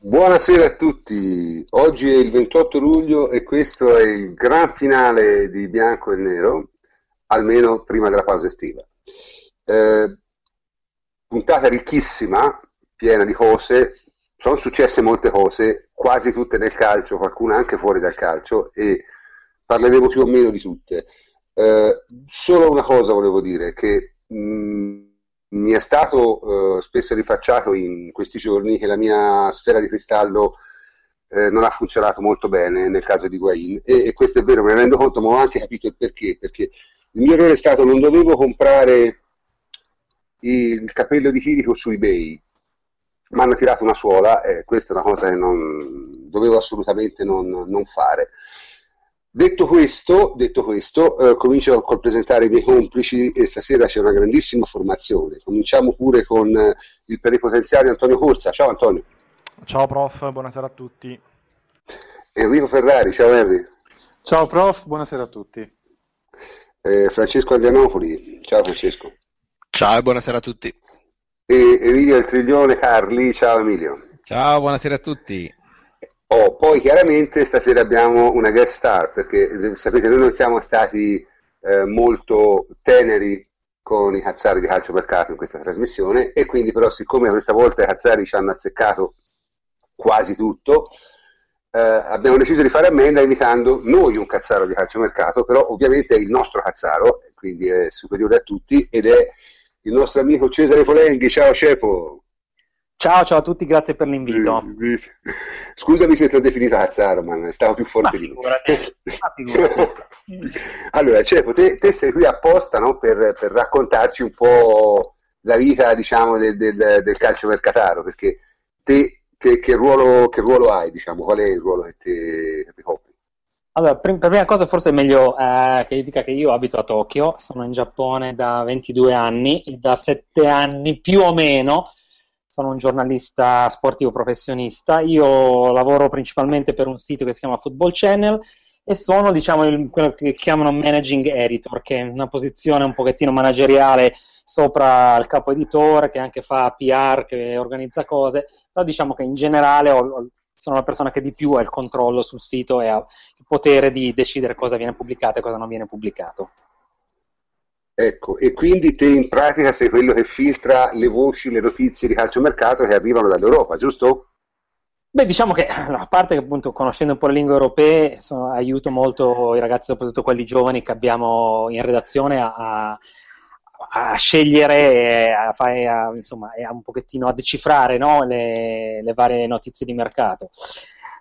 Buonasera a tutti, oggi è il 28 luglio e questo è il gran finale di Bianco e Nero, almeno prima della pausa estiva. Eh, puntata ricchissima, piena di cose, sono successe molte cose, quasi tutte nel calcio, qualcuna anche fuori dal calcio e parleremo più o meno di tutte. Eh, solo una cosa volevo dire, che mh, mm, mi è stato eh, spesso rifacciato in questi giorni che la mia sfera di cristallo eh, non ha funzionato molto bene nel caso di Guain e, e, questo è vero, me ne rendo conto, ma ho anche capito il perché, perché il mio errore è stato non dovevo comprare il capello di Chirico su eBay, mi hanno tirato una suola e questa è una cosa che non, dovevo assolutamente non, non fare. Detto questo, detto questo eh, comincio col presentare i miei complici e stasera c'è una grandissima formazione. Cominciamo pure con eh, il plenipotenziario Antonio Corsa. Ciao Antonio. Ciao prof, buonasera a tutti. Enrico Ferrari, ciao Henry. Ciao prof, buonasera a tutti. Eh, Francesco Andianopoli, ciao Francesco. Ciao e buonasera a tutti. E Emilio Il Triglione Carli, ciao Emilio. Ciao, buonasera a tutti. Oh, poi chiaramente stasera abbiamo una guest star perché eh, sapete noi non siamo stati eh, molto teneri con i cazzari di calcio mercato in questa trasmissione e quindi però siccome questa volta i cazzari ci hanno azzeccato quasi tutto eh, abbiamo deciso di fare ammenda invitando noi un cazzaro di calcio mercato però ovviamente è il nostro cazzaro quindi è superiore a tutti ed è il nostro amico Cesare Polenghi. Ciao Cepo Ciao, ciao a tutti, grazie per l'invito. Scusami se ti ho definito Azzaro, ma stavo più forte di allora, Cepo, te, te, sei qui apposta no, per, per, raccontarci un po' la vita, diciamo, del, del, del calcio mercataro, perché te che, che, ruolo, che, ruolo, hai, diciamo, qual è il ruolo che ti, che ti copri? Allora, per, prima cosa forse è meglio eh, che dica che io abito a Tokyo, sono in Giappone da 22 anni da 7 anni più o meno sono un giornalista sportivo professionista, io lavoro principalmente per un sito che si chiama Football Channel e sono diciamo il, quello che chiamano managing editor, che è una posizione un pochettino manageriale sopra il capo editore, che anche fa PR, che organizza cose, però diciamo che in generale ho, sono la persona che di più ha il controllo sul sito e ha il potere di decidere cosa viene pubblicato e cosa non viene pubblicato. Ecco, e quindi te in pratica sei quello che filtra le voci, le notizie di calciomercato che arrivano dall'Europa, giusto? Beh, diciamo che a parte che appunto conoscendo un po' le lingue europee insomma, aiuto molto i ragazzi, soprattutto quelli giovani che abbiamo in redazione a, a scegliere a, fare, a, insomma, a un pochettino a decifrare no? le, le varie notizie di mercato.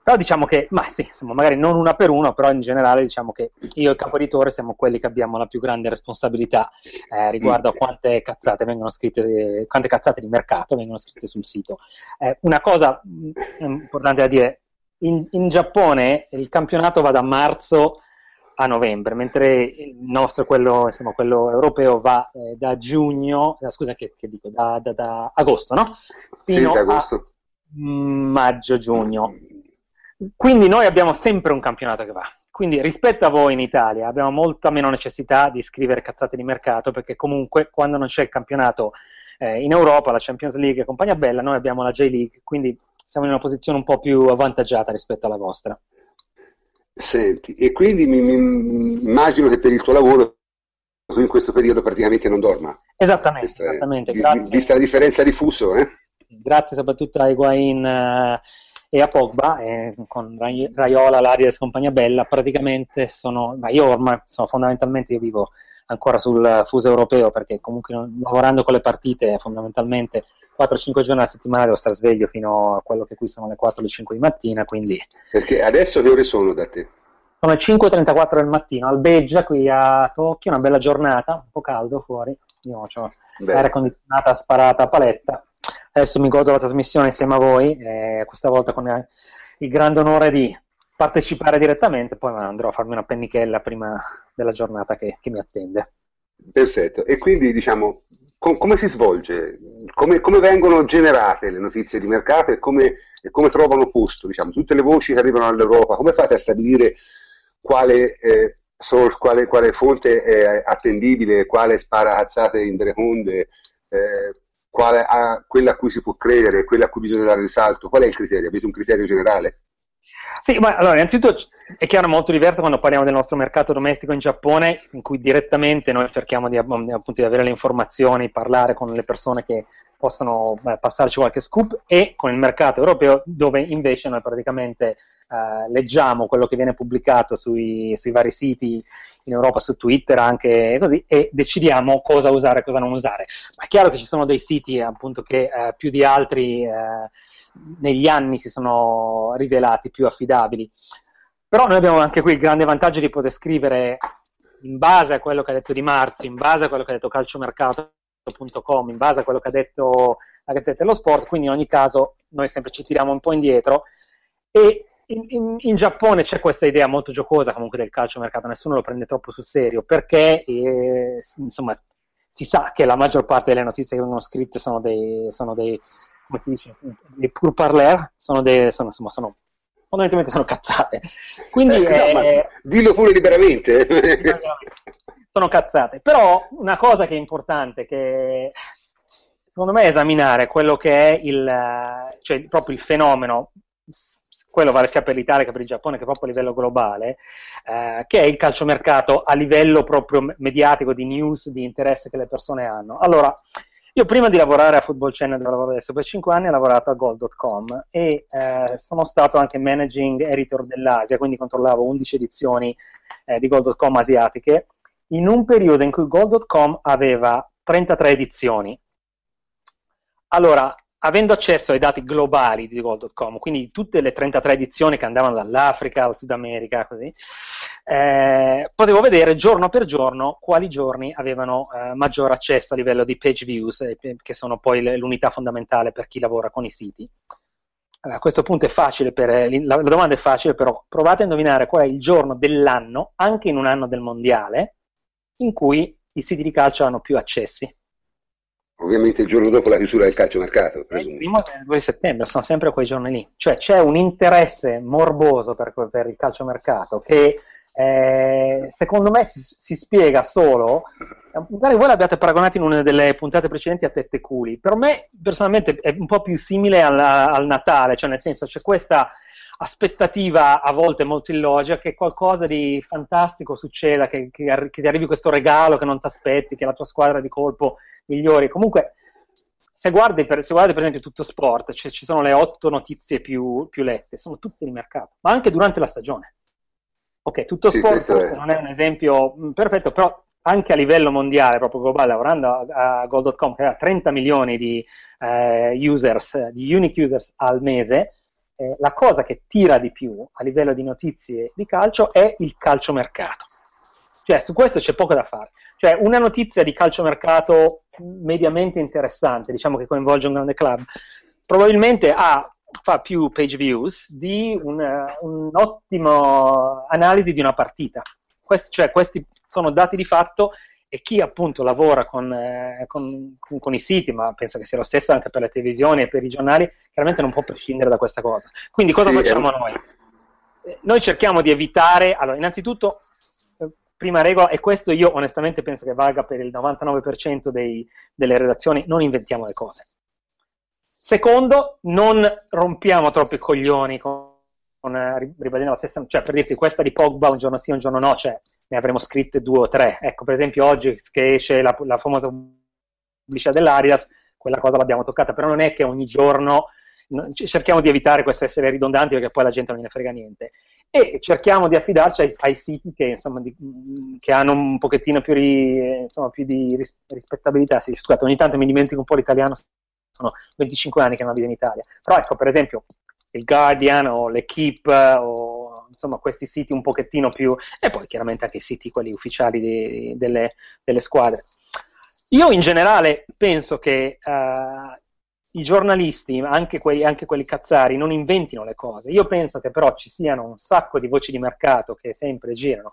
Però diciamo che, ma sì, insomma, magari non una per uno, però in generale diciamo che io e il capo editore siamo quelli che abbiamo la più grande responsabilità eh, riguardo a quante cazzate vengono scritte, quante cazzate di mercato vengono scritte sul sito. Eh, una cosa mm, importante da dire, in, in, Giappone il campionato va da marzo a novembre, mentre il nostro, quello, insomma, quello europeo, va eh, da giugno, eh, scusa che, che dico, da, da, da, agosto, no? Fino sì, agosto. maggio-giugno. Quindi noi abbiamo sempre un campionato che va. Quindi rispetto a voi in Italia abbiamo molta meno necessità di scrivere cazzate di mercato perché comunque quando non c'è il campionato eh, in Europa, la Champions League e compagnia bella, noi abbiamo la J-League, quindi siamo in una posizione un po' più avvantaggiata rispetto alla vostra. Senti, e quindi mi, mi, immagino che per il tuo lavoro tu in questo periodo praticamente non dorma. Esattamente, esattamente. È, vista la differenza di fuso, eh? Grazie soprattutto a Higuain uh, e a Pogba e con Raiola, l'Arias compagnia bella praticamente sono, ma io ormai sono fondamentalmente io vivo ancora sul fuso europeo perché comunque lavorando con le partite fondamentalmente 4-5 giorni alla settimana devo stare sveglio fino a quello che qui sono le 4 le 5 di mattina quindi perché adesso che ore sono da te? sono le 5.34 del mattino albeggia qui a Tokyo una bella giornata un po' caldo fuori io ho l'aria condizionata sparata a paletta Adesso mi godo la trasmissione insieme a voi, eh, questa volta con il grande onore di partecipare direttamente, poi andrò a farmi una pennichella prima della giornata che, che mi attende. Perfetto, e quindi diciamo, com- come si svolge? Come, come, vengono generate le notizie di mercato e come, e come trovano posto? Diciamo, tutte le voci che arrivano all'Europa, come fate a stabilire quale, eh, source, quale, quale fonte è attendibile, quale spara cazzate in delle onde? Eh, quale, a, quella a cui si può credere, quella a cui bisogna dare risalto? Qual è il criterio? Avete un criterio generale? Sì, ma allora, innanzitutto è chiaro molto diverso quando parliamo del nostro mercato domestico in Giappone, in cui direttamente noi cerchiamo di, appunto, di avere le informazioni, parlare con le persone che possono beh, passarci qualche scoop, e con il mercato europeo, dove invece noi praticamente eh, leggiamo quello che viene pubblicato sui, sui, vari siti in Europa, su Twitter anche così, e decidiamo cosa usare e cosa non usare. Ma è chiaro che ci sono dei siti appunto che eh, più di altri eh, negli anni si sono rivelati più affidabili. Però noi abbiamo anche qui il grande vantaggio di poter scrivere in base a quello che ha detto Di Marzio, in base a quello che ha detto calciomercato.com, in base a quello che ha detto la Gazzetta dello Sport, quindi in ogni caso noi sempre ci tiriamo un po' indietro. E in, in, in, Giappone c'è questa idea molto giocosa comunque del calciomercato, nessuno lo prende troppo sul serio perché eh, insomma si sa che la maggior parte delle notizie che vengono scritte sono dei, sono dei come si dice, dei pur parler, sono, dei, sono, insomma, sono fondamentalmente sono cazzate. Quindi, eh, no, eh, dillo pure liberamente. sono cazzate. Però una cosa che è importante, che secondo me è esaminare quello che è il, cioè proprio il fenomeno, quello vale sia per l'Italia che per il Giappone che proprio a livello globale, eh, che è il calciomercato a livello proprio mediatico, di news, di interesse che le persone hanno. Allora, io prima di lavorare a Football Channel, dove lavoro adesso per 5 anni, ho lavorato a Gold.com e eh, sono stato anche managing editor dell'Asia, quindi controllavo 11 edizioni eh, di Gold.com asiatiche, in un periodo in cui Gold.com aveva 33 edizioni. Allora, avendo accesso ai dati globali di Gold.com, quindi tutte le 33 edizioni che andavano dall'Africa al Sud America, così, eh, potevo vedere giorno per giorno quali giorni avevano eh, maggior accesso a livello di page views, eh, che sono poi l'unità fondamentale per chi lavora con i siti. a questo punto è facile, per, eh, la, la domanda è facile, però provate a indovinare qual è il giorno dell'anno, anche in un anno del mondiale, in cui i siti di calcio hanno più accessi. Ovviamente il giorno dopo la chiusura del calciomercato. Il primo è il 2 di settembre, sono sempre quei giorni lì. Cioè c'è un interesse morboso per, per il calciomercato che eh, secondo me si, si, spiega solo, magari voi l'abbiate paragonato in una delle puntate precedenti a Tette Culi, per me personalmente è un po' più simile al, al Natale, cioè nel senso c'è questa aspettativa a volte molto illogica che qualcosa di fantastico succeda, che, che, che ti arrivi questo regalo che non ti aspetti, che la tua squadra di colpo migliori. Comunque, se guardi per, se guardi per esempio tutto sport, cioè, ci sono le otto notizie più, più, lette, sono tutte di mercato, ma anche durante la stagione. Ok, tutto sì, sport forse è... non è un esempio mm, perfetto, però anche a livello mondiale, proprio globale, lavorando a, a Gold.com, che ha 30 milioni di eh, users, di unique users al mese, eh, la cosa che tira di più a livello di notizie di calcio è il calciomercato. Cioè, su questo c'è poco da fare. Cioè, una notizia di calciomercato mediamente interessante, diciamo che coinvolge un grande club, probabilmente ha, fa più page views di un'ottima analisi di una partita. Questi, cioè, questi sono dati di fatto e chi appunto lavora con, eh, con, con, con, i siti, ma penso che sia lo stesso anche per le televisioni e per i giornali, chiaramente non può prescindere da questa cosa. Quindi cosa sì, facciamo è... noi? Eh, noi cerchiamo di evitare, allora innanzitutto, prima regola, e questo io onestamente penso che valga per il 99% dei, delle redazioni, non inventiamo le cose. Secondo, non rompiamo troppo i coglioni con, con ribadendo la stessa, cioè per dirti questa di Pogba un giorno sì, un giorno no, cioè ne avremo scritte due o tre. Ecco, per esempio oggi che esce la, la famosa pubblicità dell'Arias, quella cosa l'abbiamo toccata, però non è che ogni giorno cerchiamo di evitare questo essere ridondanti perché poi la gente non ne frega niente e cerchiamo di affidarci ai, ai siti che, insomma, di, che, hanno un pochettino più, ri, insomma, più di ris, rispettabilità. Sì, scusate, ogni tanto mi dimentico un po' l'italiano, sono 25 anni che non vivo in Italia. Però ecco, per esempio, il Guardian o l'Equipe o insomma questi siti un pochettino più e poi chiaramente anche i siti quelli ufficiali di, delle, delle, squadre. Io in generale penso che uh, i giornalisti, anche, quei, anche quelli cazzari, non inventino le cose. Io penso che però ci siano un sacco di voci di mercato che sempre girano,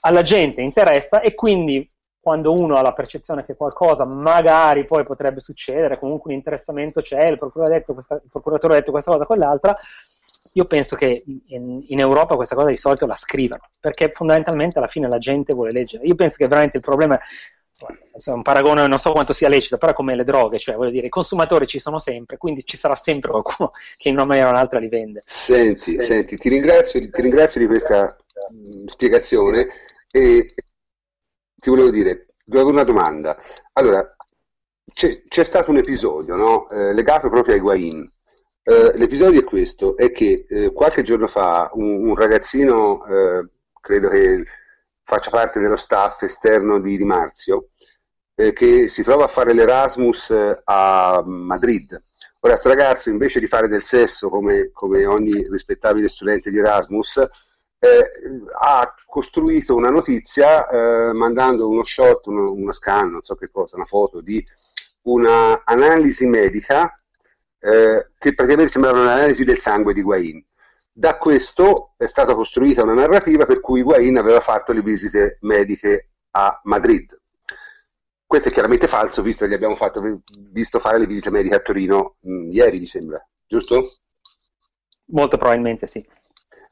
alla gente interessa e quindi quando uno ha la percezione che qualcosa magari poi potrebbe succedere, comunque un interessamento c'è, il procuratore ha detto questa, procuratore ha detto questa cosa, quell'altra, io penso che in, in, Europa questa cosa di solito la scrivano, perché fondamentalmente alla fine la gente vuole leggere. Io penso che veramente il problema è un paragone non so quanto sia lecito, però come le droghe, cioè voglio dire, i consumatori ci sono sempre, quindi ci sarà sempre qualcuno che in una maniera o un'altra li vende. Senti, sì. senti ti, ringrazio, ti ringrazio di questa mh, spiegazione e ti volevo dire, avevo una domanda. Allora, c'è, c'è stato un episodio no? eh, legato proprio ai Guain. Eh, l'episodio è questo, è che eh, qualche giorno fa un, un ragazzino, eh, credo che faccia parte dello staff esterno di, di Marzio, eh, che si trova a fare l'Erasmus eh, a Madrid. Ora, questo ragazzo, invece di fare del sesso come, come ogni rispettabile studente di Erasmus, eh, ha costruito una notizia eh, mandando uno shot, uno, uno, scan, non so che cosa, una foto di una analisi medica eh, che praticamente sembrava un'analisi del sangue di Guain. Da questo è stata costruita una narrativa per cui Guain aveva fatto le visite mediche a Madrid. Questo è chiaramente falso, visto che gli abbiamo fatto, visto fare le visite mediche a Torino mh, mm, ieri, mi sembra, giusto? Molto probabilmente sì.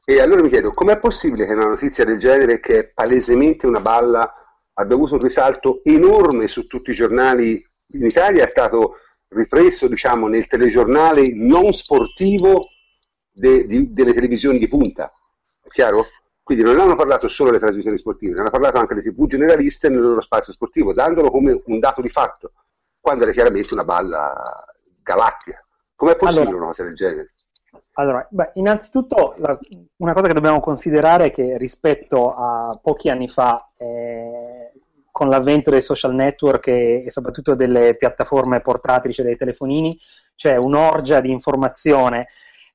E allora mi chiedo, com'è possibile che una notizia del genere, che è palesemente una balla, abbia avuto un risalto enorme su tutti i giornali in Italia, è stato ripreso diciamo, nel telegiornale non sportivo de, di, delle televisioni di punta, è chiaro? Quindi non hanno parlato solo le trasmissioni sportive, ne hanno parlato anche le tv generaliste nel loro spazio sportivo, dandolo come un dato di fatto, quando era chiaramente una balla galattica. Com'è possibile allora, una cosa del genere? Allora, beh, innanzitutto la, una cosa che dobbiamo considerare è che rispetto a pochi anni fa, eh, con l'avvento dei social network e, e, soprattutto delle piattaforme portatili, cioè dei telefonini, c'è un'orgia di informazione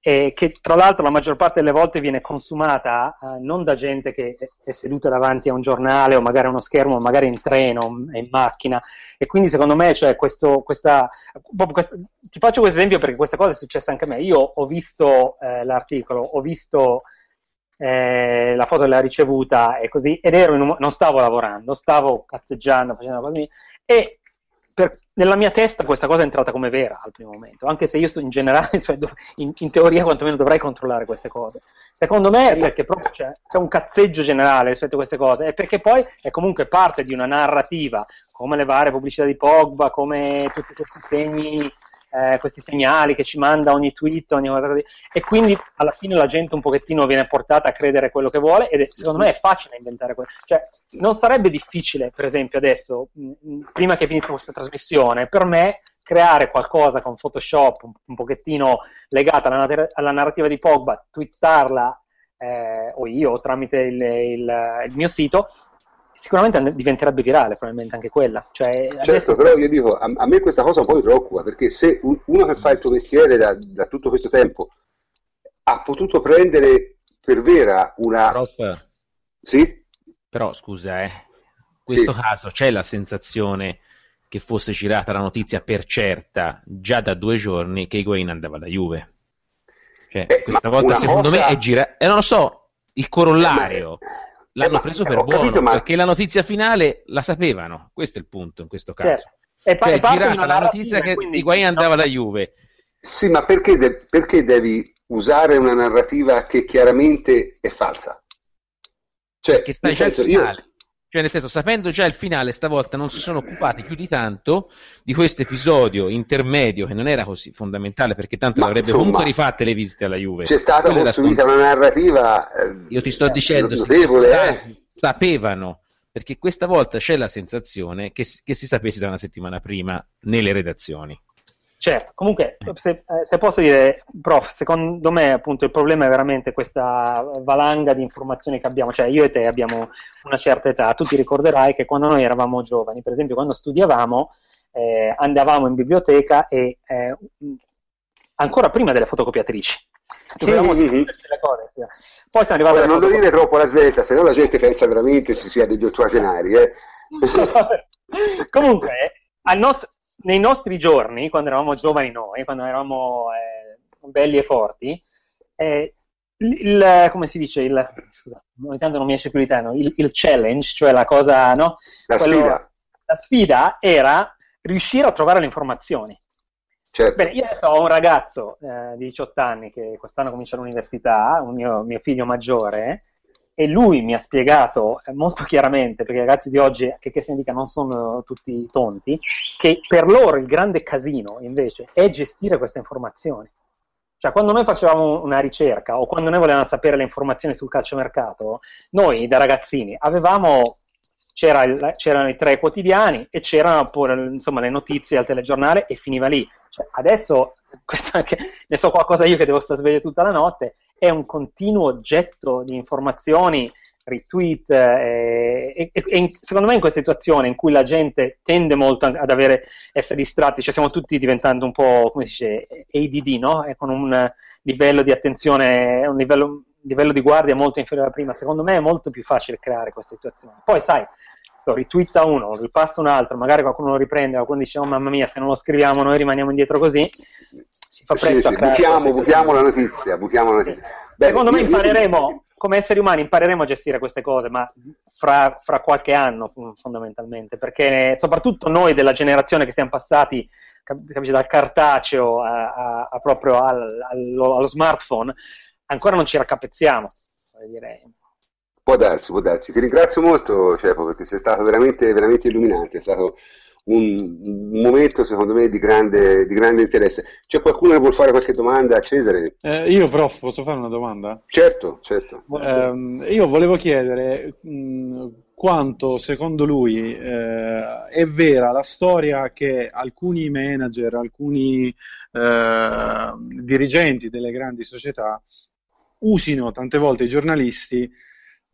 eh, che tra l'altro la maggior parte delle volte viene consumata eh, non da gente che è seduta davanti a un giornale o magari a uno schermo, magari in treno in macchina. E quindi secondo me cioè, questo, questa, questa, ti faccio questo esempio perché questa cosa è successa anche a me. Io ho visto eh, l'articolo, ho visto eh, la foto della ricevuta e così, ed ero un, non stavo lavorando, stavo cazzeggiando, facendo cose e per, nella mia testa questa cosa è entrata come vera al primo momento, anche se io in generale, cioè, in, in, teoria quantomeno dovrei controllare queste cose. Secondo me è perché proprio c'è, c'è, un cazzeggio generale rispetto a queste cose, e perché poi è comunque parte di una narrativa, come le varie pubblicità di Pogba, come tutti questi segni eh, questi segnali che ci manda ogni tweet, ogni cosa così, e quindi alla fine la gente un pochettino viene portata a credere quello che vuole ed è, secondo me è facile inventare quello. Cioè, non sarebbe difficile, per esempio, adesso, mh, prima che finisca questa trasmissione, per me creare qualcosa con Photoshop un, un pochettino legata alla, alla, narrativa di Pogba, twittarla eh, o io tramite il, il, il mio sito sicuramente diventerebbe virale, probabilmente anche quella. Cioè, certo, adesso... però io dico, a, a, me questa cosa un po' mi preoccupa, perché se un, uno che fa il tuo mestiere da, da, tutto questo tempo ha potuto prendere per vera una... Prof. Sì? Però scusa, eh. in questo sì. caso c'è la sensazione che fosse girata la notizia per certa già da due giorni che Higuain andava da Juve. Cioè, eh, questa volta secondo cosa... me è girata... E eh, non lo so, il corollario... Eh, ma l'hanno eh, preso per buono capito, ma... perché la notizia finale la sapevano. Questo è il punto in questo caso. Certo. E cioè, è girata la notizia che quindi... Higuain andava da Juve. Sì, ma perché, de- perché devi usare una narrativa che chiaramente è falsa? Cioè, nel senso, io, cioè, nel senso, sapendo già il finale, stavolta non si sono occupati più di tanto di questo episodio intermedio che non era così fondamentale perché tanto Ma, l'avrebbe insomma, comunque rifatte le visite alla Juve. C'è stata Quella costruita una narrativa. Eh, Io ti sto dicendo, notevole, eh. sapevano perché questa volta c'è la sensazione che, che si sapesse da una settimana prima nelle redazioni. Certo, comunque, se, eh, se, posso dire, prof, secondo me appunto il problema è veramente questa valanga di informazioni che abbiamo, cioè io e te abbiamo una certa età, tu ti ricorderai che quando noi eravamo giovani, per esempio quando studiavamo, eh, andavamo in biblioteca e eh, ancora prima delle fotocopiatrici, dovevamo sì, scriverci le cose. Sì. Poi Non lo dire troppo la svelta, se no la gente pensa veramente ci sia degli ottuagenari. Eh. comunque, al nostro nei nostri giorni, quando eravamo giovani noi, quando eravamo eh, belli e forti, eh, il, come si dice, il, scusa, ogni tanto non mi esce più l'italiano, il, il challenge, cioè la cosa, no? La Quello, sfida. La sfida era riuscire a trovare le informazioni. Certo. Bene, io adesso ho un ragazzo eh, di 18 anni che quest'anno comincia l'università, un mio, mio figlio maggiore, e lui mi ha spiegato eh, molto chiaramente, perché i ragazzi di oggi, che, che si indica, non sono tutti tonti, che per loro il grande casino invece è gestire queste informazioni. Cioè, quando noi facevamo una ricerca o quando noi volevamo sapere le informazioni sul calciomercato, noi da ragazzini avevamo c'era il, c'erano i tre quotidiani e c'erano pure insomma, le notizie al telegiornale e finiva lì. Cioè, adesso, anche, ne so qualcosa io che devo stare sveglio tutta la notte, è un continuo oggetto di informazioni, retweet, eh, e, e, e, secondo me in questa situazione in cui la gente tende molto ad avere, essere distratti, cioè stiamo tutti diventando un po', come si dice, ADD, no? E con un livello di attenzione, un livello, livello di guardia molto inferiore a prima, secondo me è molto più facile creare questa situazione. Poi sai, lo ritwitta uno, lo ripassa un altro, magari qualcuno lo riprende, qualcuno dice oh mamma mia se non lo scriviamo noi rimaniamo indietro così, si fa presto sì, sì, buttiamo, buttiamo, la notizia, buttiamo la notizia. Beh, Secondo io, me impareremo, io... come esseri umani, impareremo a gestire queste cose, ma fra, fra, qualche anno fondamentalmente, perché soprattutto noi della generazione che siamo passati capisci, dal cartaceo a, a, a proprio al, allo, allo, smartphone, ancora non ci raccapezziamo. Dire. Può darsi, può darsi. Ti ringrazio molto, Cepo, perché sei stato veramente, veramente illuminante, è stato un, un momento secondo me di grande, di grande, interesse. C'è qualcuno che vuole fare qualche domanda a Cesare? Eh, io prof, posso fare una domanda? Certo, certo. Eh, io volevo chiedere mh, quanto secondo lui eh, è vera la storia che alcuni manager, alcuni eh, dirigenti delle grandi società usino tante volte i giornalisti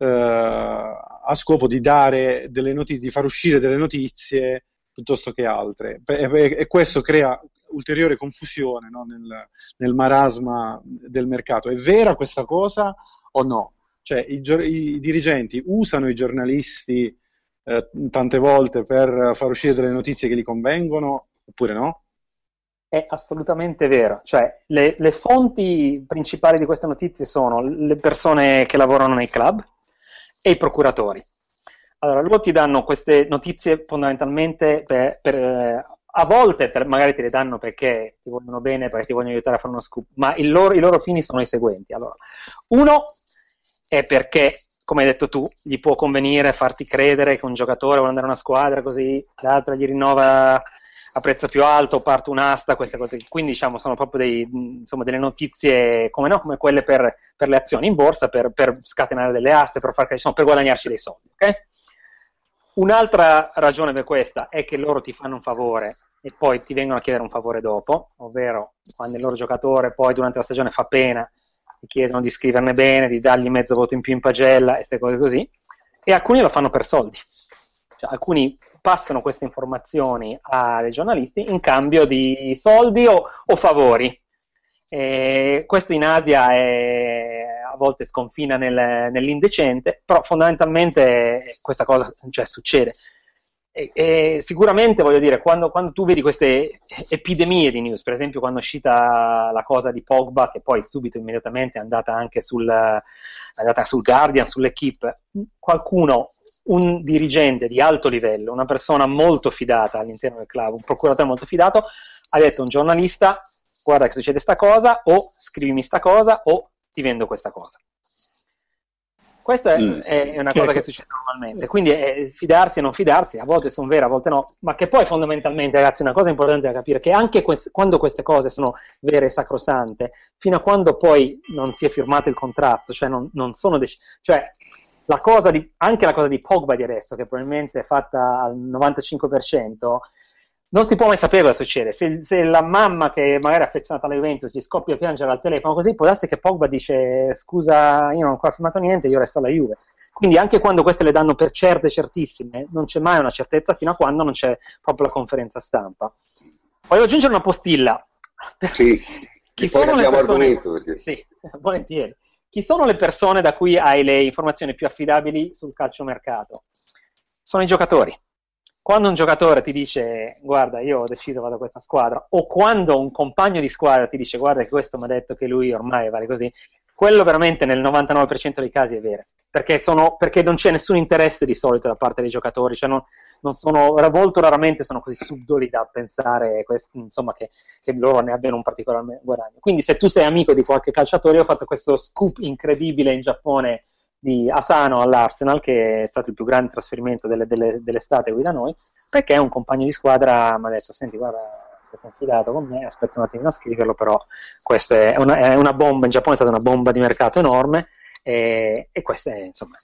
eh, a scopo di dare delle notizie, di far uscire delle notizie piuttosto che altre. E, questo crea ulteriore confusione no, nel, nel, marasma del mercato. È vera questa cosa o no? Cioè i, i dirigenti usano i giornalisti eh, tante volte per far uscire delle notizie che gli convengono oppure no? È assolutamente vero, cioè le, le fonti principali di queste notizie sono le persone che lavorano nei club, e i procuratori. Allora, loro ti danno queste notizie fondamentalmente per, per, eh, a volte per, magari te le danno perché ti vogliono bene, perché ti vogliono aiutare a fare uno scoop, ma loro, i loro fini sono i seguenti. Allora, uno è perché, come hai detto tu, gli può convenire farti credere che un giocatore vuole andare a una squadra così, l'altra gli rinnova a prezzo più alto, parte un'asta, queste cose. Quindi diciamo sono proprio dei, insomma, delle notizie come, no, come quelle per, per, le azioni in borsa, per, per scatenare delle aste, per, far, insomma, per guadagnarci dei soldi. Okay? Un'altra ragione per questa è che loro ti fanno un favore e poi ti vengono a chiedere un favore dopo, ovvero quando il loro giocatore poi durante la stagione fa pena, ti chiedono di scriverne bene, di dargli mezzo voto in più in pagella e queste cose così, e alcuni lo fanno per soldi. Cioè, alcuni passano queste informazioni ai giornalisti in cambio di soldi o, o favori. E questo in Asia è, a volte sconfina nel, nell'indecente, però fondamentalmente questa cosa cioè, succede. E, e sicuramente voglio dire, quando, quando, tu vedi queste epidemie di news, per esempio quando è uscita la cosa di Pogba, che poi subito immediatamente è andata anche sul, andata sul Guardian, sull'equipe, qualcuno un dirigente di alto livello, una persona molto fidata all'interno del club, un procuratore molto fidato, ha detto a un giornalista guarda che succede sta cosa o scrivimi sta cosa o ti vendo questa cosa. Questa è, mm. è una cosa che succede normalmente, quindi è fidarsi e non fidarsi, a volte sono vere, a volte no, ma che poi fondamentalmente, ragazzi, una cosa importante da capire è che anche quest- quando queste cose sono vere e sacrosante, fino a quando poi non si è firmato il contratto, cioè non, non sono dec- cioè la cosa di, anche la cosa di Pogba di adesso, che probabilmente è fatta al 95%, non si può mai sapere cosa succede. Se, se, la mamma che magari è affezionata alla Juventus gli scoppia a piangere al telefono così, può darsi che Pogba dice scusa, io non ho ancora firmato niente, io resto alla Juve. Quindi anche quando queste le danno per certe, certissime, non c'è mai una certezza fino a quando non c'è proprio la conferenza stampa. Voglio aggiungere una postilla. Sì, chi sono le persone... Perché... Sì, volentieri. Chi sono le persone da cui hai le informazioni più affidabili sul calciomercato? Sono i giocatori. Quando un giocatore ti dice guarda io ho deciso vado a questa squadra o quando un compagno di squadra ti dice guarda che questo mi ha detto che lui ormai vale così, quello veramente nel 99% dei casi è vero, perché, sono, perché non c'è nessun interesse di solito da parte dei giocatori, cioè non, non sono, molto raramente sono così subdoli da pensare quest, insomma, che, che, loro ne abbiano un particolare guadagno. Quindi se tu sei amico di qualche calciatore, ho fatto questo scoop incredibile in Giappone di Asano all'Arsenal, che è stato il più grande trasferimento delle, delle, dell'estate qui da noi, perché un compagno di squadra mi ha detto, senti guarda, sei confidato con me, aspetta un attimo a scriverlo, però questa è una, è una bomba, in Giappone è stata una bomba di mercato enorme e, e questo è, insomma,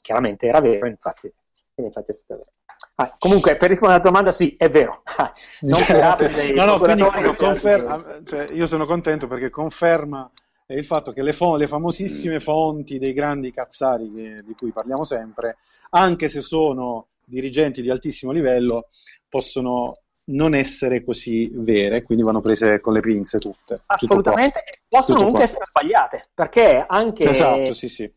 chiaramente era vero, infatti, infatti è stato vero. Ah, comunque, per rispondere alla tua domanda, sì, è vero. non dei no, no, quindi, confer- cioè, io sono contento perché conferma il fatto che le, fo- le famosissime fonti dei grandi cazzari che, di cui parliamo sempre, anche se sono dirigenti di altissimo livello, possono non essere così vere, quindi vanno prese con le pinze tutte. Assolutamente, possono comunque essere sbagliate, perché anche... Esatto, sì, sì.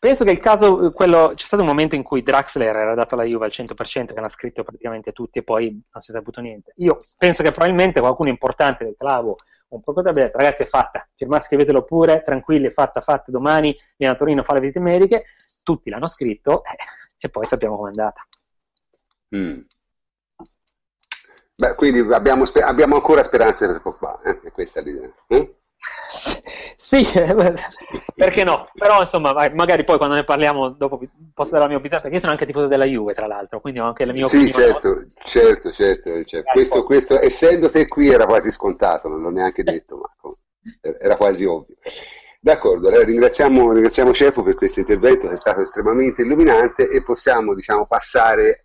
Penso che il caso, quello, c'è stato un momento in cui Draxler era dato alla Juve al 100%, che hanno scritto praticamente tutti e poi non si è saputo niente. Io penso che probabilmente qualcuno importante del club, un procuratore, abbia detto ragazzi è fatta, firmate, scrivetelo pure, tranquilli, è fatta, fatta, domani viene a Torino a fare le visite mediche, tutti l'hanno scritto eh, e poi sappiamo com'è andata. Mm. Beh, quindi abbiamo, abbiamo, ancora speranze per Pogba, eh? è questa l'idea. Eh? Sì, perché no? Però insomma, magari poi quando ne parliamo dopo posso dare la mia opinione, perché io sono anche tifoso della Juve, tra l'altro, quindi ho anche la mia sì, opinione. Sì, certo, certo, certo. certo. Questo, questo, essendo te qui era quasi scontato, non l'ho neanche detto, ma era quasi ovvio. D'accordo, allora ringraziamo, ringraziamo Cefo per questo intervento che è stato estremamente illuminante e possiamo diciamo, passare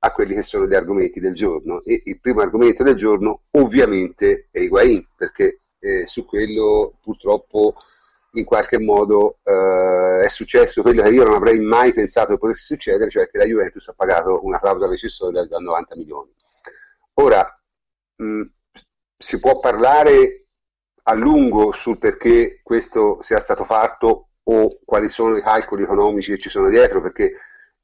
a quelli che sono gli argomenti del giorno. E il primo argomento del giorno ovviamente è Higuain, perché eh, su quello purtroppo in qualche modo eh, è successo quello che io non avrei mai pensato che potesse succedere, cioè che la Juventus ha pagato una clausola recessoria da 90 milioni. Ora, mh, si può parlare a lungo sul perché questo sia stato fatto o quali sono i calcoli economici che ci sono dietro, perché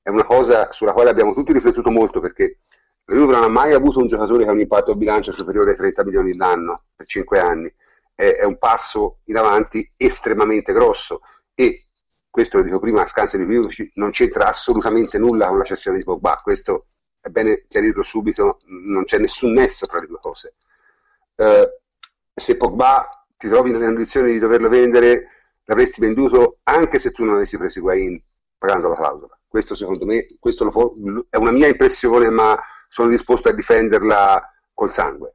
è una cosa sulla quale abbiamo tutti riflettuto molto, perché la Juve non ha mai avuto un giocatore che ha un impatto a bilancio superiore ai 30 milioni l'anno per 5 anni è, è un passo in avanti estremamente grosso e questo lo dico prima a scanso di equivoci, non c'entra assolutamente nulla con la cessione di Pogba, questo è bene chiarirlo subito, non c'è nessun nesso tra le due cose. Eh, se Pogba ti trovi nelle condizioni di doverlo vendere, l'avresti venduto anche se tu non avessi preso Higuain pagando la clausola. Questo secondo me questo può, è una mia impressione, ma sono disposto a difenderla col sangue.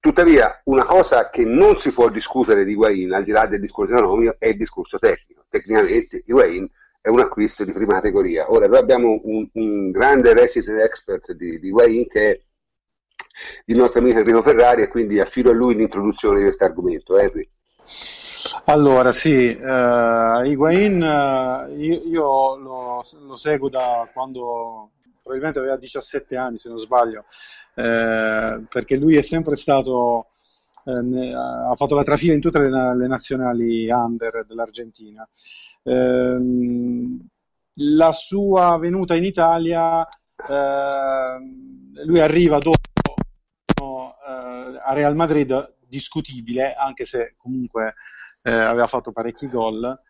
Tuttavia, una cosa che non si può discutere di Higuain, al di là del discorso economico, è il discorso tecnico. Tecnicamente Higuain è un acquisto di prima categoria. Ora, noi abbiamo un, un grande resident expert di, di Higuain che è il nostro amico Enrico Ferrari e quindi affido a lui l'introduzione di questo argomento. Henry. Allora, sì, uh, Higuain uh, io, io lo, lo, seguo da quando probabilmente aveva 17 anni, se non sbaglio, eh, perché lui è sempre stato, eh, ne, ha fatto la trafila in tutte le, le nazionali under dell'Argentina. Eh, la sua venuta in Italia, eh, lui arriva dopo eh, a Real Madrid discutibile, anche se comunque aveva fatto parecchi gol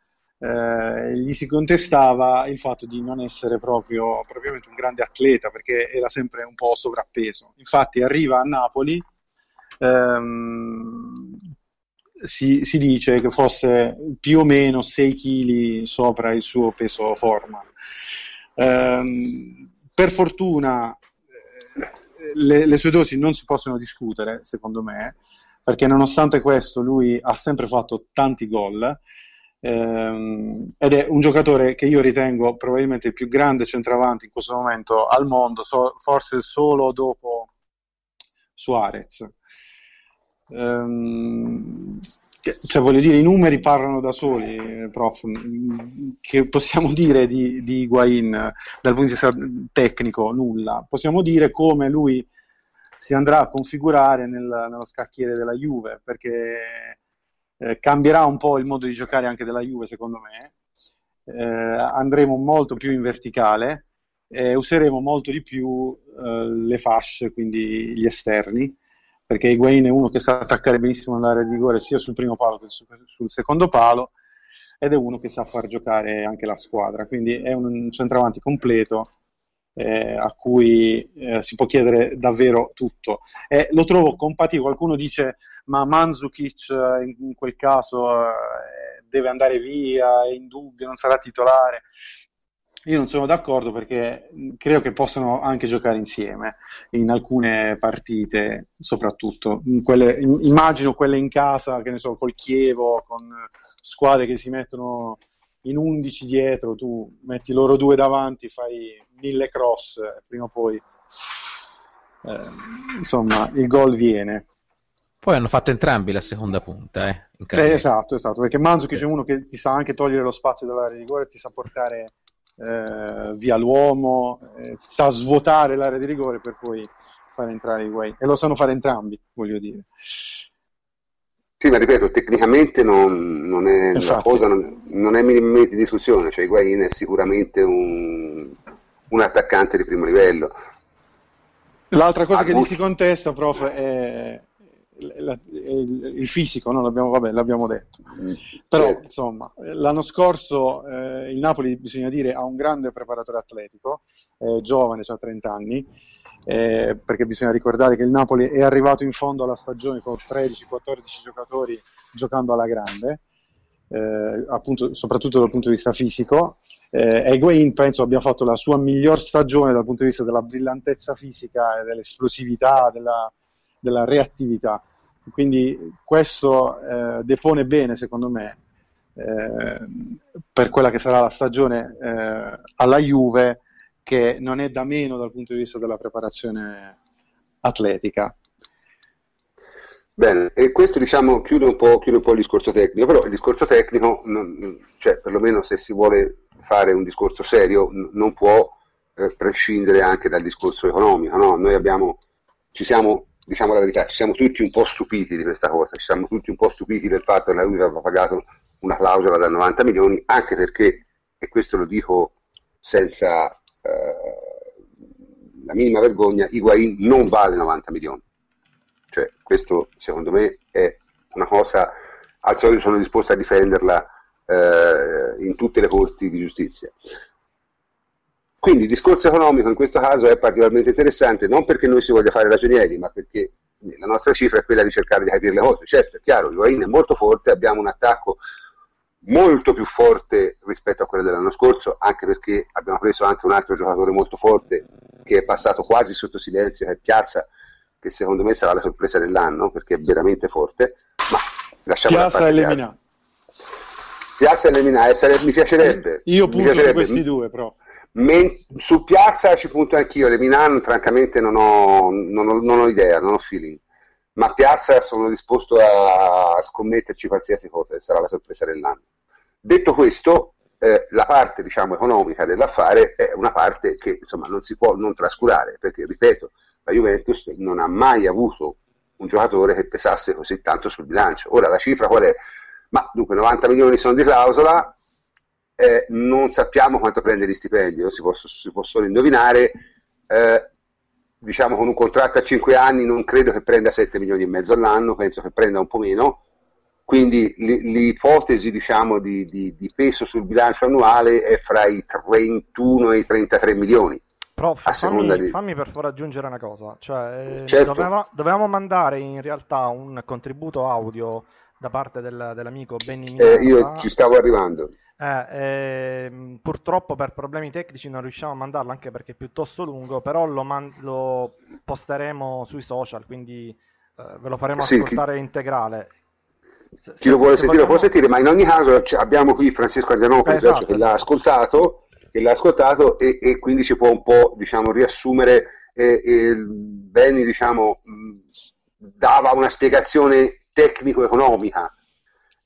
eh, gli si contestava il fatto di non essere proprio propriamente un grande atleta perché era sempre un po' sovrappeso. Infatti arriva a Napoli, ehm, si, si, dice che fosse più o meno 6 kg sopra il suo peso forma. Ehm, per fortuna eh, le, le sue dosi non si possono discutere, secondo me, perché nonostante questo lui ha sempre fatto tanti gol ehm, ed è un giocatore che io ritengo probabilmente il più grande centravanti in questo momento al mondo, so, forse solo dopo Suarez. Ehm, cioè, voglio dire, i numeri parlano da soli, prof. Che possiamo dire di, di Higuain dal punto di vista tecnico? Nulla. Possiamo dire come lui si andrà a configurare nel, nello scacchiere della Juve, perché eh, cambierà un po' il modo di giocare anche della Juve, secondo me. Eh, andremo molto più in verticale e useremo molto di più eh, le fasce, quindi gli esterni, perché Higuain è uno che sa attaccare benissimo nell'area di rigore sia sul primo palo che sul secondo palo ed è uno che sa far giocare anche la squadra, quindi è un centravanti completo eh, a cui eh, si può chiedere davvero tutto. E lo trovo compatibile, qualcuno dice ma Manzukic eh, in, in quel caso eh, deve andare via, è in dubbio, non sarà titolare. Io non sono d'accordo perché credo che possano anche giocare insieme in alcune partite, soprattutto. Quelle, immagino quelle in casa, che ne so, col Chievo, con squadre che si mettono in 11 dietro, tu metti loro due davanti, fai mille cross, prima o poi eh, insomma il gol viene. Poi hanno fatto entrambi la seconda punta. Eh, eh, esatto, esatto, perché Manzukic è uno che ti sa anche togliere lo spazio dall'area di rigore, ti sa portare eh, via l'uomo, eh, sa svuotare l'area di rigore per poi fare entrare i guai. E lo sanno fare entrambi, voglio dire. Sì, ma ripeto, tecnicamente non, non è la cosa non, non, è minimamente in discussione, cioè Higuain è sicuramente un, un attaccante di primo livello. L'altra cosa che gli si contesta, prof, è il fisico, no? l'abbiamo, vabbè, l'abbiamo detto. Mm, Però, certo. insomma, l'anno scorso eh, il Napoli, bisogna dire, ha un grande preparatore atletico, eh, giovane, ha 30 anni, eh, perché bisogna ricordare che il Napoli è arrivato in fondo alla stagione con 13-14 giocatori giocando alla grande, eh, appunto, soprattutto dal punto di vista fisico. Eh, Higuain penso abbia fatto la sua miglior stagione dal punto di vista della brillantezza fisica dell'esplosività, della, della reattività. Quindi questo eh, depone bene, secondo me, eh, per quella che sarà la stagione eh, alla Juve, che non è da meno dal punto di vista della preparazione atletica. Bene, e questo diciamo chiude un, po', chiude un po' il discorso tecnico, però il discorso tecnico, non, cioè perlomeno se si vuole fare un discorso serio, n- non può eh, prescindere anche dal discorso economico. No? Noi abbiamo, ci siamo diciamo la verità, ci siamo tutti un po' stupiti di questa cosa, ci siamo tutti un po' stupiti del fatto che la Juve aveva pagato una clausola da 90 milioni, anche perché, e questo lo dico senza eh, la minima vergogna, Higuain non vale 90 milioni. Cioè, questo secondo me è una cosa, al solito sono disposto a difenderla eh, in tutte le corti di giustizia. Quindi il discorso economico in questo caso è particolarmente interessante, non perché noi si voglia fare ragionieri, ma perché la nostra cifra è quella di cercare di capire le cose. Certo, è chiaro, Higuain è molto forte, abbiamo un attacco molto più forte rispetto a quello dell'anno scorso, anche perché abbiamo preso anche un altro giocatore molto forte che è passato quasi sotto silenzio, che è Piazza, che secondo me sarà la sorpresa dell'anno perché è veramente forte. Ma lasciamo Piazza e Lemina. Piazza e Lemina, eh, mi piacerebbe. Io punto piacerebbe. su questi due, però. Men- su Piazza ci punto anch'io, le Milan francamente non ho, non, ho, non ho, idea, non ho feeling, ma Piazza sono disposto a scommetterci qualsiasi cosa, sarà la sorpresa dell'anno. Detto questo, eh, la parte diciamo, economica dell'affare è una parte che insomma, non si può non trascurare, perché ripeto, la Juventus non ha mai avuto un giocatore che pesasse così tanto sul bilancio. Ora la cifra qual è? Ma dunque 90 milioni sono di clausola, eh, non sappiamo quanto prende di stipendio, si può, si può solo indovinare, eh, diciamo con un contratto a 5 anni non credo che prenda 7 milioni e mezzo all'anno, penso che prenda un po' meno, quindi l'ipotesi diciamo, di, di, di, peso sul bilancio annuale è fra i 31 e i 33 milioni. Prof, fammi, di... fammi, per favore aggiungere una cosa, cioè, eh, certo. doveva, dovevamo mandare in realtà un contributo audio da parte del, dell'amico Benny Minata. Eh, io ci stavo arrivando. Eh, eh, purtroppo per problemi tecnici non riusciamo a mandarlo anche perché è piuttosto lungo, però lo, man- lo posteremo sui social, quindi eh, ve lo faremo sì, ascoltare chi... integrale. Se, chi lo vuole sentire vogliamo... lo può sentire, ma in ogni caso abbiamo qui Francesco Andianopoli esatto, che l'ha esatto. ascoltato, che l'ha ascoltato e, e, quindi ci può un po' diciamo, riassumere e, e Benny diciamo, dava una spiegazione tecnico-economica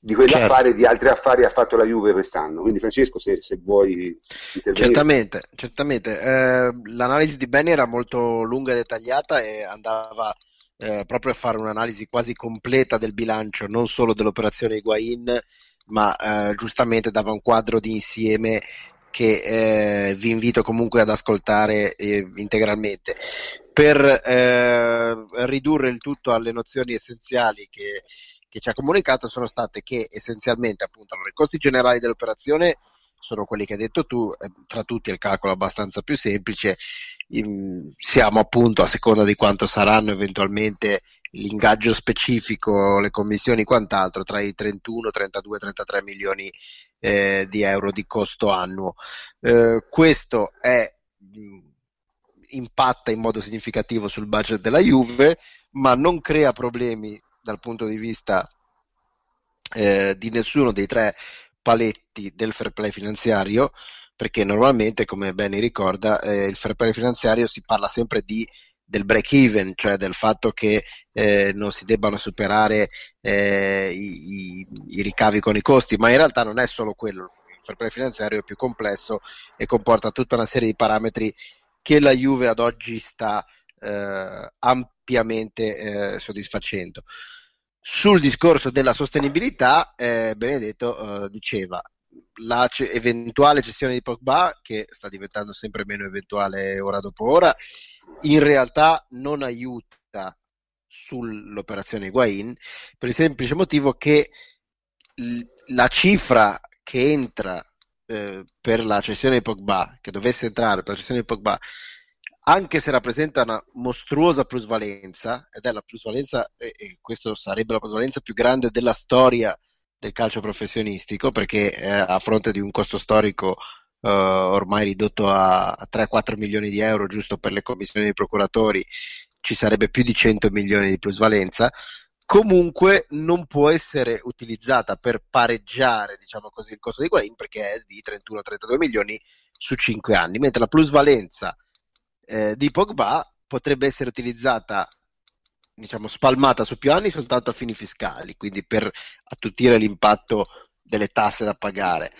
di quegli certo. affari e di altri affari ha fatto la Juve quest'anno. Quindi Francesco, se, se vuoi intervenire. Certamente, certamente. Eh, l'analisi di Benny era molto lunga e dettagliata e andava eh, proprio a fare un'analisi quasi completa del bilancio, non solo dell'operazione Higuain, ma eh, giustamente dava un quadro di insieme che eh, vi invito comunque ad ascoltare eh, integralmente. Per eh, ridurre il tutto alle nozioni essenziali che che ci ha comunicato sono state che essenzialmente appunto allora, i costi generali dell'operazione sono quelli che hai detto tu, eh, tra tutti il calcolo abbastanza più semplice, siamo appunto a seconda di quanto saranno eventualmente l'ingaggio specifico, le commissioni e quant'altro tra i 31, 32, 33 milioni eh, di euro di costo annuo. Eh, questo è, impatta in modo significativo sul budget della Juve, ma non crea problemi dal punto di vista eh, di nessuno dei tre paletti del fair play finanziario, perché normalmente, come Benny ricorda, eh, il fair play finanziario si parla sempre di del break even, cioè del fatto che eh, non si debbano superare eh, i, i, ricavi con i costi, ma in realtà non è solo quello, il fair play finanziario è più complesso e comporta tutta una serie di parametri che la Juve ad oggi sta eh, ampiamente eh, soddisfacendo. Sul discorso della sostenibilità, eh, Benedetto eh, diceva la c- eventuale cessione di Pogba, che sta diventando sempre meno eventuale ora dopo ora, in realtà non aiuta sull'operazione Higuain per il semplice motivo che l- la cifra che entra eh, per la cessione di Pogba, che dovesse entrare per la cessione di Pogba, anche se rappresenta una mostruosa plusvalenza, ed è la plusvalenza, e, questo sarebbe la plusvalenza più grande della storia del calcio professionistico, perché eh, a fronte di un costo storico uh, ormai ridotto a 3-4 milioni di euro giusto per le commissioni dei procuratori, ci sarebbe più di 100 milioni di plusvalenza. Comunque non può essere utilizzata per pareggiare, diciamo così, il costo di Guain perché è di 31-32 milioni su 5 anni, mentre la plusvalenza eh, di Pogba potrebbe essere utilizzata diciamo spalmata su più anni soltanto a fini fiscali, quindi per attutire l'impatto delle tasse da pagare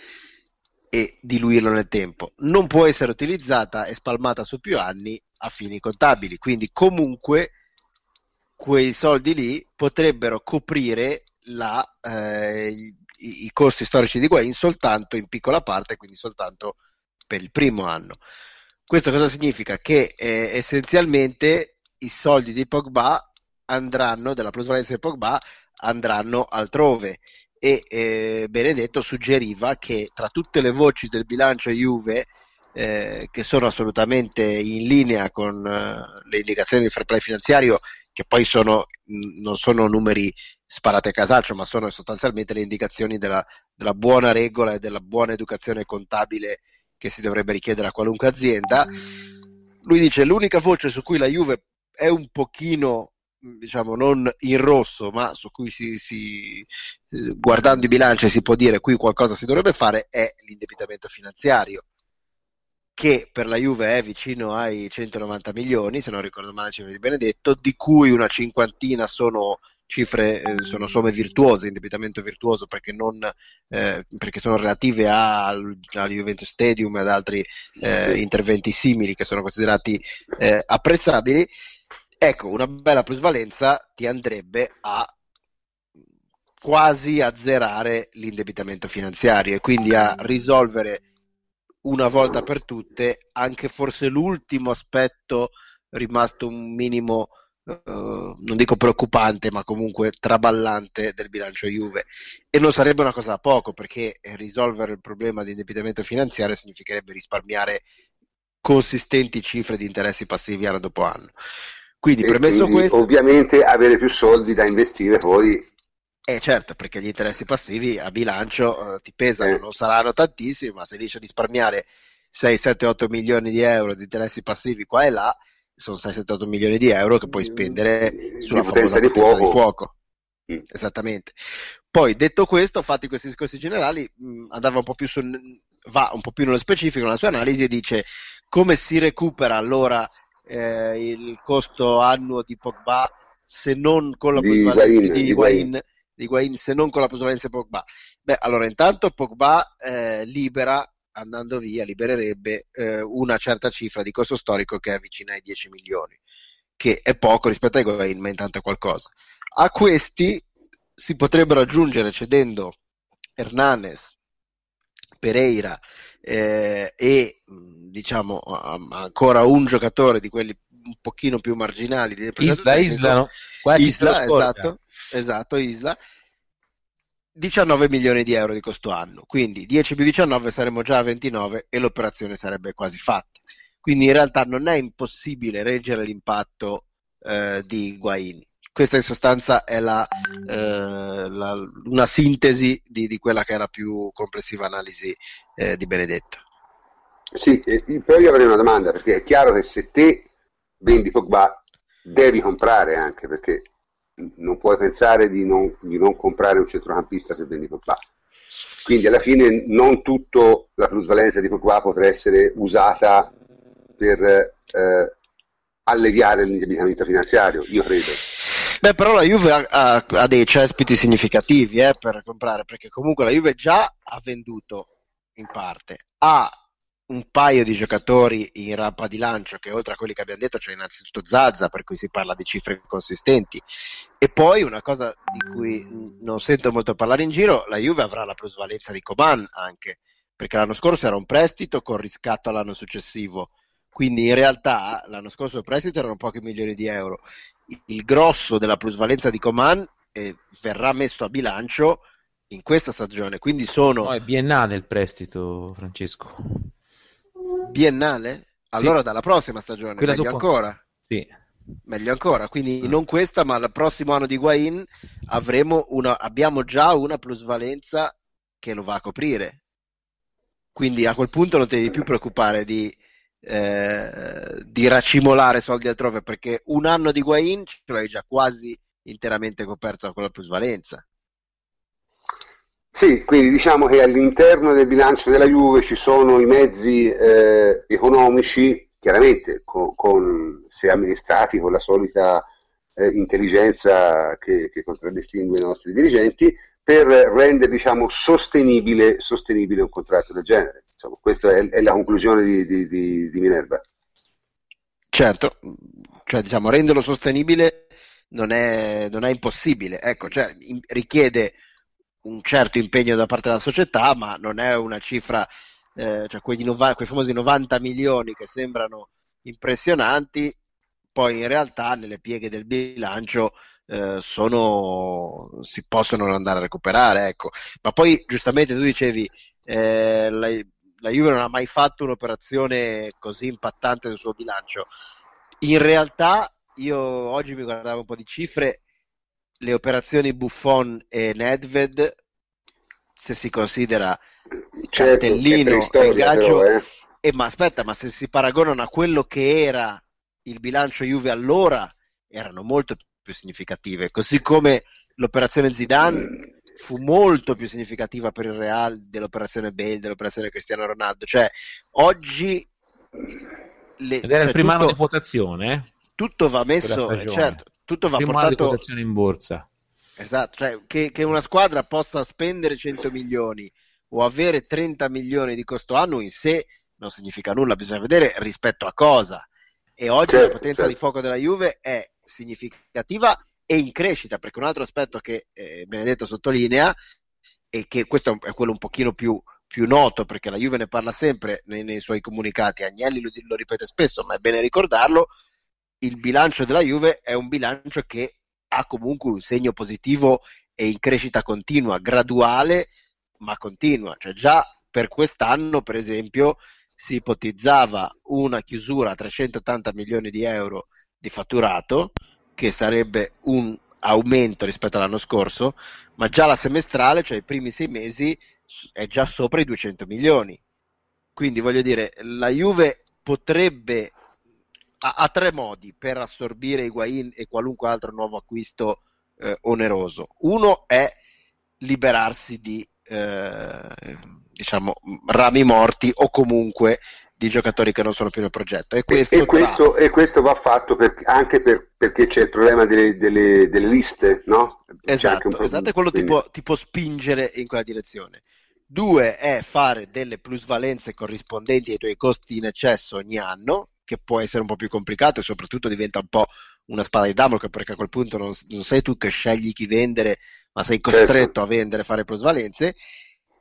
e diluirlo nel tempo. Non può essere utilizzata e spalmata su più anni a fini contabili, quindi comunque quei soldi lì potrebbero coprire la, eh, i, i, costi storici di Guain soltanto in piccola parte, quindi soltanto per il primo anno. Questo cosa significa? Che eh, essenzialmente i soldi di Pogba andranno, della plusvalenza di Pogba, andranno altrove e eh, Benedetto suggeriva che tra tutte le voci del bilancio Juve eh, che sono assolutamente in linea con eh, le indicazioni del fair play finanziario che poi sono, mh, non sono numeri sparate a casaccio ma sono sostanzialmente le indicazioni della, della buona regola e della buona educazione contabile che si dovrebbe richiedere a qualunque azienda lui dice l'unica voce su cui la Juve è un pochino diciamo non in rosso, ma su cui si, si, guardando i bilanci si può dire qui qualcosa si dovrebbe fare, è l'indebitamento finanziario, che per la Juve è vicino ai 190 milioni, se non ricordo male la cifra di Benedetto, di cui una cinquantina sono cifre, eh, sono somme virtuose, indebitamento virtuoso perché, non, eh, perché sono relative al, al, Juventus Stadium e ad altri eh, interventi simili che sono considerati eh, apprezzabili. Ecco, una bella plusvalenza ti andrebbe a quasi azzerare l'indebitamento finanziario e quindi a risolvere una volta per tutte anche forse l'ultimo aspetto rimasto un minimo Uh, non dico preoccupante, ma comunque traballante del bilancio Juve. E non sarebbe una cosa da poco, perché risolvere il problema di indebitamento finanziario significherebbe risparmiare consistenti cifre di interessi passivi anno dopo anno. Quindi, e premesso quindi, questo... Ovviamente avere più soldi da investire poi... Eh certo, perché gli interessi passivi a bilancio eh, ti pesano, eh. non saranno tantissimi, ma se riesci a risparmiare 6, 7, 8 milioni di euro di interessi passivi qua e là, sono 6, 7, 8 milioni di euro che puoi spendere sulla di potenza, di, potenza fuoco. di fuoco. Mm. Esattamente. Poi, detto questo, fatti questi discorsi generali, mh, mm, andava un po' più su, va un po' più nello specifico nella sua analisi e dice come si recupera allora eh, il costo annuo di Pogba se non con la di Higuain, di, Higuain, di Higuain, se non con la plusvalenza di Pogba. Beh, allora intanto Pogba eh, libera andando via, libererebbe eh, una certa cifra di costo storico che è vicina ai 10 milioni, che è poco rispetto a Higuain, ma intanto è qualcosa. A questi si potrebbero aggiungere cedendo Hernanes, Pereira eh, e diciamo ancora un giocatore di quelli un pochino più marginali Isla, Isla, no? Isla esatto, esatto, Isla 19 milioni di euro di costo anno quindi 10 più 19 saremmo già a 29 e l'operazione sarebbe quasi fatta. Quindi in realtà non è impossibile reggere l'impatto eh, di Guain questa in sostanza è la, eh, la, una sintesi di, di, quella che era più complessiva analisi eh, di Benedetto. Sì, però io avrei una domanda, perché è chiaro che se te vendi Pogba devi comprare anche, perché non puoi pensare di non, di non comprare un centrocampista se vendi Pogba. Quindi alla fine non tutta la plusvalenza di Pogba potrà essere usata per eh, alleviare l'indebitamento finanziario, io credo. Beh, però la Juve ha, ha, ha dei cespiti significativi eh, per comprare, perché comunque la Juve già ha venduto in parte, ha un paio di giocatori in rampa di lancio che oltre a quelli che abbiamo detto c'è innanzitutto Zazza per cui si parla di cifre consistenti e poi una cosa di cui non sento molto parlare in giro la Juve avrà la plusvalenza di Coman anche perché l'anno scorso era un prestito con riscatto all'anno successivo. Quindi in realtà l'anno scorso il prestito erano pochi milioni di euro. Il grosso della plusvalenza di Coman eh, verrà messo a bilancio in questa stagione. Quindi sono no, è biennale il prestito Francesco biennale? Allora sì. dalla prossima stagione, Quella meglio ancora. Sì. Meglio ancora, quindi ah. non questa, ma il prossimo anno di Guain una, abbiamo già una plusvalenza che lo va a coprire. Quindi a quel punto non ti devi più preoccupare di, eh, di racimolare soldi altrove, perché un anno di Guain ce l'hai già quasi interamente coperto da quella plusvalenza. Sì, quindi diciamo che all'interno del bilancio della Juve ci sono i mezzi eh, economici, chiaramente con, con, se amministrati con la solita eh, intelligenza che, che, contraddistingue i nostri dirigenti, per rendere diciamo, sostenibile, sostenibile, un contratto del genere. Insomma, questa è, è, la conclusione di, di, di, di Minerva. Certo, cioè diciamo renderlo sostenibile non è, non è impossibile, ecco, cioè, richiede un certo impegno da parte della società, ma non è una cifra, eh, cioè quei, nova- quei famosi 90 milioni che sembrano impressionanti, poi in realtà nelle pieghe del bilancio eh, sono, si possono andare a recuperare. Ecco. Ma poi giustamente tu dicevi, eh, la, la Juve non ha mai fatto un'operazione così impattante sul suo bilancio. In realtà io oggi mi guardavo un po' di cifre le operazioni Buffon e Nedved, se si considera certo, cartellino e ingaggio, però, eh. eh, ma aspetta, ma se si paragonano a quello che era il bilancio Juve allora, erano molto più significative, così come l'operazione Zidane mm. fu molto più significativa per il Real dell'operazione Bale, dell'operazione Cristiano Ronaldo, cioè oggi le, Ed era cioè, il primo tutto, anno di quotazione, eh? tutto va messo, certo, tutto va Primo portato in borsa. Esatto, cioè che, che, una squadra possa spendere 100 milioni o avere 30 milioni di costo annuo in sé non significa nulla, bisogna vedere rispetto a cosa. E oggi certo, la potenza certo. di fuoco della Juve è significativa e in crescita, perché un altro aspetto che eh, Benedetto sottolinea e che questo è quello un pochino più, più noto, perché la Juve ne parla sempre nei, nei suoi comunicati, Agnelli lo, lo ripete spesso, ma è bene ricordarlo, il bilancio della Juve è un bilancio che ha comunque un segno positivo e in crescita continua, graduale ma continua. Cioè già per quest'anno, per esempio, si ipotizzava una chiusura a 380 milioni di euro di fatturato, che sarebbe un aumento rispetto all'anno scorso, ma già la semestrale, cioè i primi sei mesi, è già sopra i 200 milioni. Quindi voglio dire, la Juve potrebbe ha, ha tre modi per assorbire Higuain e qualunque altro nuovo acquisto eh, oneroso. Uno è liberarsi di eh, diciamo rami morti o comunque di giocatori che non sono più nel progetto. E questo, e questo, tra... e questo va fatto per, anche per, perché c'è il problema delle, delle, delle liste, no? Esatto, esatto, quello quindi... ti, può, ti può spingere in quella direzione. Due è fare delle plusvalenze corrispondenti ai tuoi costi in eccesso ogni anno, che può essere un po' più complicato e soprattutto diventa un po' una spada di Damocle perché a quel punto non, non sei tu che scegli chi vendere, ma sei costretto certo. a vendere, fare plusvalenze.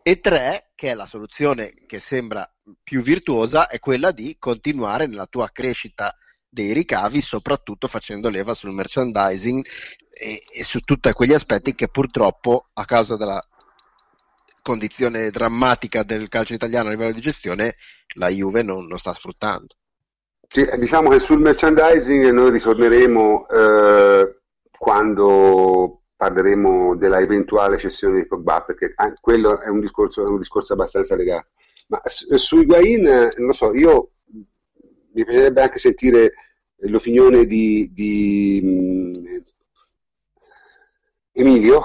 E tre, che è la soluzione che sembra più virtuosa, è quella di continuare nella tua crescita dei ricavi, soprattutto facendo leva sul merchandising e, e su tutti quegli aspetti che purtroppo a causa della condizione drammatica del calcio italiano a livello di gestione la Juve non, non sta sfruttando. Sì, diciamo che sul merchandising noi ritorneremo eh, quando parleremo della eventuale cessione di Pogba, perché quello è un discorso, è un discorso abbastanza legato. Ma su Higuain, non so, io mi piacerebbe anche sentire l'opinione di, di um, Emilio,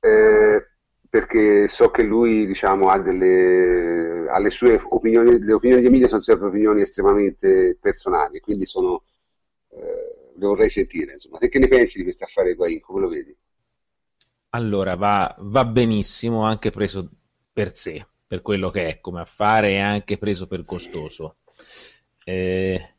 eh, perché so che lui diciamo, ha delle ha le sue opinioni, le opinioni di Emilio sono sempre opinioni estremamente personali, quindi sono, eh, le vorrei sentire. Insomma. Te che ne pensi di questo affare Higuain? Come lo vedi? Allora, va, va benissimo anche preso per sé, per quello che è come affare e anche preso per costoso. Eh,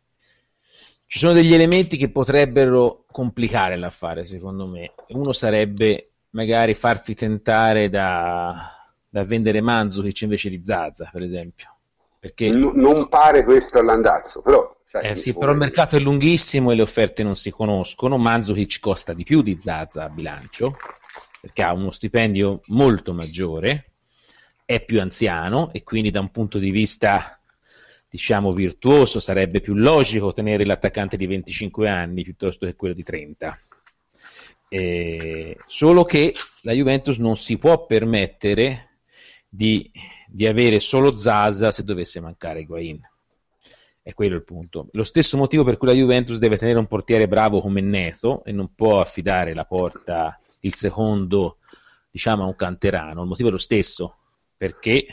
ci sono degli elementi che potrebbero complicare l'affare, secondo me. Uno sarebbe magari farsi tentare da, da vendere Manzukic invece di Zaza, per esempio. Perché... N- non pare questo all'andazzo, però... Sai, eh sì, però il mercato è lunghissimo e le offerte non si conoscono. Manzukic costa di più di Zaza a bilancio, perché ha uno stipendio molto maggiore, è più anziano e quindi da un punto di vista diciamo virtuoso sarebbe più logico tenere l'attaccante di 25 anni piuttosto che quello di 30 eh, solo che la Juventus non si può permettere di, di avere solo Zaza se dovesse mancare Higuain. È quello il punto. Lo stesso motivo per cui la Juventus deve tenere un portiere bravo come Neto e non può affidare la porta, il secondo, diciamo, a un canterano. Il motivo è lo stesso, perché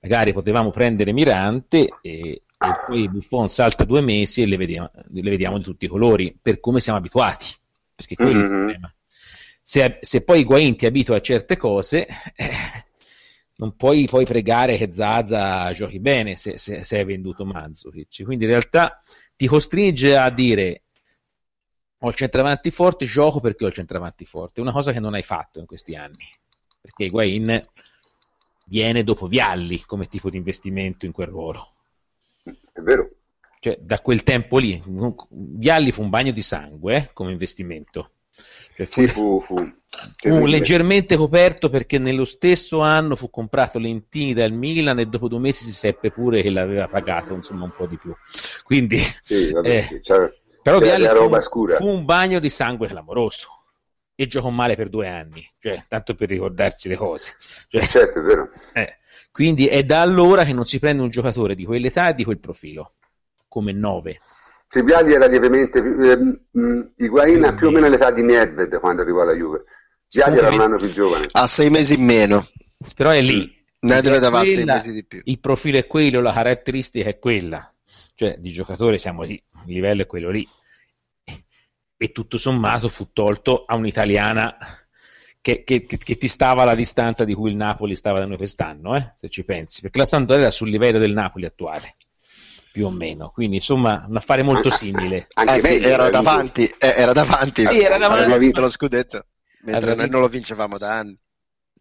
magari potevamo prendere Mirante e, e poi Buffon salta due mesi e le vediamo, le vediamo di tutti i colori, per come siamo abituati perché quello mm-hmm. è il problema. Se, se poi Higuain ti abitua a certe cose, eh, non puoi poi pregare che Zaza giochi bene se, se, se hai venduto Mandzukic. Quindi in realtà ti costringe a dire ho il centravanti forte, gioco perché ho il centravanti forte. Una cosa che non hai fatto in questi anni, perché Higuain viene dopo Vialli come tipo di investimento in quel ruolo. È vero. Cioè, da quel tempo lì, Vialli fu un bagno di sangue eh, come investimento. Cioè, fu, sì, fu, fu, fu leggermente coperto perché nello stesso anno fu comprato Lentini dal Milan e dopo due mesi si seppe pure che l'aveva pagato insomma un po' di più. Quindi, sì, vabbè, eh, cioè, però Vialli fu, fu, un bagno di sangue clamoroso e giocò male per due anni, cioè, tanto per ricordarsi le cose. Cioè, certo, è vero. Eh, quindi è da allora che non si prende un giocatore di quell'età e di quel profilo come 9. Triviali era lievemente più, eh, Higuain ha più o meno l'età di Nedved quando arrivò alla Juve. Viagli era un anno più giovane. Ha sei mesi in meno. Però è lì. Nedved aveva sei mesi di più. Il profilo è quello, la caratteristica è quella. Cioè, di giocatore siamo lì, il livello è quello lì. E tutto sommato fu tolto a un'italiana che, che, che, che, ti stava alla distanza di cui il Napoli stava da noi quest'anno, eh? se ci pensi, perché la Sampdoria era sul livello del Napoli attuale più o meno. Quindi, insomma, un affare molto simile. Anche Anzi, meglio, era, davanti, eh, era davanti, sì, era davanti. Aveva vinto lo scudetto, mentre noi non lo vincevamo da anni.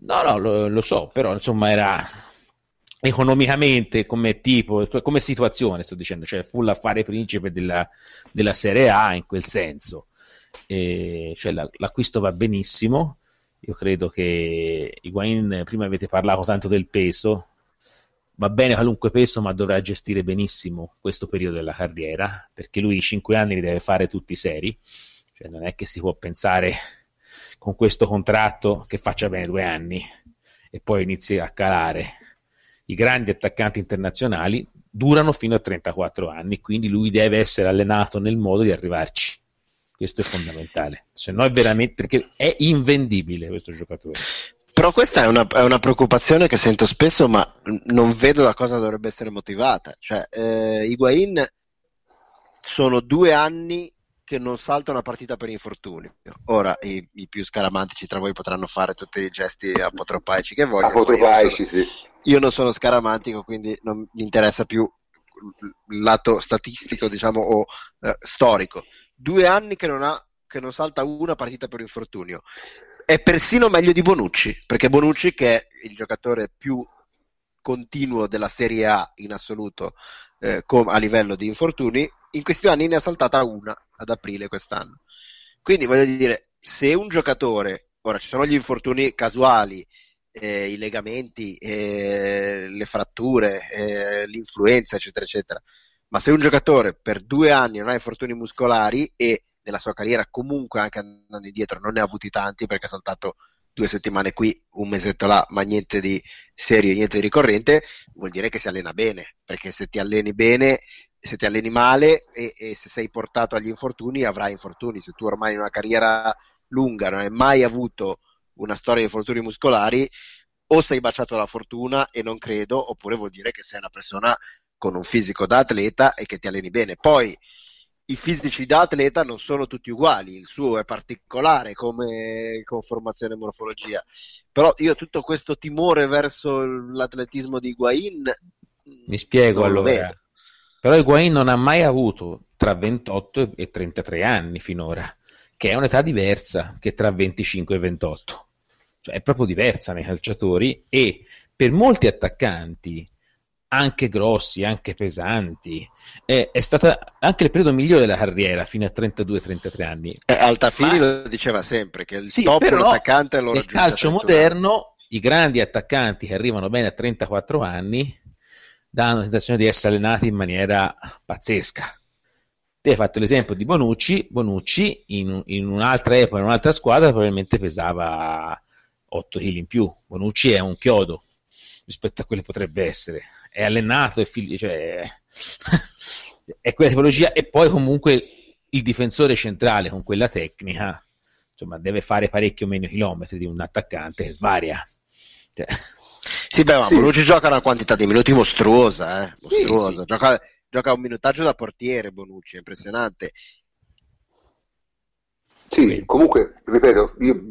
No, no, lo, lo so, però insomma era economicamente come tipo, come situazione sto dicendo, cioè fu l'affare principe della, della Serie A in quel senso. E, cioè, la, l'acquisto va benissimo. Io credo che Higuain, prima avete parlato tanto del peso, va bene qualunque peso, ma dovrà gestire benissimo questo periodo della carriera, perché lui i 5 anni li deve fare tutti seri, cioè non è che si può pensare con questo contratto che faccia bene due anni e poi inizi a calare. I grandi attaccanti internazionali durano fino a 34 anni, quindi lui deve essere allenato nel modo di arrivarci. Questo è fondamentale, se no è veramente perché è invendibile questo giocatore. Però questa è una, è una, preoccupazione che sento spesso, ma non vedo da cosa dovrebbe essere motivata. Cioè, eh, Higuain sono due anni che non salta una partita per infortunio. Ora i, i, più scaramantici tra voi potranno fare tutti i gesti apotropaici che vogliono. Apotropaici, sì. Io non sono scaramantico, quindi non mi interessa più il lato statistico, diciamo, o eh, storico. Due anni che non, ha, che non salta una partita per infortunio è persino meglio di Bonucci, perché Bonucci, che è il giocatore più continuo della Serie A in assoluto eh, com- a livello di infortuni, in questi anni ne ha saltata una ad aprile quest'anno. Quindi voglio dire, se un giocatore, ora ci sono gli infortuni casuali, eh, i legamenti, eh, le fratture, eh, l'influenza, eccetera, eccetera, ma se un giocatore per due anni non ha infortuni muscolari e nella sua carriera, comunque anche andando indietro, non ne ha avuti tanti perché è saltato due settimane qui, un mesetto là, ma niente di serio, niente di ricorrente, vuol dire che si allena bene, perché se ti alleni bene, se ti alleni male e, e se sei portato agli infortuni avrai infortuni, se tu ormai in una carriera lunga non hai mai avuto una storia di infortuni muscolari, o sei baciato dalla fortuna e non credo, oppure vuol dire che sei una persona con un fisico da atleta e che ti alleni bene. Poi i fisici da atleta non sono tutti uguali, il suo è particolare come conformazione e morfologia, però io tutto questo timore verso l'atletismo di Higuain mi spiego allora. Però Higuain non ha mai avuto tra 28 e 33 anni finora, che è un'età diversa che tra 25 e 28. Cioè è proprio diversa nei calciatori e per molti attaccanti anche grossi, anche pesanti. È, è stato anche il periodo migliore della carriera fino a 32-33 anni. Eh, Altafini Ma... lo diceva sempre che il sì, top però, attaccante lo Nel calcio moderno, i grandi attaccanti che arrivano bene a 34 anni danno la sensazione di essere allenati in maniera pazzesca. Ti hai fatto l'esempio di Bonucci. Bonucci in, in un'altra epoca, in un'altra squadra, probabilmente pesava 8 kg in più. Bonucci è un chiodo rispetto a quello che potrebbe essere. È allenato, è, figli, cioè, è quella tipologia e poi comunque il difensore centrale con quella tecnica insomma, deve fare parecchio meno chilometri di un attaccante che svaria. Cioè. Sì, beh, ma sì. Bonucci gioca una quantità di minuti mostruosa, eh? mostruosa. Sì, sì. Gioca, gioca, un minutaggio da portiere Bonucci, è impressionante. Sì, comunque, ripeto, io,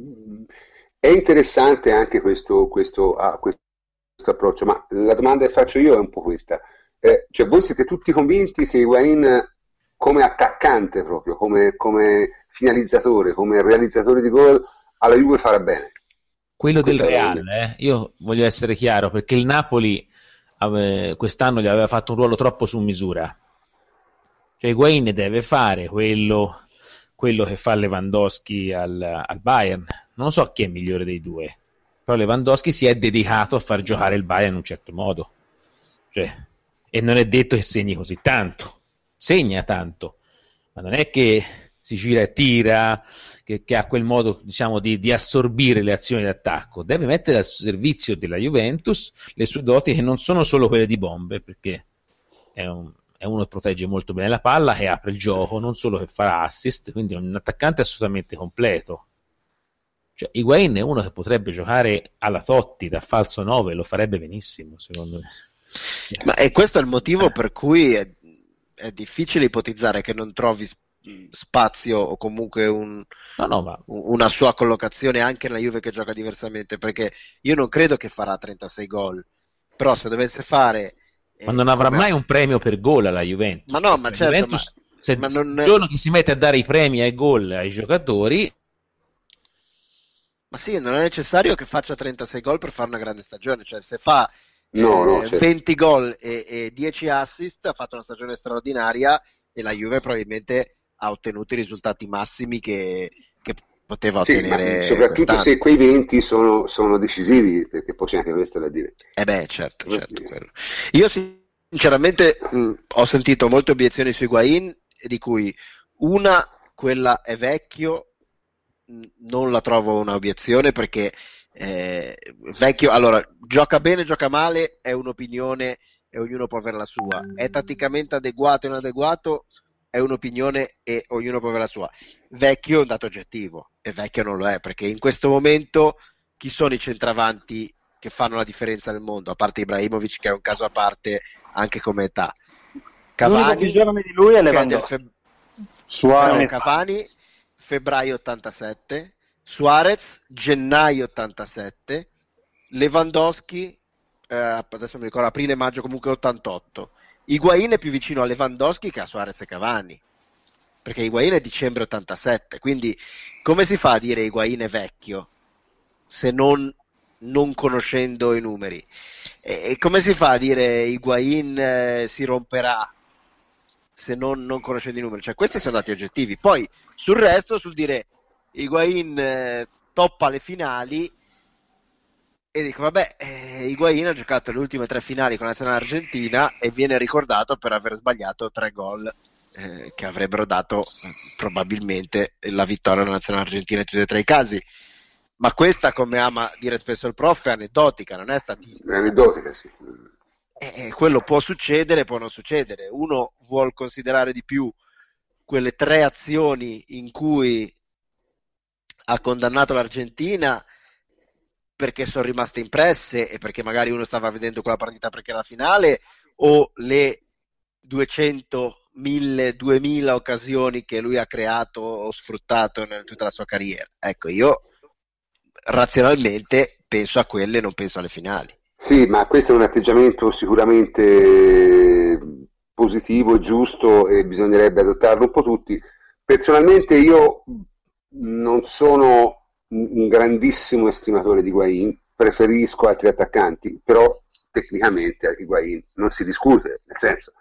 è interessante anche questo, questo, ah, questo questo approccio, ma la domanda che faccio io è un po' questa. Eh, cioè voi siete tutti convinti che Higuain come attaccante proprio, come, come finalizzatore, come realizzatore di gol alla Juve farà bene? Quello del Real, eh? io voglio essere chiaro, perché il Napoli ave, quest'anno gli aveva fatto un ruolo troppo su misura. Cioè Higuain deve fare quello, quello che fa Lewandowski al, al Bayern. Non so chi è migliore dei due però Lewandowski si è dedicato a far giocare il Bayern in un certo modo. Cioè, e non è detto che segni così tanto. Segna tanto, ma non è che si gira e tira, che, che ha quel modo diciamo, di, di, assorbire le azioni d'attacco. Deve mettere al servizio della Juventus le sue doti che non sono solo quelle di bombe, perché è, un, è uno che protegge molto bene la palla, che apre il gioco, non solo che fa assist, quindi è un attaccante assolutamente completo. Cioè, Higuain è uno che potrebbe giocare alla Totti da falso 9 lo farebbe benissimo, secondo me. Ma e questo è il motivo per cui è, è difficile ipotizzare che non trovi spazio o comunque un, no, no, ma... una sua collocazione anche nella Juve che gioca diversamente, perché io non credo che farà 36 gol, però se dovesse fare... Eh, ma non avrà come... mai un premio per gol alla Juventus. Ma no, ma certo, Juventus, ma... Se ma non... il giorno che si mette a dare i premi ai gol ai giocatori, ma sì, non è necessario che faccia 36 gol per fare una grande stagione, cioè se fa no, no, eh, certo. 20 gol e, e, 10 assist ha fatto una stagione straordinaria e la Juve probabilmente ha ottenuto i risultati massimi che, che poteva sì, ottenere. soprattutto quest'anno. se quei 20 sono, sono, decisivi, perché poi c'è anche questo da dire. Eh beh, certo, certo. Quello. Io sinceramente mh, ho sentito molte obiezioni su Higuain, di cui una, quella è vecchio, non la trovo un'obiezione perché eh, vecchio, allora, gioca bene, gioca male, è un'opinione e ognuno può avere la sua. È tatticamente adeguato o inadeguato, è un'opinione e ognuno può avere la sua. Vecchio è un dato oggettivo e vecchio non lo è perché in questo momento chi sono i centravanti che fanno la differenza nel mondo, a parte Ibrahimovic che è un caso a parte anche come età. Cavani, di lui è Lewandowski. Fe... Suarez. Cavani febbraio 87, Suarez gennaio 87, Lewandowski eh, adesso mi ricordo aprile-maggio comunque 88. Higuain è più vicino a Lewandowski che a Suarez e Cavani perché Higuain è dicembre 87 quindi come si fa a dire Higuain è vecchio se non, non conoscendo i numeri e, come si fa a dire Higuain eh, si romperà se non, non conoscendo i numeri. Cioè, questi sono dati oggettivi. Poi sul resto, sul dire Higuain eh, toppa le finali, e dico, vabbè, eh, Higuain ha giocato le ultime tre finali con la nazionale argentina e viene ricordato per aver sbagliato tre gol eh, che avrebbero dato eh, probabilmente la vittoria alla nazionale argentina in tutti e tre i casi. Ma questa, come ama dire spesso il prof, è aneddotica, non è statistica. È aneddotica, sì. Eh, quello può succedere, può non succedere. Uno vuol considerare di più quelle tre azioni in cui ha condannato l'Argentina perché sono rimaste impresse e perché magari uno stava vedendo quella partita perché era la finale o le 200, 1000, 2000 occasioni che lui ha creato o sfruttato in tutta la sua carriera. Ecco, io razionalmente penso a quelle, non penso alle finali. Sì, ma questo è un atteggiamento sicuramente positivo e giusto e bisognerebbe adottarlo un po' tutti. Personalmente io non sono un grandissimo estimatore di Guain, preferisco altri attaccanti, però tecnicamente Higuain non si discute, nel senso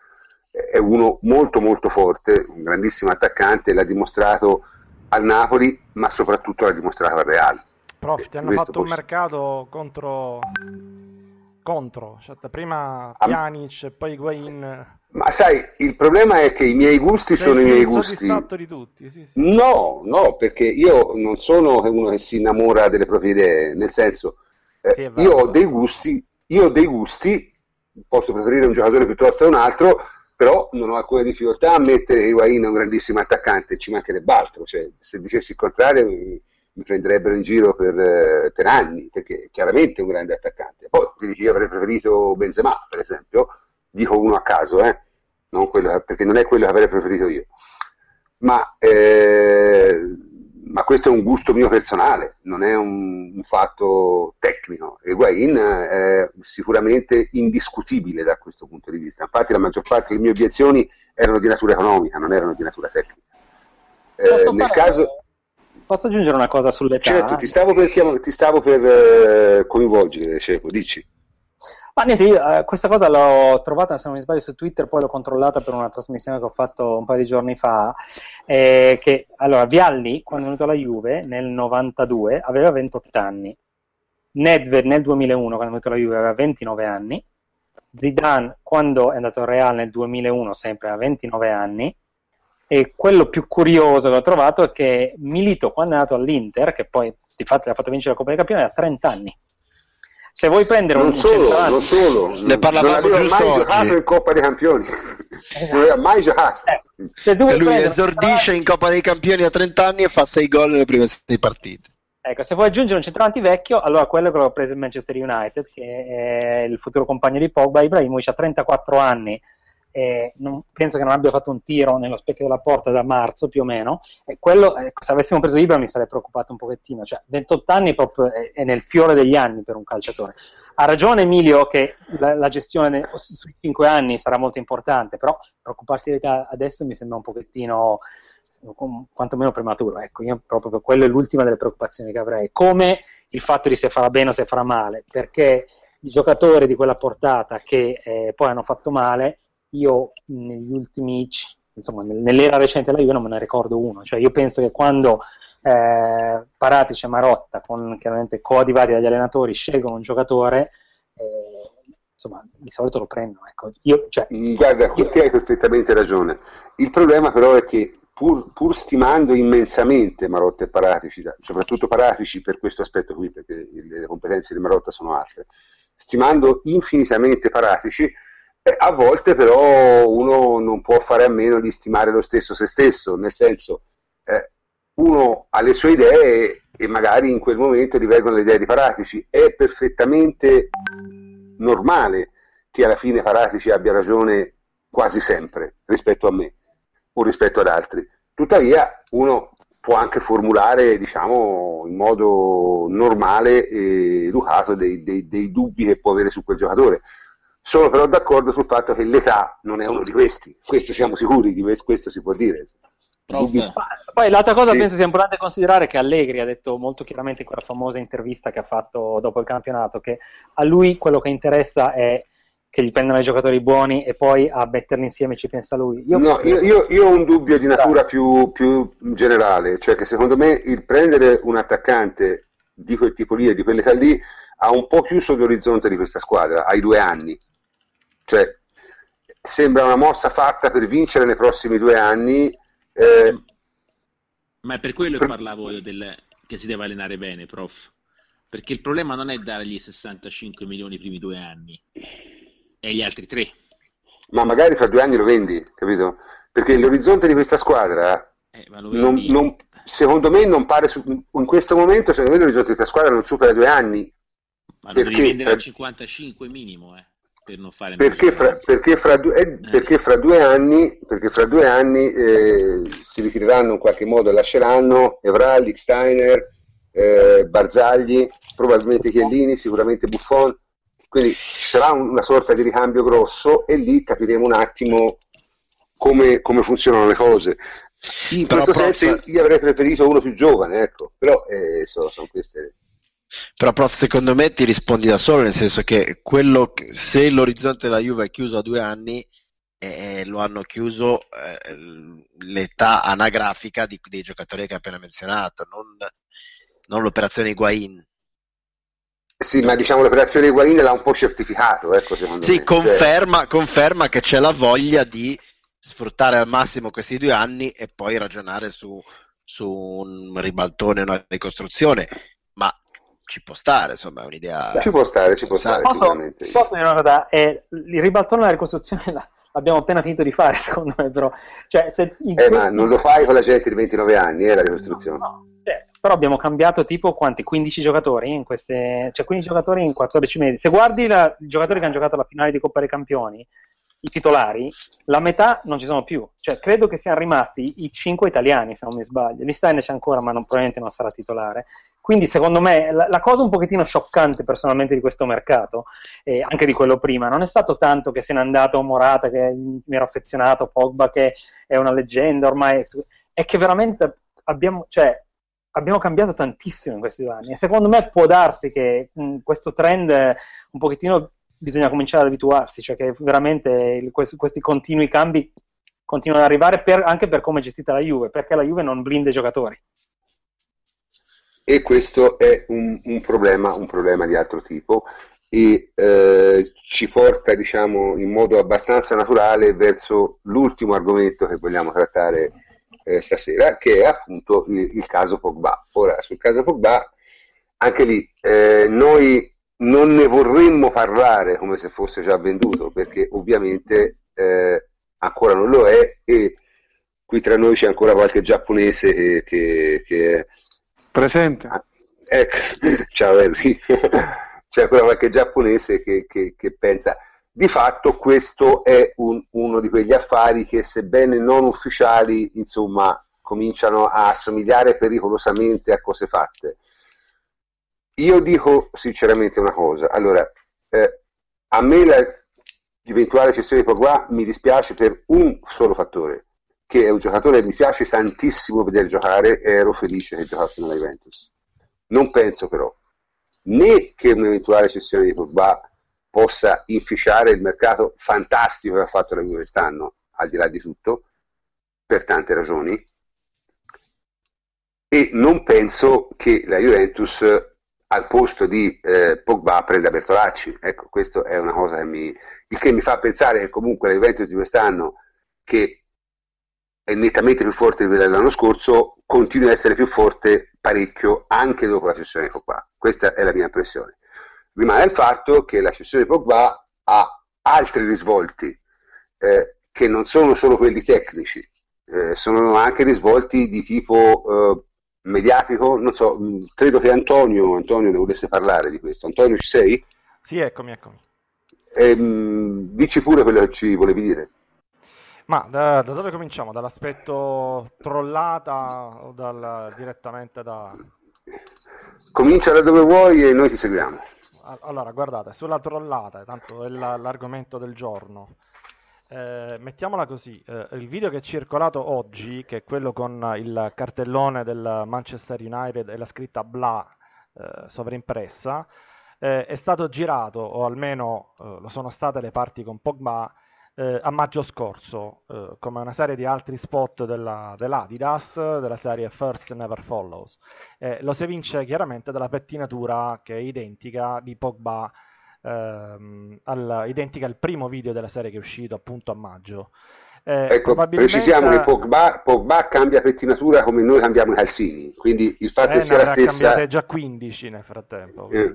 è uno molto molto forte, un grandissimo attaccante, l'ha dimostrato al Napoli, ma soprattutto l'ha dimostrato al Real. Prof, ti hanno fatto posso... un mercato contro contro, cioè, prima Pjanic e poi Higuain. Ma sai, il problema è che i miei gusti Sei sono i miei gusti. di tutti, sì, sì. No, no, perché io non sono uno che si innamora delle proprie idee, nel senso, eh, io ho dei gusti io ho dei gusti, posso preferire un giocatore piuttosto che un altro, però non ho alcuna difficoltà a mettere Higuain un grandissimo attaccante, ci mancherebbe altro, cioè, se dicessi il contrario mi, prenderebbero in giro per, eh, per, anni, perché chiaramente è un grande attaccante. Poi io avrei preferito Benzema, per esempio, dico uno a caso, eh? non quello, perché non è quello che avrei preferito io. Ma eh, ma questo è un gusto mio personale, non è un, un fatto tecnico. Higuain è sicuramente indiscutibile da questo punto di vista. Infatti la maggior parte delle mie obiezioni erano di natura economica, non erano di natura tecnica. Eh, nel caso... Posso aggiungere una cosa sull'età? Certo, ti stavo per, chiam- ti stavo per eh, coinvolgere, Ceco, dici. Ma niente, io eh, questa cosa l'ho trovata, se non mi sbaglio, su Twitter, poi l'ho controllata per una trasmissione che ho fatto un paio di giorni fa, eh, che, allora, Vialli, quando è venuto alla Juve, nel 92, aveva 28 anni, Nedved nel 2001, quando è venuto alla Juve, aveva 29 anni, Zidane, quando è andato al Real nel 2001, sempre aveva 29 anni, e quello più curioso che ho trovato è che Milito, quando è andato all'Inter, che poi di fatto ha fatto vincere la Coppa dei Campioni, aveva 30 anni. Se vuoi prendere non un solo, non solo, ne parlavamo non giusto mai oggi. in Coppa dei Campioni. Esatto. non aveva mai giocato. Eh, lui esordisce in Coppa dei Campioni a 30 anni e fa 6 gol nelle prime 6 partite. Ecco, se vuoi aggiungere un centravanti vecchio, allora quello che l'ho preso in Manchester United, che è il futuro compagno di Pogba, Ibrahimovic ha 34 anni, eh, non, penso che non abbia fatto un tiro nello specchio della porta da marzo più o meno, e quello, eh, se avessimo preso Ibra mi sarei preoccupato un pochettino, cioè 28 anni proprio è, è, nel fiore degli anni per un calciatore. Ha ragione Emilio che la, la gestione sui 5 anni sarà molto importante, però preoccuparsi di età adesso mi sembra un pochettino quantomeno prematuro, ecco, io proprio per quello è l'ultima delle preoccupazioni che avrei, come il fatto di se farà bene o se farà male, perché i giocatori di quella portata che eh, poi hanno fatto male io negli ultimi, insomma, nell'era recente della Juve non me ne ricordo uno, cioè io penso che quando eh, Paratici e Marotta, con chiaramente coadiuvati dagli allenatori, scelgono un giocatore, eh, insomma, di solito lo prendono. Ecco. Io, cioè, mm, Guarda, io... te hai perfettamente ragione. Il problema però è che pur, pur stimando immensamente Marotta e Paratici, soprattutto Paratici per questo aspetto qui, perché le competenze di Marotta sono altre, stimando infinitamente Paratici, a volte però uno non può fare a meno di stimare lo stesso se stesso, nel senso eh, uno ha le sue idee e magari in quel momento divergono le idee di Paratici. È perfettamente normale che alla fine Paratici abbia ragione quasi sempre rispetto a me o rispetto ad altri. Tuttavia uno può anche formulare diciamo, in modo normale e educato dei, dei, dei dubbi che può avere su quel giocatore sono però d'accordo sul fatto che l'età non è uno di questi, questo siamo sicuri, di questo si può dire. Poi l'altra cosa sì. penso sia importante considerare che Allegri ha detto molto chiaramente in quella famosa intervista che ha fatto dopo il campionato che a lui quello che interessa è che gli prendano i giocatori buoni e poi a metterli insieme ci pensa lui. Io, no, io, io, io ho un dubbio di natura più, più, generale, cioè che secondo me il prendere un attaccante di quel tipo lì e di quell'età lì ha un po' chiuso l'orizzonte di questa squadra, ai due anni cioè, sembra una mossa fatta per vincere nei prossimi due anni. Eh, Ma è per quello che parlavo del, che si deve allenare bene, prof. Perché il problema non è dargli 65 milioni i primi due anni, e gli altri tre. Ma magari fra due anni lo vendi, capito? Perché l'orizzonte di questa squadra, eh, non, non, secondo me, non pare su, in questo momento, secondo me l'orizzonte di questa squadra non supera due anni. Ma lo devi vendere a 55 minimo, eh per non fare perché fra, perché, fra due, eh, eh. perché fra, due, anni, perché fra due anni eh, si ritireranno in qualche modo e lasceranno Evraldi, Steiner, eh, Barzagli, probabilmente Chiellini, sicuramente Buffon. Quindi ci sarà una sorta di ricambio grosso e lì capiremo un attimo come, come funzionano le cose. In però questo prof... senso io avrei preferito uno più giovane, ecco, però eh, sono, sono queste però, prof, secondo me ti rispondi da solo, nel senso che quello, se l'orizzonte della Juve è chiuso a due anni, eh, lo hanno chiuso eh, l'età anagrafica di, dei giocatori che hai appena menzionato, non, non l'operazione Higuain. Sì, ma diciamo l'operazione Higuain l'ha un po' certificato, ecco, secondo sì, me. Conferma, cioè... conferma che c'è la voglia di sfruttare al massimo questi due anni e poi ragionare su, su un ribaltone, una ricostruzione. Ma ci può stare, insomma, è un'idea. Ci può stare, ci può stare. Posso, posso dire una cosa? È, il ribaltone della ricostruzione la, l'abbiamo appena finito di fare, secondo me, però. Cioè, se eh, questi... ma non lo fai con la gente di 29 anni, è eh, la ricostruzione. No, no. Cioè, però abbiamo cambiato tipo quanti? 15 giocatori in queste. Cioè, 15 giocatori in 14 mesi. Se guardi la, i giocatori che hanno giocato la finale di Coppa dei Campioni, i titolari, la metà non ci sono più. Cioè, credo che siano rimasti i 5 italiani, se non mi sbaglio. Di Stein c'è ancora, ma non, probabilmente non sarà titolare. Quindi secondo me la, la, cosa un pochettino scioccante personalmente di questo mercato, e anche di quello prima, non è stato tanto che se n'è andato Morata, che mi ero affezionato, Pogba che è una leggenda ormai, è che veramente abbiamo, cioè, abbiamo cambiato tantissimo in questi due anni e secondo me può darsi che mh, questo trend un pochettino bisogna cominciare ad abituarsi, cioè che veramente il, questi, questi, continui cambi continuano ad arrivare per, anche per come è gestita la Juve, perché la Juve non blinda i giocatori. E questo è un, un, problema, un problema, di altro tipo. E eh, ci porta diciamo in modo abbastanza naturale verso l'ultimo argomento che vogliamo trattare eh, stasera che è appunto il, il, caso Pogba. Ora sul caso Pogba anche lì eh, noi non ne vorremmo parlare come se fosse già venduto perché ovviamente eh, ancora non lo è e qui tra noi c'è ancora qualche giapponese che, che, che Presente. Ah, ecco, ciao Henry. C'è ancora qualche giapponese che, che, che, pensa. Di fatto questo è un, uno di quegli affari che sebbene non ufficiali, insomma, cominciano a assomigliare pericolosamente a cose fatte. Io dico sinceramente una cosa. Allora, eh, a me l'eventuale cessione di Pogba mi dispiace per un solo fattore che è un giocatore che mi piace tantissimo vedere giocare e ero felice che giocasse nella Juventus. Non penso però né che un'eventuale cessione di Pogba possa inficiare il mercato fantastico che ha fatto la Juve quest'anno, al di là di tutto, per tante ragioni, e non penso che la Juventus al posto di eh, Pogba prenda Bertolacci. Ecco, questo è una cosa che mi, il che mi fa pensare che comunque la Juventus di quest'anno, che è nettamente più forte dell'anno scorso, continua a essere più forte parecchio anche dopo la cessione di Pogba. Questa è la mia impressione. Rimane il fatto che la cessione di Pogba ha altri risvolti eh, che non sono solo quelli tecnici, eh, sono anche risvolti di tipo eh, mediatico. Non so, credo che Antonio, Antonio ne volesse parlare di questo. Antonio, ci sei? Sì, eccomi, eccomi. Ehm, dici pure quello che ci volevi dire. Ma da, da, dove cominciamo? Dall'aspetto trollata o dal, direttamente da... Comincia da dove vuoi e noi ti seguiamo. Allora, guardate, sulla trollata, tanto è la, l'argomento del giorno. Eh, mettiamola così, eh, il video che è circolato oggi, che è quello con il cartellone del Manchester United e la scritta bla eh, sovraimpressa, eh, è stato girato, o almeno eh, lo sono state le parti con Pogba, eh, a maggio scorso, come una serie di altri spot della, dell'Adidas, della serie First Never Follows. Lo si evince chiaramente dalla pettinatura che è identica di Pogba ehm, al, identica al primo video della serie che è uscito appunto a maggio. Eh, ecco, probabilmente... precisiamo che Pogba, Pogba, cambia pettinatura come noi cambiamo i calzini, quindi il fatto eh, che sia la stessa... cambiate già 15 nel frattempo. Eh.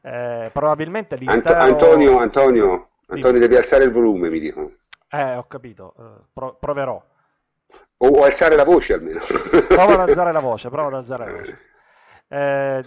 Eh, probabilmente l'intero... Antonio, Antonio, Antonio devi alzare il volume, mi dicono. Eh, ho capito, uh, pro- proverò. O, o, alzare la voce almeno. Prova ad alzare la voce, prova ad alzare la voce. Eh,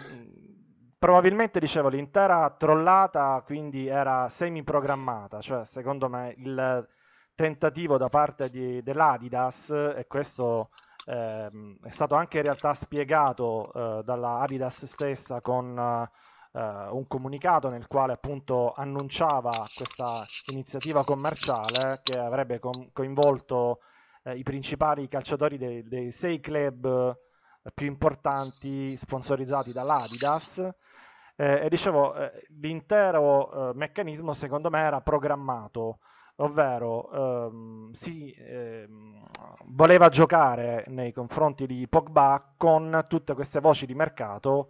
probabilmente, dicevo, l'intera trollata quindi era semi-programmata, cioè secondo me il tentativo da parte di, dell'Adidas, e questo ehm, è stato anche in realtà spiegato eh, dalla Adidas stessa con eh, un comunicato nel quale appunto annunciava questa iniziativa commerciale che avrebbe co- coinvolto eh, i principali calciatori dei, dei sei club eh, più importanti sponsorizzati dall'Adidas. Eh, e dicevo, eh, l'intero meccanismo secondo me era programmato ovvero ehm, si ehm, voleva giocare nei confronti di Pogba con tutte queste voci di mercato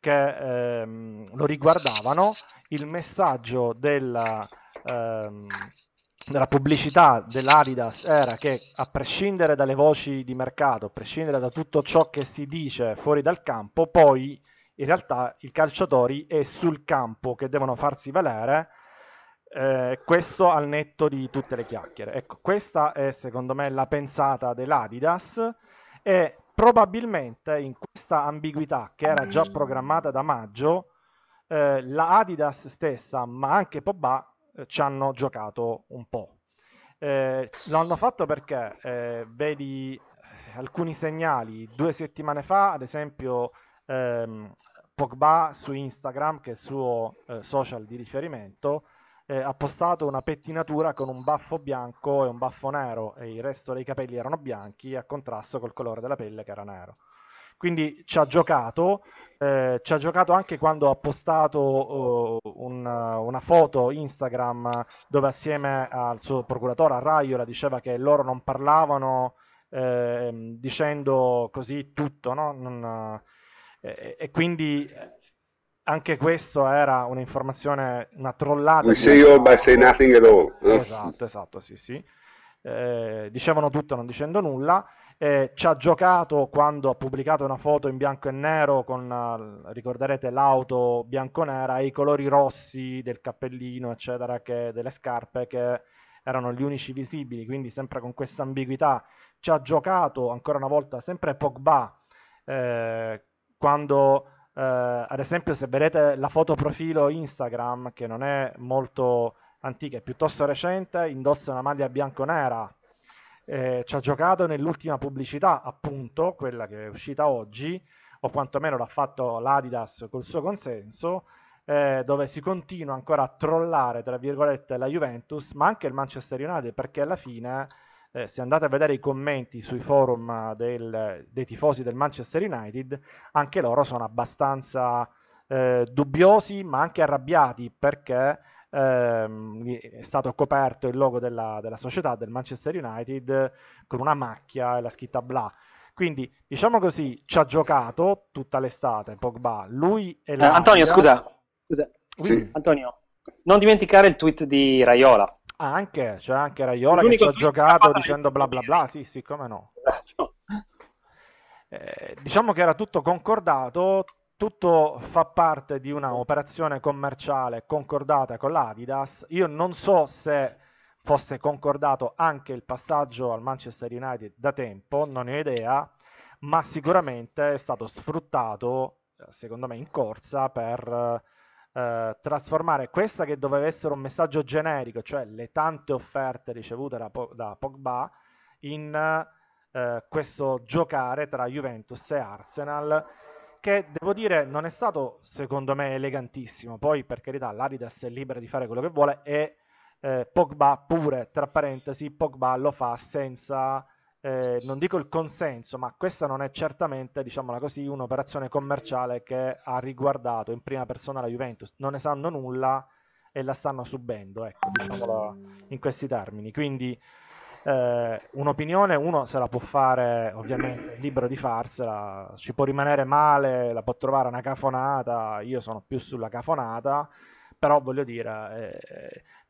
che ehm, lo riguardavano. Il messaggio della, ehm, della pubblicità dell'Adidas era che a prescindere dalle voci di mercato, a prescindere da tutto ciò che si dice fuori dal campo, poi in realtà i calciatori è sul campo che devono farsi valere eh, questo al netto di tutte le chiacchiere. Ecco, questa è secondo me la pensata dell'Adidas e probabilmente in questa ambiguità che era già programmata da maggio, eh, la Adidas stessa, ma anche Pogba, eh, ci hanno giocato un po'. Eh, l'hanno fatto perché eh, vedi eh, alcuni segnali due settimane fa, ad esempio ehm, Pogba su Instagram, che è il suo eh, social di riferimento, eh, ha postato una pettinatura con un baffo bianco e un baffo nero e il resto dei capelli erano bianchi a contrasto col colore della pelle che era nero. Quindi ci ha giocato, eh, ci ha giocato anche quando ha postato uh, un, una foto Instagram dove assieme al suo procuratore, a Raiola, diceva che loro non parlavano eh, dicendo così tutto, no? non, eh, e quindi anche questo era un'informazione, una trollata. We say all by say nothing at all. Esatto, esatto, sì, sì. Eh, dicevano tutto non dicendo nulla. Eh, ci ha giocato quando ha pubblicato una foto in bianco e nero con, uh, ricorderete, l'auto bianco-nera e i colori rossi del cappellino, eccetera, che, delle scarpe che erano gli unici visibili, quindi sempre con questa ambiguità. Ci ha giocato ancora una volta sempre Pogba eh, quando eh, ad esempio, se vedete la foto profilo Instagram, che non è molto antica, è piuttosto recente, indossa una maglia bianco-nera. Eh, ci ha giocato nell'ultima pubblicità, appunto, quella che è uscita oggi, o quantomeno l'ha fatto l'Adidas col suo consenso, eh, dove si continua ancora a trollare, tra virgolette, la Juventus, ma anche il Manchester United, perché alla fine eh, se andate a vedere i commenti sui forum del, dei tifosi del Manchester United, anche loro sono abbastanza eh, dubbiosi, ma anche arrabbiati perché ehm, è stato coperto il logo della, della, società del Manchester United con una macchia e la scritta bla. Quindi, diciamo così, ci ha giocato tutta l'estate Pogba. Lui e eh, Antonio, scusa, scusa. Sì. Antonio, non dimenticare il tweet di Raiola anche, c'è anche Raiola che ci ha giocato dicendo bla bla bla, sì, sì, come no. Esatto. Eh, diciamo che era tutto concordato, tutto fa parte di una operazione commerciale concordata con l'Adidas. Io non so se fosse concordato anche il passaggio al Manchester United da tempo, non ne ho idea, ma sicuramente è stato sfruttato, secondo me, in corsa per eh, trasformare questa che doveva essere un messaggio generico, cioè le tante offerte ricevute da, da Pogba, in eh, questo giocare tra Juventus e Arsenal, che devo dire non è stato secondo me elegantissimo. Poi, per carità, l'Adidas è libera di fare quello che vuole e eh, Pogba pure, tra parentesi, Pogba lo fa senza eh, non dico il consenso, ma questa non è certamente, diciamola così, un'operazione commerciale che ha riguardato in prima persona la Juventus. Non ne sanno nulla e la stanno subendo, ecco, diciamolo in questi termini. Quindi eh, un'opinione uno se la può fare, ovviamente, libero di farsela, ci può rimanere male, la può trovare una cafonata, io sono più sulla cafonata, però voglio dire,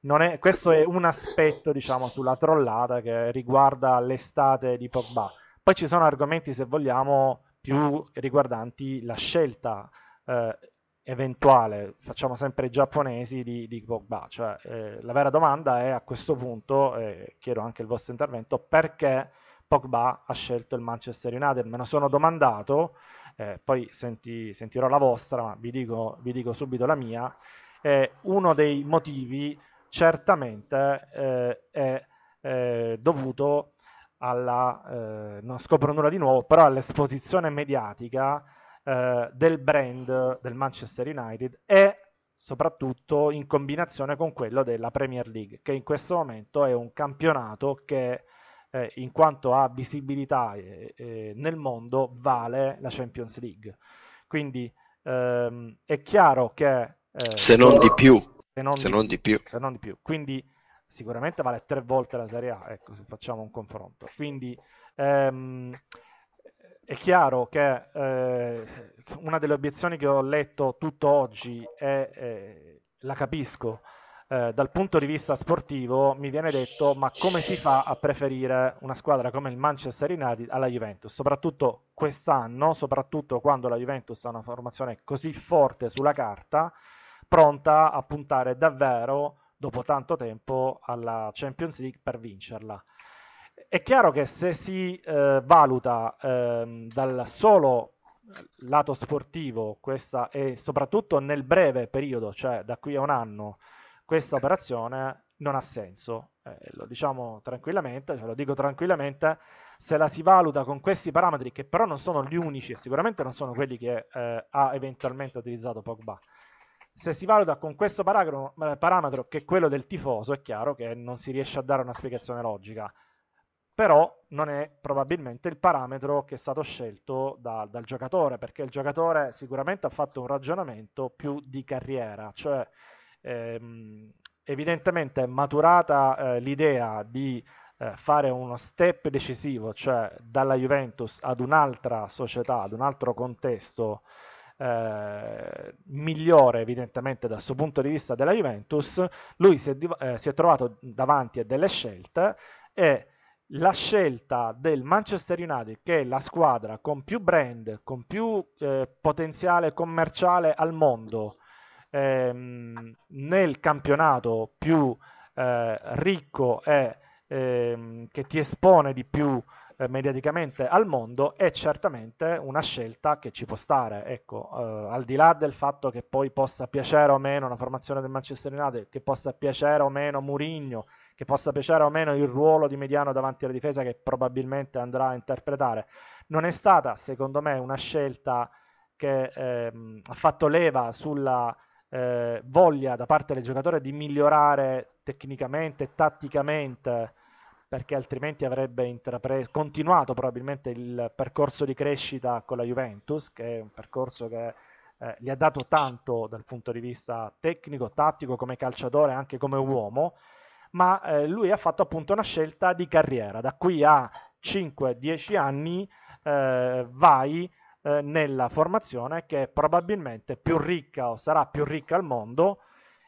eh, è, questo è un aspetto diciamo sulla trollata che riguarda l'estate di Pogba. Poi ci sono argomenti, se vogliamo, più riguardanti la scelta eh, eventuale, facciamo sempre i giapponesi, di, di Pogba. Cioè, eh, la vera domanda è a questo punto, chiedo anche il vostro intervento, perché Pogba ha scelto il Manchester United? Me lo sono domandato, eh, poi senti, sentirò la vostra, ma vi dico, vi dico subito la mia. Uno dei motivi certamente eh, è eh, dovuto alla, eh, non scopro nulla di nuovo, però all'esposizione mediatica eh, del brand del Manchester United e soprattutto in combinazione con quello della Premier League, che in questo momento è un campionato che eh, in quanto a visibilità eh, eh, nel mondo vale la Champions League. Quindi ehm, è chiaro che... Eh, se non di più. Se non, se, di, non di più. se non di più. Quindi sicuramente vale tre volte la Serie A, ecco, se facciamo un confronto. Quindi ehm, è chiaro che eh, una delle obiezioni che ho letto tutto oggi è, eh, la capisco, eh, dal punto di vista sportivo mi viene detto ma come si fa a preferire una squadra come il Manchester United alla Juventus, soprattutto quest'anno, soprattutto quando la Juventus ha una formazione così forte sulla carta, pronta a puntare davvero dopo tanto tempo alla Champions League per vincerla è chiaro che se si eh, valuta eh, dal solo lato sportivo questa e soprattutto nel breve periodo, cioè da qui a un anno, questa operazione non ha senso. Eh, lo diciamo tranquillamente, cioè lo dico tranquillamente, se la si valuta con questi parametri, che però non sono gli unici e sicuramente non sono quelli che eh, ha eventualmente utilizzato Pogba. Se si valuta con questo parametro, eh, parametro che è quello del tifoso, è chiaro che non si riesce a dare una spiegazione logica. Però non è probabilmente il parametro che è stato scelto da, dal giocatore, perché il giocatore sicuramente ha fatto un ragionamento più di carriera, cioè ehm, evidentemente è maturata eh, l'idea di eh, fare uno step decisivo, cioè dalla Juventus ad un'altra società, ad un altro contesto eh, migliore evidentemente dal suo punto di vista della Juventus, lui si è, eh, si è trovato davanti a delle scelte e la scelta del Manchester United, che è la squadra con più brand, con più eh, potenziale commerciale al mondo, ehm, nel campionato più eh, ricco e ehm, che ti espone di più eh, mediaticamente al mondo, è certamente una scelta che ci può stare. Ecco, eh, al di là del fatto che poi possa piacere o meno la formazione del Manchester United, che possa piacere o meno Mourinho, che possa piacere o meno il ruolo di mediano davanti alla difesa che probabilmente andrà a interpretare. Non è stata, secondo me, una scelta che ehm, ha fatto leva sulla eh, voglia da parte del giocatore di migliorare tecnicamente tatticamente perché altrimenti avrebbe intrapre- continuato probabilmente il percorso di crescita con la Juventus, che è un percorso che eh, gli ha dato tanto dal punto di vista tecnico, tattico, come calciatore, anche come uomo, ma eh, lui ha fatto appunto una scelta di carriera. Da qui a 5-10 anni eh, vai eh, nella formazione che è probabilmente più ricca o sarà più ricca al mondo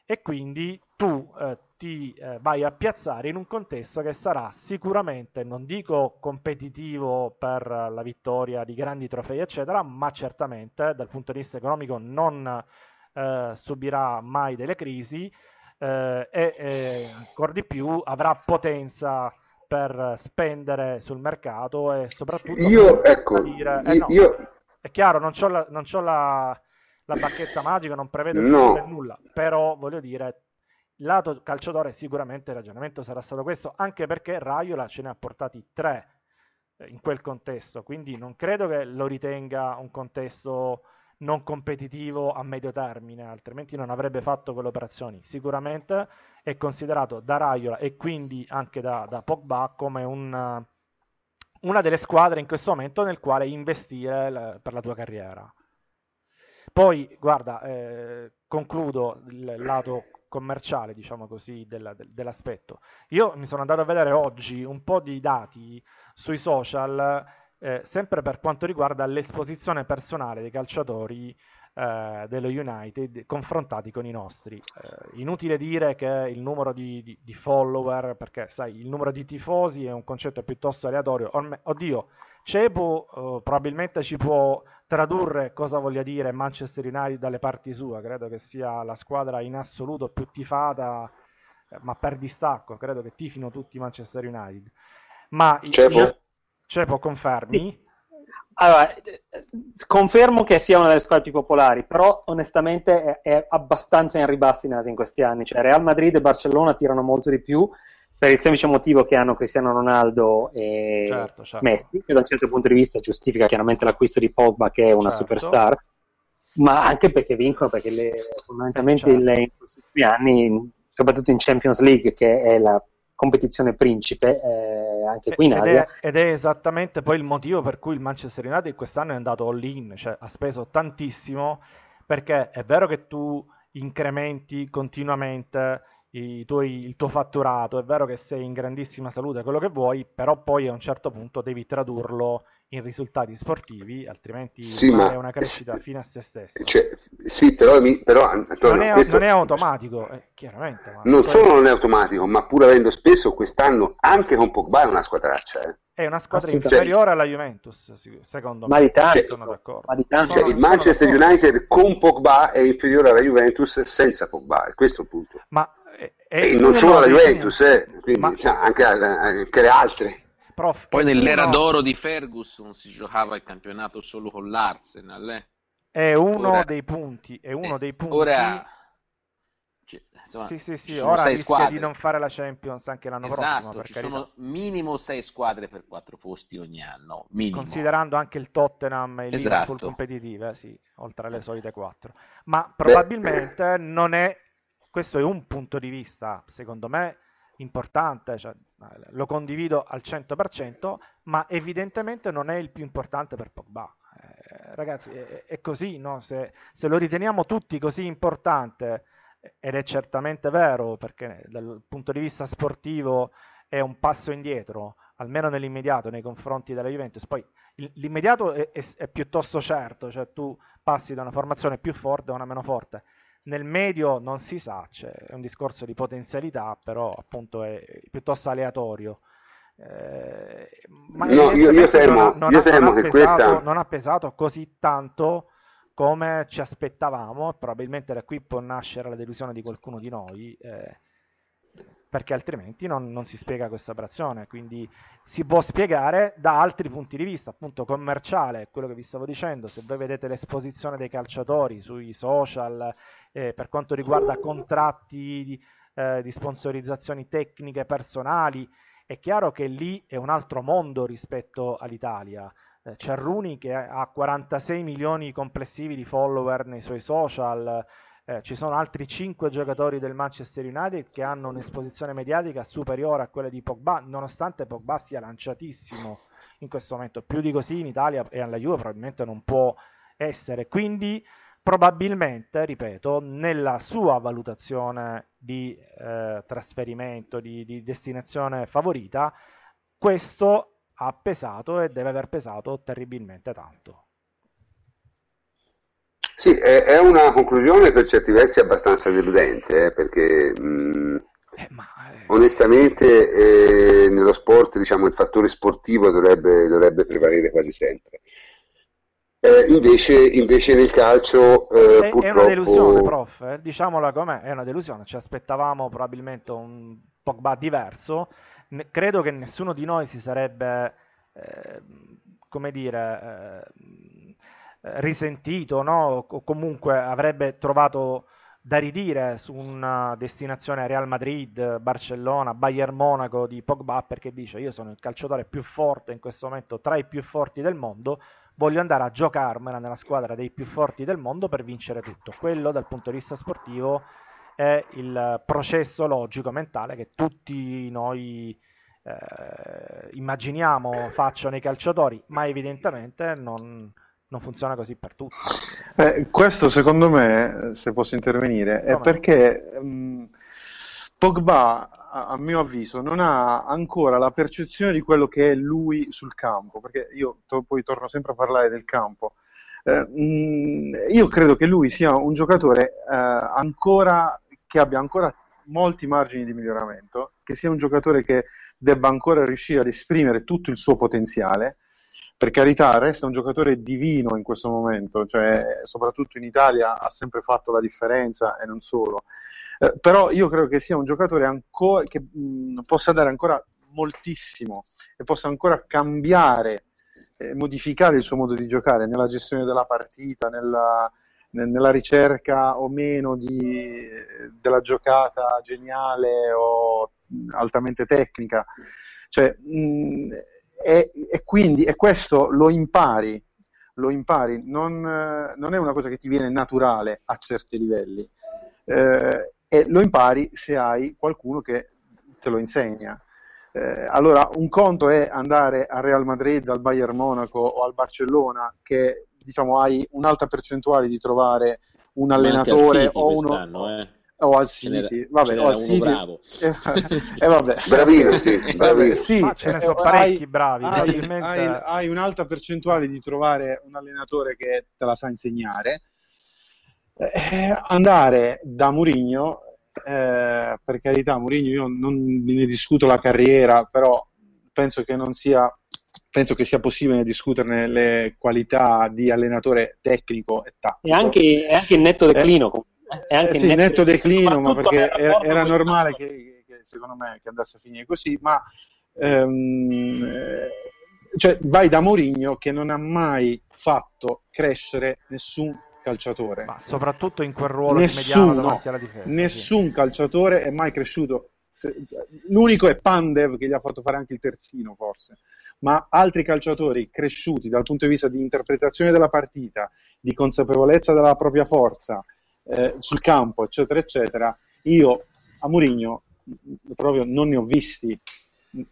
e quindi tu eh, ti eh, vai a piazzare in un contesto che sarà sicuramente, non dico competitivo per la vittoria di grandi trofei, eccetera, ma certamente dal punto di vista economico non eh, subirà mai delle crisi eh, e ancora di più avrà potenza per spendere sul mercato e soprattutto io, ecco, dire, eh, no, io... è chiaro non ho la, non c'ho la, la bacchetta magica non prevedo no. nulla però voglio dire lato calciatore sicuramente il ragionamento sarà stato questo anche perché Raiola ce ne ha portati tre eh, in quel contesto quindi non credo che lo ritenga un contesto non competitivo a medio termine, altrimenti non avrebbe fatto quelle operazioni. Sicuramente è considerato da Raiola e quindi anche da, da Pogba come un, una delle squadre in questo momento nel quale investire l- per la tua carriera. Poi, guarda, eh, concludo il lato commerciale, diciamo così, della, del, dell'aspetto. Io mi sono andato a vedere oggi un po' di dati sui social eh, sempre per quanto riguarda l'esposizione personale dei calciatori eh, dello United confrontati con i nostri. Eh, inutile dire che il numero di, di, di, follower, perché sai, il numero di tifosi è un concetto piuttosto aleatorio. Orme, oddio, Cepo eh, probabilmente ci può tradurre cosa voglia dire Manchester United dalle parti sue, credo che sia la squadra in assoluto più tifata, eh, ma per distacco, credo che tifino tutti Manchester United. Ma Cepo, io, Cepo confermi? Allora, confermo che sia una delle squadre più popolari, però onestamente è, è abbastanza in ribassi in Asia in questi anni. Cioè, Real Madrid e Barcellona tirano molto di più per il semplice motivo che hanno Cristiano Ronaldo e certo, certo. Messi, che da un certo punto di vista giustifica chiaramente l'acquisto di Pogba, che è una certo. superstar, ma anche perché vincono, perché le, fondamentalmente certo. le, in questi anni, soprattutto in Champions League, che è la competizione principe eh, anche qui in Asia. Ed è, ed è, esattamente poi il motivo per cui il Manchester United quest'anno è andato all-in, cioè ha speso tantissimo perché è vero che tu incrementi continuamente tuoi, il tuo fatturato, è vero che sei in grandissima salute, quello che vuoi, però poi a un certo punto devi tradurlo in risultati sportivi, altrimenti sì, ma è una crescita fine a se stesso. Cioè, sì, però, mi, però Antonio, non, è, questo... non, è, automatico, eh, chiaramente. non solo non è automatico, ma pur avendo speso quest'anno anche con Pogba è una squadraccia. Eh. È una squadra inferiore alla Juventus, secondo me. Ma di tanto, cioè, sono d'accordo. Ma di tanto. Cioè, il Manchester United con Pogba è inferiore alla Juventus senza Pogba, è questo il punto. Ma e non solo alla Juventus, eh, quindi ma... cioè, anche, anche, le altre. Prof, Poi nell'era no. d'oro di Ferguson si giocava il campionato solo con l'Arsenal. Eh. È uno ora... dei punti, è uno eh, dei punti. Ora cioè, insomma, sì, sì, sì, ora rischia squadre. di non fare la Champions anche l'anno esatto, prossimo. Ci carità. sono minimo sei squadre per quattro posti ogni anno. Minimo. Considerando anche il Tottenham e il esatto. Liverpool competitive, sì, oltre alle solite quattro. Ma probabilmente Beh. non è questo è un punto di vista, secondo me, importante, cioè, lo condivido al 100%, ma evidentemente non è il più importante per Pogba. Eh, ragazzi, è, è così, no? se, se, lo riteniamo tutti così importante, ed è certamente vero, perché dal punto di vista sportivo è un passo indietro, almeno nell'immediato nei confronti della Juventus. Poi l'immediato è, è, è piuttosto certo, cioè tu passi da una formazione più forte a una meno forte nel medio non si sa, cioè, è un discorso di potenzialità, però appunto è piuttosto aleatorio. Eh, ma no, io, io temo, non, io ha, temo non che pesato, questa... non ha pesato così tanto come ci aspettavamo, probabilmente da qui può nascere la delusione di qualcuno di noi. Eh, perché altrimenti non, non, si spiega questa operazione. Quindi si può spiegare da altri punti di vista, appunto commerciale, quello che vi stavo dicendo. Se voi vedete l'esposizione dei calciatori sui social eh, per quanto riguarda contratti di, eh, di sponsorizzazioni tecniche personali, è chiaro che lì è un altro mondo rispetto all'Italia. Eh, c'è Rooney che ha 46 milioni complessivi di follower nei suoi social, eh, ci sono altri 5 giocatori del Manchester United che hanno un'esposizione mediatica superiore a quella di Pogba, nonostante Pogba sia lanciatissimo in questo momento. Più di così in Italia e alla Juve probabilmente non può essere. Quindi probabilmente, ripeto, nella sua valutazione di eh, trasferimento, di, di destinazione favorita, questo ha pesato e deve aver pesato terribilmente tanto. Sì, è, è, una conclusione per certi versi abbastanza deludente, eh, perché mh, mm, eh, ma, eh... onestamente eh, nello sport diciamo, il fattore sportivo dovrebbe, dovrebbe prevalere quasi sempre. Eh, invece, invece, nel calcio eh, è, purtroppo... è una delusione, prof, eh, diciamola com'è, è una delusione, ci aspettavamo probabilmente un Pogba diverso, ne, credo che nessuno di noi si sarebbe, come dire risentito no? o comunque avrebbe trovato da ridire su una destinazione Real Madrid, Barcellona, Bayern Monaco di Pogba perché dice io sono il calciatore più forte in questo momento tra i più forti del mondo, voglio andare a giocarmela nella squadra dei più forti del mondo per vincere tutto. Quello dal punto di vista sportivo è il processo logico mentale che tutti noi eh, immaginiamo facciano i calciatori, ma evidentemente non, non funziona così per tutti. Eh, questo secondo me, se posso intervenire, è no, perché mh, Pogba, a, mio avviso, non ha ancora la percezione di quello che è lui sul campo, perché io to- poi torno sempre a parlare del campo. Eh, mh, io credo che lui sia un giocatore eh, ancora che abbia ancora molti margini di miglioramento, che sia un giocatore che debba ancora riuscire ad esprimere tutto il suo potenziale. Per carità, resta un giocatore divino in questo momento, cioè, soprattutto in Italia ha sempre fatto la differenza e non solo. Eh, però io credo che sia un giocatore ancora, che mh, possa dare ancora moltissimo e possa ancora cambiare e modificare il suo modo di giocare nella gestione della partita, nella, nella ricerca o meno di, della giocata geniale o altamente tecnica. Cioè, mh, e, e, quindi e questo lo impari, lo impari, non, non, è una cosa che ti viene naturale a certi livelli. Eh, e lo impari se hai qualcuno che te lo insegna. Eh, allora, un conto è andare al Real Madrid, al Bayern Monaco o al Barcellona, che diciamo hai un'alta percentuale di trovare un allenatore o uno. Eh. O al City, vabbè, o al City. bravo. Eh, eh, vabbè. Bravino, sì, bravino. sì Ma ce ne sono parecchi bravi. Hai, hai, hai un'alta percentuale di trovare un allenatore che te la sa insegnare. Eh, andare da Murigno eh, per carità, Mourinho io non ne discuto la carriera, però penso che non sia penso che sia possibile discuterne le qualità di allenatore tecnico e tattico. E anche, anche in netto declino. Eh, anche sì, netto, netto declino, ma perché era, era normale che, che, secondo me che andasse a finire così, ma ehm, cioè, vai da Mourinho che non ha mai fatto crescere nessun calciatore. Ma soprattutto in quel ruolo nessuno, difesa. Nessun sì. calciatore è mai cresciuto. L'unico è Pandev che gli ha fatto fare anche il terzino, forse. Ma altri calciatori cresciuti dal punto di vista di interpretazione della partita, di consapevolezza della propria forza eh, sul campo, eccetera, eccetera, io a Mourinho proprio non ne ho visti,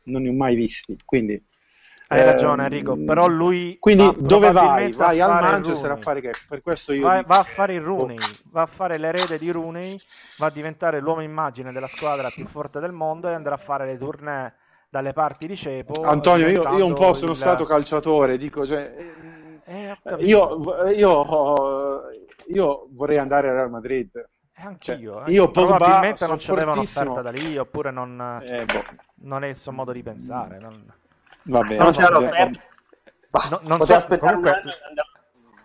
non ne ho mai visti. Quindi hai ragione Enrico, ehm, però lui... Quindi dove vai? Vai al Manchester a fare che? Per questo io... Va, va a fare il Rooney, va a fare l'erede di Rooney, va a diventare l'uomo immagine della squadra più forte del mondo e andrà a fare le tournée dalle parti di Cepo. Antonio, io, io un po' sono il... stato calciatore, dico, cioè, eh, io, io, io, vorrei andare al Real Madrid. Eh, anch'io. Cioè, io Pogba, probabilmente non c'aveva un'offerta da lì, oppure non, eh, boh. non è il suo modo di pensare. Non... Va bene. Non c'era l'offerta. No, non poteva so, aspettare comunque...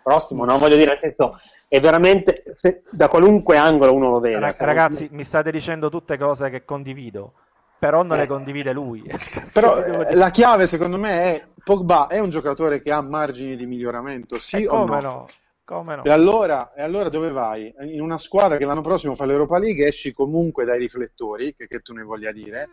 prossimo, no? Voglio dire, nel senso, è veramente se, da qualunque angolo uno lo vede. Ragazzi, ragazzi, mi state dicendo tutte cose che condivido, però non eh. le condivide lui. Però eh, la chiave, secondo me, è Pogba è un giocatore che ha margini di miglioramento, sì e o no? no? Come no? E, allora, e allora dove vai? In una squadra che l'anno prossimo fa l'Europa League esci comunque dai riflettori, che, che tu ne voglia dire,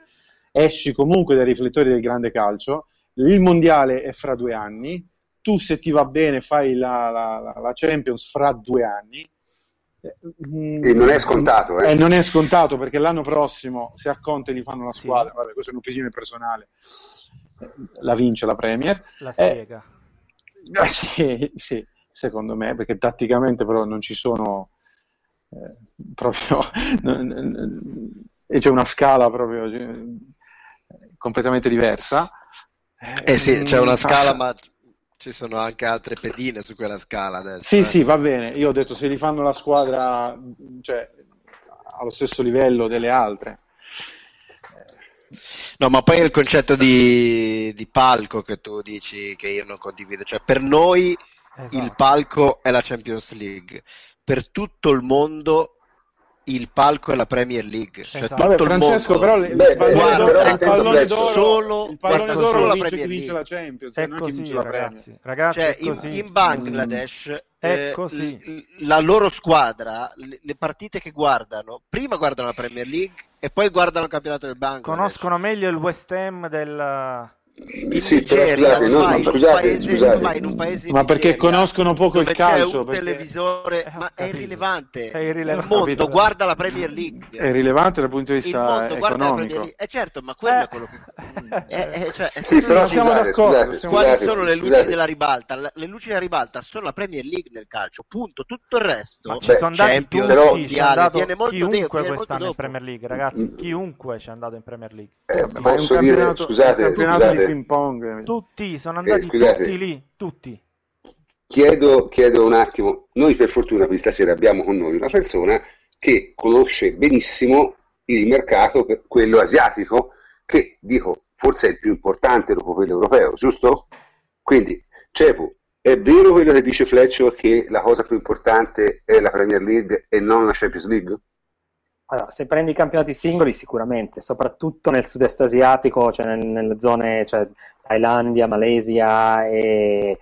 esci comunque dai riflettori del grande calcio il mondiale è fra due anni, tu se ti va bene fai la, la, la Champions fra due anni. E non è scontato, eh. eh. non è scontato perché l'anno prossimo, se a Conte gli fanno la squadra, sì. vabbè, questa è un'opinione personale, la vince la Premier. La spiega. Eh, sì, sì, secondo me, perché tatticamente però non ci sono eh, proprio... e c'è una scala proprio cioè, completamente diversa. Eh sì, c'è una scala, ma ci sono anche altre pedine su quella scala adesso. Sì, eh. sì, va bene. Io ho detto se li fanno la squadra cioè, allo stesso livello delle altre. No, ma poi il concetto di, di, palco che tu dici che io non condivido, cioè per noi esatto. il palco è la Champions League, per tutto il mondo il palco è la Premier League. Cioè esatto. Vabbè, Francesco, però il, Beh, guarda, il pallone d'oro, solo, il pallone d'oro vince chi vince la Champions, è non così, chi vince la Premier. Ragazzi, cioè, in, in, Bangladesh eh, l- la loro squadra, le, le partite che guardano, prima guardano la Premier League e poi guardano il campionato del Bangladesh. Conoscono meglio il West Ham del in sì, Nigeria, scusate, no, vai, scusate, paese, scusate. in un paese ma perché conoscono poco il calcio? C'è un perché... televisore, eh, ma è irrilevante. È irrilevante. Il mondo guarda la Premier League. È irrilevante dal punto di vista economico. Eh certo, ma quello eh. è quello che... È, è, cioè, è sì, però siamo scusate, d'accordo. Scusate, Quali sono le luci della ribalta? Le luci della ribalta sono la Premier League nel calcio, punto. Tutto il resto, ci sono Champions, però, mondiale, viene molto chiunque de- quest'anno in Premier League, ragazzi. Mm. Chiunque ci è andato in Premier League. Eh, posso dire, scusate, scusate. Di ping pong tutti, sono andati eh, tutti lì, tutti. chiedo, chiedo un attimo, noi per fortuna questa sera abbiamo con noi una persona che conosce benissimo il mercato, quello asiatico, che dico forse è il più importante dopo quello europeo, giusto? Quindi, Cepu, è vero quello che dice Fleccio che la cosa più importante è la Premier League e non la Champions League? Allora, se prendi i campionati singoli sicuramente, soprattutto nel sud-est asiatico, cioè nel, nelle zone cioè Thailandia, Malesia e,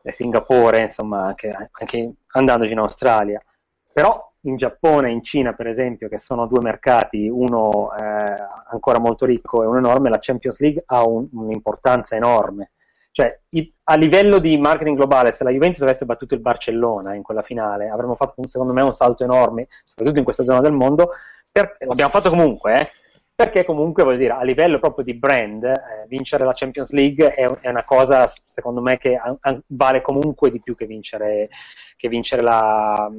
e Singapore, insomma, anche, anche andandoci in Australia. Però in Giappone e in Cina, per esempio, che sono due mercati, uno eh, ancora molto ricco e uno enorme, la Champions League ha un, un'importanza enorme. Cioè, a livello di marketing globale, se la Juventus avesse battuto il Barcellona in quella finale, avremmo fatto, secondo me, un salto enorme, soprattutto in questa zona del mondo. Per, l'abbiamo fatto comunque, eh, perché comunque, voglio dire, a livello proprio di brand, eh, vincere la Champions League è, è, una cosa, secondo me, che a, a, vale comunque di più che vincere, che vincere la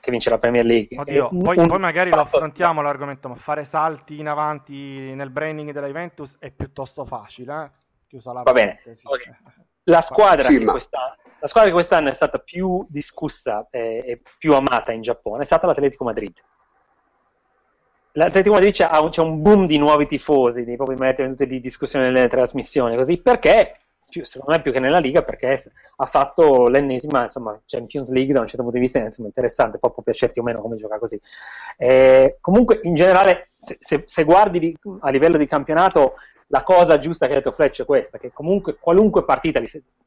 che vince la Premier League. Oddio, poi, un... poi, magari lo affrontiamo l'argomento, ma fare salti in avanti nel branding della Juventus è piuttosto facile. Eh? Chiusa la Va bene. Sì. Okay. La, squadra sì, ma... la, squadra che quest'anno è stata più discussa e, e più amata in Giappone è stata l'Atletico Madrid. L'Atletico Madrid c'è, c'è un boom di nuovi tifosi, di proprio venute di discussione nelle trasmissioni, così perché più, secondo me più che nella Liga perché ha fatto l'ennesima insomma, Champions League da un certo punto di vista insomma, interessante, poi può piacerti o meno come gioca così. Eh, comunque in generale se, se, se guardi di, a livello di campionato la cosa giusta che ha detto Fletch è questa, che comunque qualunque partita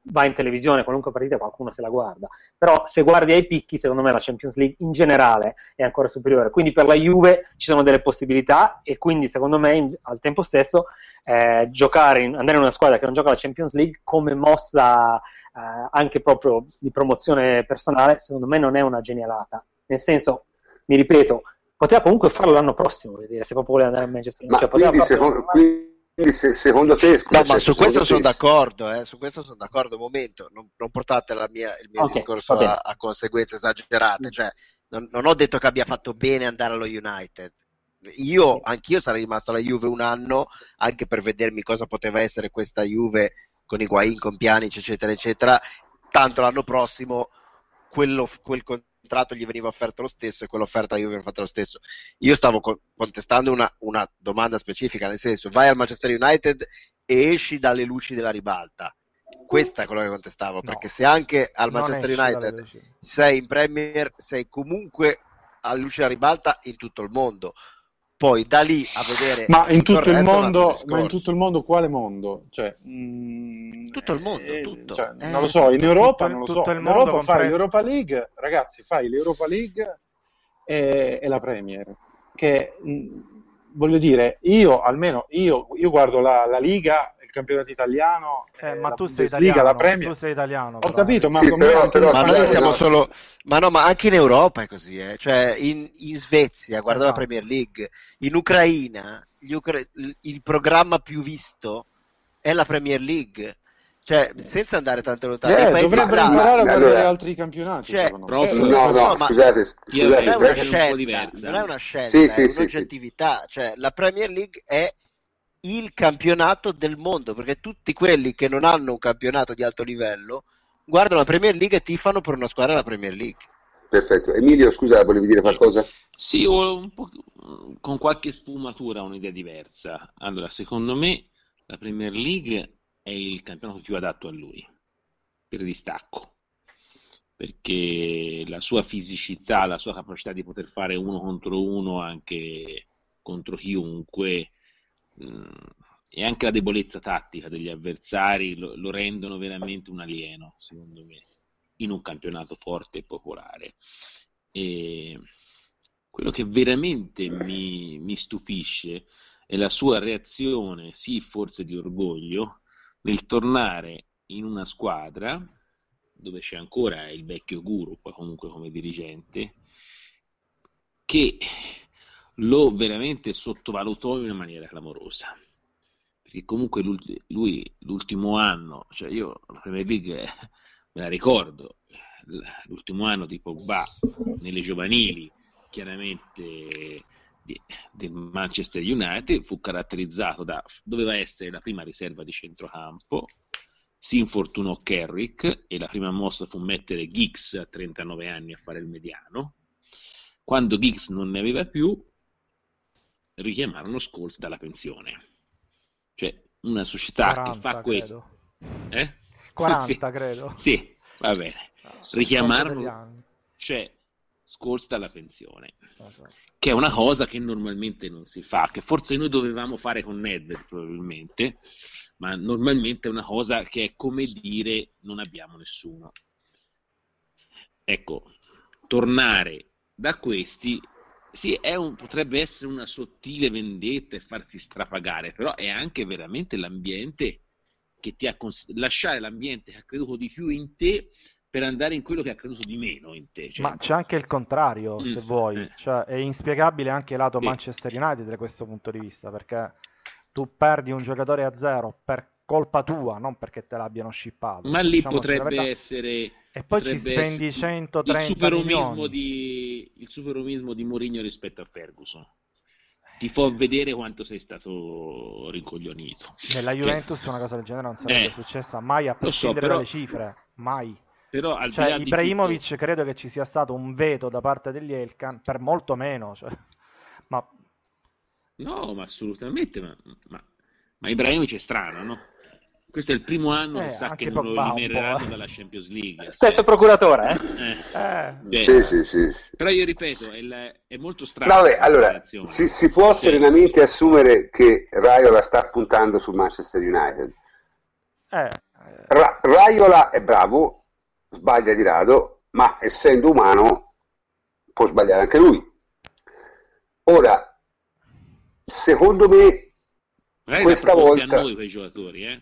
va in televisione, qualunque partita qualcuno se la guarda, però se guardi ai picchi, secondo me la Champions League in generale è ancora superiore, quindi per la Juve ci sono delle possibilità e quindi secondo me in, al tempo stesso eh, giocare in, andare in una squadra che non gioca la Champions League come mossa eh, anche proprio di promozione personale, secondo me non è una genialata, nel senso, mi ripeto, poteva comunque farlo l'anno prossimo, se proprio voleva andare a Manchester United. Cioè, quindi, secondo, quindi se, secondo te scusa, no, ma su questo sono d'accordo eh, su questo sono d'accordo. Un momento non, non portate mia, il mio okay, discorso a, a, conseguenze esagerate cioè, non, non, ho detto che abbia fatto bene andare allo United. Io anch'io sarei rimasto alla Juve un anno anche per vedermi cosa poteva essere questa Juve con i Guain, con Pjanic eccetera eccetera. Tanto l'anno prossimo quello, quel, contratto gli veniva offerto lo stesso e quell'offerta io veniva fatta lo stesso. Io stavo co- contestando una, una, domanda specifica, nel senso vai al Manchester United e esci dalle luci della ribalta. Questo è quello che contestavo, no, perché se anche al Manchester United sei in Premier, sei comunque alle luci della ribalta in tutto il mondo poi da lì a vedere ma in tutto il mondo ma in tutto il mondo quale mondo? Cioè, mh, tutto il mondo eh, tutto. Cioè, eh, non lo so in Europa tutto, non lo so. in Europa fai l'Europa League ragazzi fai l'Europa League e, e la Premier che mh, voglio dire io almeno io, io guardo la, la Liga il campionato italiano, eh, ma tu sei italiano, la Premier. Tu sei italiano. Ho capito, ma, sì, però, però, ma noi siamo solo ma no, ma anche in Europa è così, eh. cioè in, in Svezia, guarda la esatto. Premier League, in Ucraina Ucra... il programma più visto è la Premier League. Cioè, senza andare tanto lontano, eh, dovrebbero imparare a guardare allora, altri campionati. Cioè, eh, no, no, no scusate, scusate, non è una scelta, non è una scelta, sì, sì, è un'oggettività. Sì, cioè, la Premier League è il campionato del mondo, perché tutti quelli che non hanno un campionato di alto livello guardano la Premier League e tifano per una squadra della Premier League. Perfetto. Emilio, scusa, volevi dire qualcosa? Sì, ho con qualche sfumatura un'idea diversa. Allora, secondo me la Premier League è il campionato più adatto a lui, per distacco, perché la sua fisicità, la sua capacità di poter fare uno contro uno anche contro chiunque, e anche la debolezza tattica degli avversari lo, lo, rendono veramente un alieno, secondo me, in un campionato forte e popolare. E quello che veramente mi, mi stupisce è la sua reazione, sì, forse di orgoglio, nel tornare in una squadra dove c'è ancora il vecchio guru, comunque come dirigente, che lo veramente sottovalutò in una maniera clamorosa. Perché comunque lui, lui l'ultimo anno, cioè io la Premier League eh, me la ricordo, l'ultimo anno di Pogba nelle giovanili, chiaramente del Manchester United, fu caratterizzato da, doveva essere la prima riserva di centrocampo, si infortunò Kerrick e la prima mossa fu mettere Giggs a 39 anni a fare il mediano. Quando Giggs non ne aveva più, richiamarono Scholes dalla pensione. Cioè, una società 40, che fa questo... Eh? 40, sì, credo. Sì, va bene. Ah, richiamarono... Cioè, Scholes dalla pensione. Che è una cosa che normalmente non si fa, che forse noi dovevamo fare con Nedved probabilmente, ma normalmente è una cosa che è come dire non abbiamo nessuno. Ecco, tornare da questi sì, un, potrebbe essere una sottile vendetta e farsi strapagare, però è anche veramente l'ambiente che ti ha cons- lasciare l'ambiente che ha creduto di più in te per andare in quello che ha creduto di meno in te. Cioè... Ma c'è anche il contrario, se mm, vuoi, eh. cioè, è inspiegabile anche il lato sì. Manchester United da questo punto di vista, perché tu perdi un giocatore a zero per colpa tua, non perché te l'abbiano shippato. Ma lì diciamo potrebbe essere... E poi ci spendi 130 il superomismo di Il superomismo di Mourinho rispetto a Ferguson. Ti fa vedere quanto sei stato rincoglionito. Nella Juventus cioè, una cosa del genere non sarebbe eh, successa mai a prescindere so, però, dalle cifre, mai. Però al cioè, Ibrahimovic tutto... credo che ci sia stato un veto da parte degli Elkan per molto meno. Cioè, ma... No, ma assolutamente, ma, ma, ma Ibrahimovic è strano, no? Questo è il primo anno eh, che sa che non lo elimereranno eh. dalla Champions League. Stesso procuratore, eh? eh. Cioè, sì, sì, sì, Però io ripeto, è, il, è molto strano. No, beh, allora, si, si, può sì. serenamente assumere che Raiola sta puntando su Manchester United. Eh. Ra- Raiola è bravo, sbaglia di rado, ma essendo umano può sbagliare anche lui. Ora, secondo me, Magari questa volta... a noi quei giocatori, eh?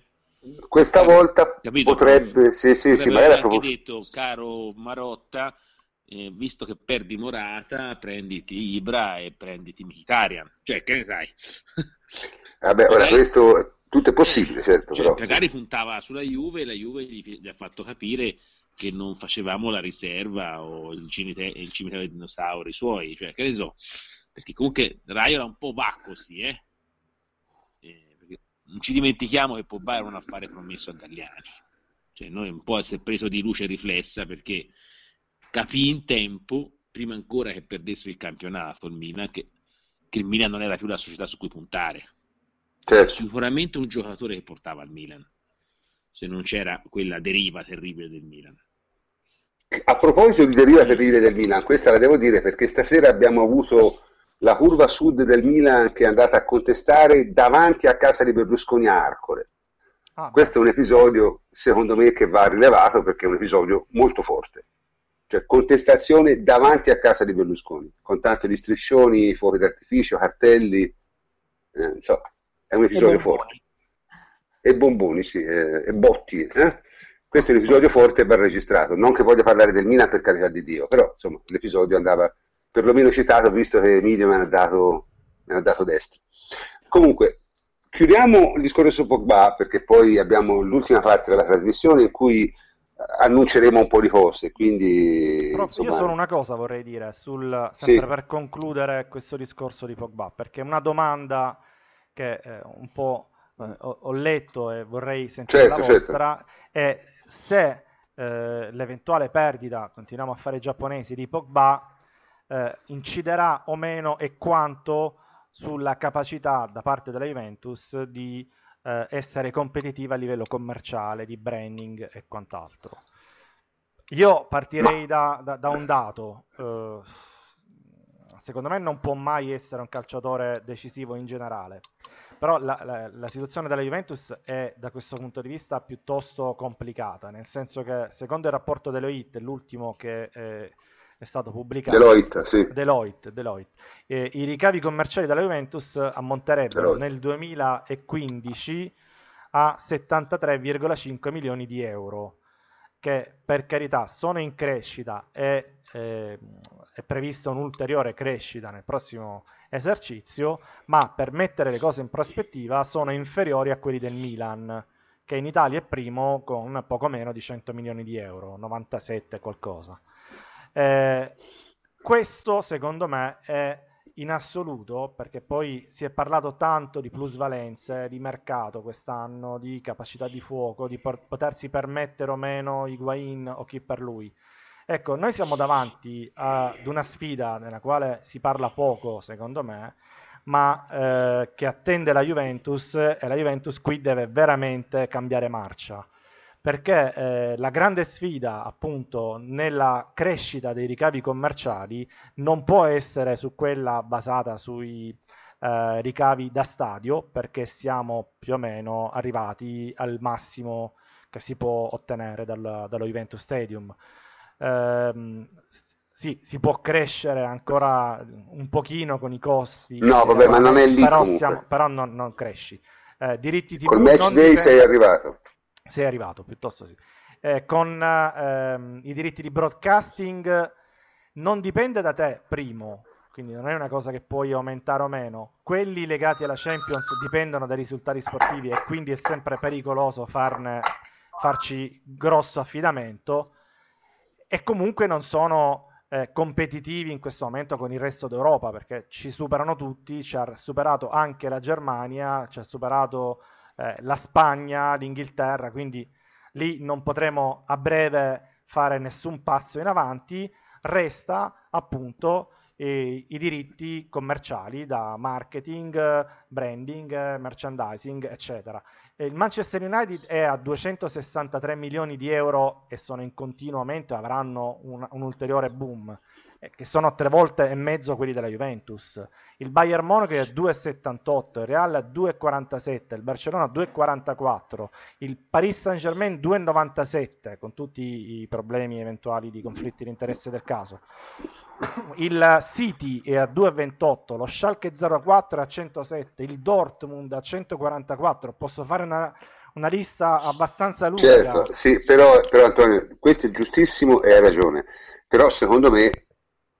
Questa eh, volta capito? potrebbe, sì, sì, sì, magari anche proprio... detto, caro Marotta, eh, visto che perdi Morata, prenditi Ibra e prenditi Mkhitaryan. Cioè, che ne sai? Vabbè, magari... ora questo tutto è possibile, certo. Cioè, però, magari sì. puntava sulla Juve e la Juve gli, gli, ha fatto capire che non facevamo la riserva o il cimitero, il cimitero dei dinosauri suoi, cioè, che ne so. Perché comunque Raio era un po' va così, eh? Non ci dimentichiamo che Pogba era un affare promesso a Galliani. Cioè, noi un po' si è preso di luce riflessa perché capì in tempo, prima ancora che perdesse il campionato il Milan, che, che il Milan non era più la società su cui puntare. Certo. Sicuramente un giocatore che portava al Milan, se non c'era quella deriva terribile del Milan. A proposito di deriva terribile del Milan, questa la devo dire perché stasera abbiamo avuto la curva sud del Milan che è andata a contestare davanti a casa di Berlusconi a Arcore. Ah, Questo è un episodio, secondo me, che va rilevato perché è un episodio molto forte. Cioè, contestazione davanti a casa di Berlusconi, con tanto di striscioni, fuochi d'artificio, cartelli, eh, insomma, è un episodio e forte. E bomboni, sì, eh, e botti. Eh? Questo è un episodio forte e va registrato. Non che voglia parlare del Milan per carità di Dio, però insomma, l'episodio andava perlomeno citato visto che Emilio mi ha dato, mi ha dato destro. Comunque, chiudiamo il discorso su Pogba perché poi abbiamo l'ultima parte della trasmissione in cui annunceremo un po' di cose. Quindi, Però insomma... io solo una cosa vorrei dire, sul, sempre sì. per concludere questo discorso di Pogba, perché una domanda che eh, un po' eh, ho, ho, letto e vorrei sentire certo, la vostra certo. è se eh, l'eventuale perdita, continuiamo a fare giapponesi, di Pogba eh, inciderà o meno e quanto sulla capacità da parte della Juventus di eh, essere competitiva a livello commerciale, di branding e quant'altro. Io partirei da, da, da un dato. Eh, secondo me non può mai essere un calciatore decisivo in generale. Però la, la, la, situazione della Juventus è da questo punto di vista piuttosto complicata, nel senso che secondo il rapporto dell'OIT, l'ultimo che eh, è stato pubblicato. Deloitte, sì. Deloitte, Deloitte. Eh, I ricavi commerciali della Juventus ammonterebbero Deloitte. nel 2015 a 73,5 milioni di euro, che per carità sono in crescita e eh, è prevista un'ulteriore crescita nel prossimo esercizio, ma per mettere le cose in prospettiva sono inferiori a quelli del Milan, che in Italia è primo con poco meno di 100 milioni di euro, 97 qualcosa. Eh, questo secondo me è in assoluto, perché poi si è parlato tanto di plusvalenze, di mercato quest'anno, di capacità di fuoco, di potersi permettere o meno Higuain o chi per lui. Ecco, noi siamo davanti ad una sfida nella quale si parla poco, secondo me, ma eh, che attende la Juventus e la Juventus qui deve veramente cambiare marcia perché eh, la grande sfida appunto nella crescita dei ricavi commerciali non può essere su quella basata sui eh, ricavi da stadio perché siamo più o meno arrivati al massimo che si può ottenere dal, dallo Juventus Stadium. Eh, sì, si può crescere ancora un pochino con i costi. No, vabbè, ma non è lì però, siamo, però non, non, cresci. Eh, diritti TV Col match day sei arrivato sei arrivato, piuttosto sì. Eh, con ehm, i diritti di broadcasting non dipende da te, primo, quindi non è una cosa che puoi aumentare o meno. Quelli legati alla Champions dipendono dai risultati sportivi e quindi è sempre pericoloso farne, farci grosso affidamento. E comunque non sono eh, competitivi in questo momento con il resto d'Europa perché ci superano tutti, ci ha superato anche la Germania, ci ha superato eh, la Spagna, l'Inghilterra, quindi lì non potremo a breve fare nessun passo in avanti, resta appunto eh, i diritti commerciali da marketing, branding, merchandising, eccetera. Il Manchester United è a 263 milioni di euro e sono in continuo aumento e avranno un, un ulteriore boom. Eh, che sono tre volte e mezzo quelli della Juventus. Il Bayern Monaco è 2,78, il Real 2,47, il Barcellona 2,44, il Paris Saint-Germain 2,97 con tutti i problemi eventuali di conflitti di interesse del caso. Il City è a 2,28, lo Schalke 04 a 107, il Dortmund a 144. Posso fare una, una lista abbastanza lunga. Certo, sì, però, però Antonio, questo è giustissimo e hai ragione. Però secondo me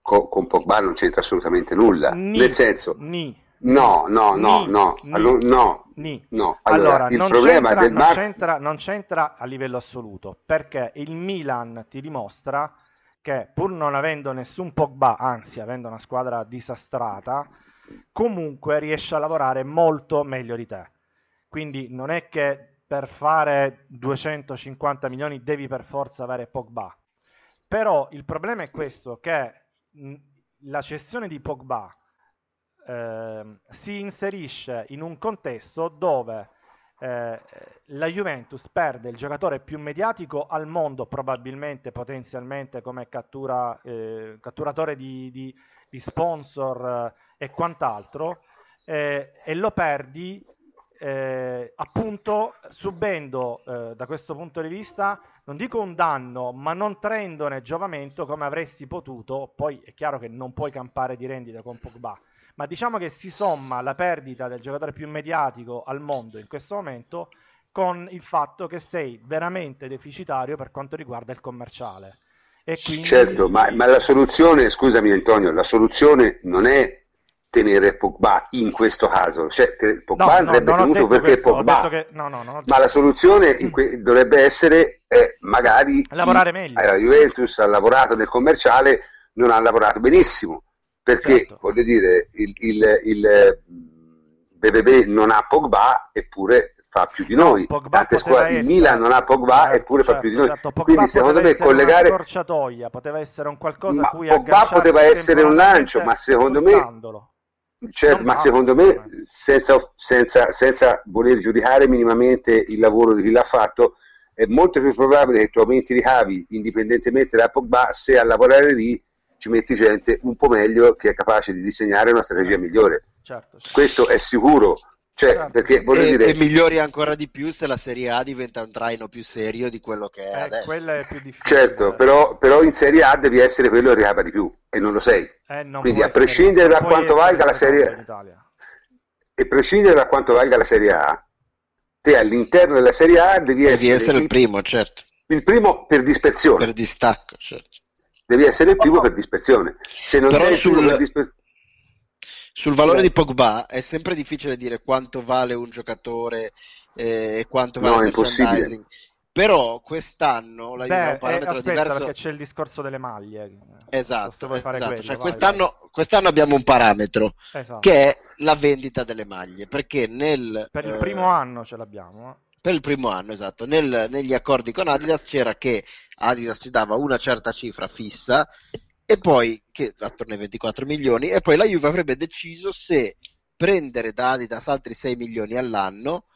con, con Pogba non c'entra assolutamente nulla. Ni, Nel senso, ni, no, no, no, ni, no, allora, no, no. Allora, allora il problema del non, c'entra, non c'entra a livello assoluto perché il Milan ti dimostra che pur non avendo nessun Pogba, anzi avendo una squadra disastrata, comunque riesce a lavorare molto meglio di te. Quindi non è che per fare 250 milioni devi per forza avere Pogba. Però il problema è questo, che la cessione di Pogba eh, si inserisce in un contesto dove eh, la Juventus perde il giocatore più mediatico al mondo, probabilmente, potenzialmente come cattura, eh, catturatore di, di, di sponsor eh, e quant'altro, eh, e lo perdi eh, appunto subendo da questo punto di vista non dico un danno, ma non traendone giovamento come avresti potuto, poi è chiaro che non puoi campare di rendita con Pogba, ma diciamo che si somma la perdita del giocatore più mediatico al mondo in questo momento con il fatto che sei veramente deficitario per quanto riguarda il commerciale. Quindi... Certo, ma, ma la soluzione, scusami Antonio, la soluzione non è tenere Pogba in questo caso, cioè Pogba no, andrebbe no, tenuto perché questo, Pogba, che... no, ma la soluzione que... dovrebbe essere eh, magari lavorare meglio. La Juventus ha lavorato nel commerciale, non ha lavorato benissimo, perché certo. voglio dire il, il, il BBB non ha Pogba eppure fa più di noi. Tante squadre, il Milan non ha Pogba certo, eppure certo, fa più di noi. Certo. Quindi secondo me collegare una poteva essere un qualcosa ma Pogba poteva essere un lancio, ma secondo me Certo, ma secondo me, senza, senza, senza, voler giudicare minimamente il lavoro di chi l'ha fatto, è molto più probabile che tu aumenti i ricavi indipendentemente da Pogba se a lavorare lì ci metti gente un po' meglio che è capace di disegnare una strategia migliore. Certo, certo. Questo è sicuro. Cioè, certo. perché, e, dire... e, migliori ancora di più se la Serie A diventa un traino più serio di quello che è eh, adesso. È più difficile. Certo, però, però, in Serie A devi essere quello che ricava di più e non lo sei. Eh, non Quindi a prescindere da quanto valga la Serie A e a prescindere da quanto valga la Serie A, te all'interno della Serie A devi, devi essere, essere, il primo, certo. Il primo per dispersione. Per distacco, certo. Devi essere il primo per dispersione. Se non però sei sul... il primo per dispersione sul valore di Pogba è sempre difficile dire quanto vale un giocatore eh, e quanto vale no, il merchandising. Però quest'anno la Juve ha un parametro aspetta, diverso. perché c'è il discorso delle maglie. Esatto, esatto. Quello, cioè, quest'anno, quest'anno, abbiamo un parametro esatto. che è la vendita delle maglie. Perché nel. Per il eh, primo anno ce l'abbiamo. Eh. Per il primo anno, esatto. Nel, negli accordi con Adidas c'era che Adidas ci dava una certa cifra fissa e poi, che attorno ai 24 milioni, e poi la Juve avrebbe deciso se prendere da Adidas altri 6 milioni all'anno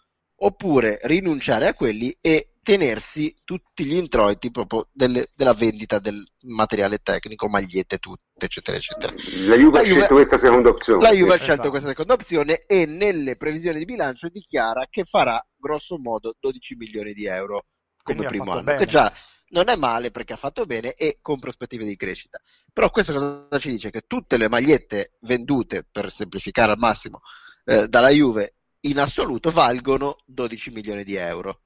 oppure rinunciare a quelli e tenersi tutti gli introiti proprio delle, della vendita del materiale tecnico, magliette tutte, eccetera, eccetera. La Juve ha scelto questa seconda opzione. La Juve ha scelto esatto. questa seconda opzione e nelle previsioni di bilancio dichiara che farà grosso modo 12 milioni di euro come Quindi primo anno, bene. che già non è male perché ha fatto bene e con prospettive di crescita. Però questo cosa ci dice? Che tutte le magliette vendute, per semplificare al massimo, eh, dalla Juve in assoluto valgono 12 milioni di euro.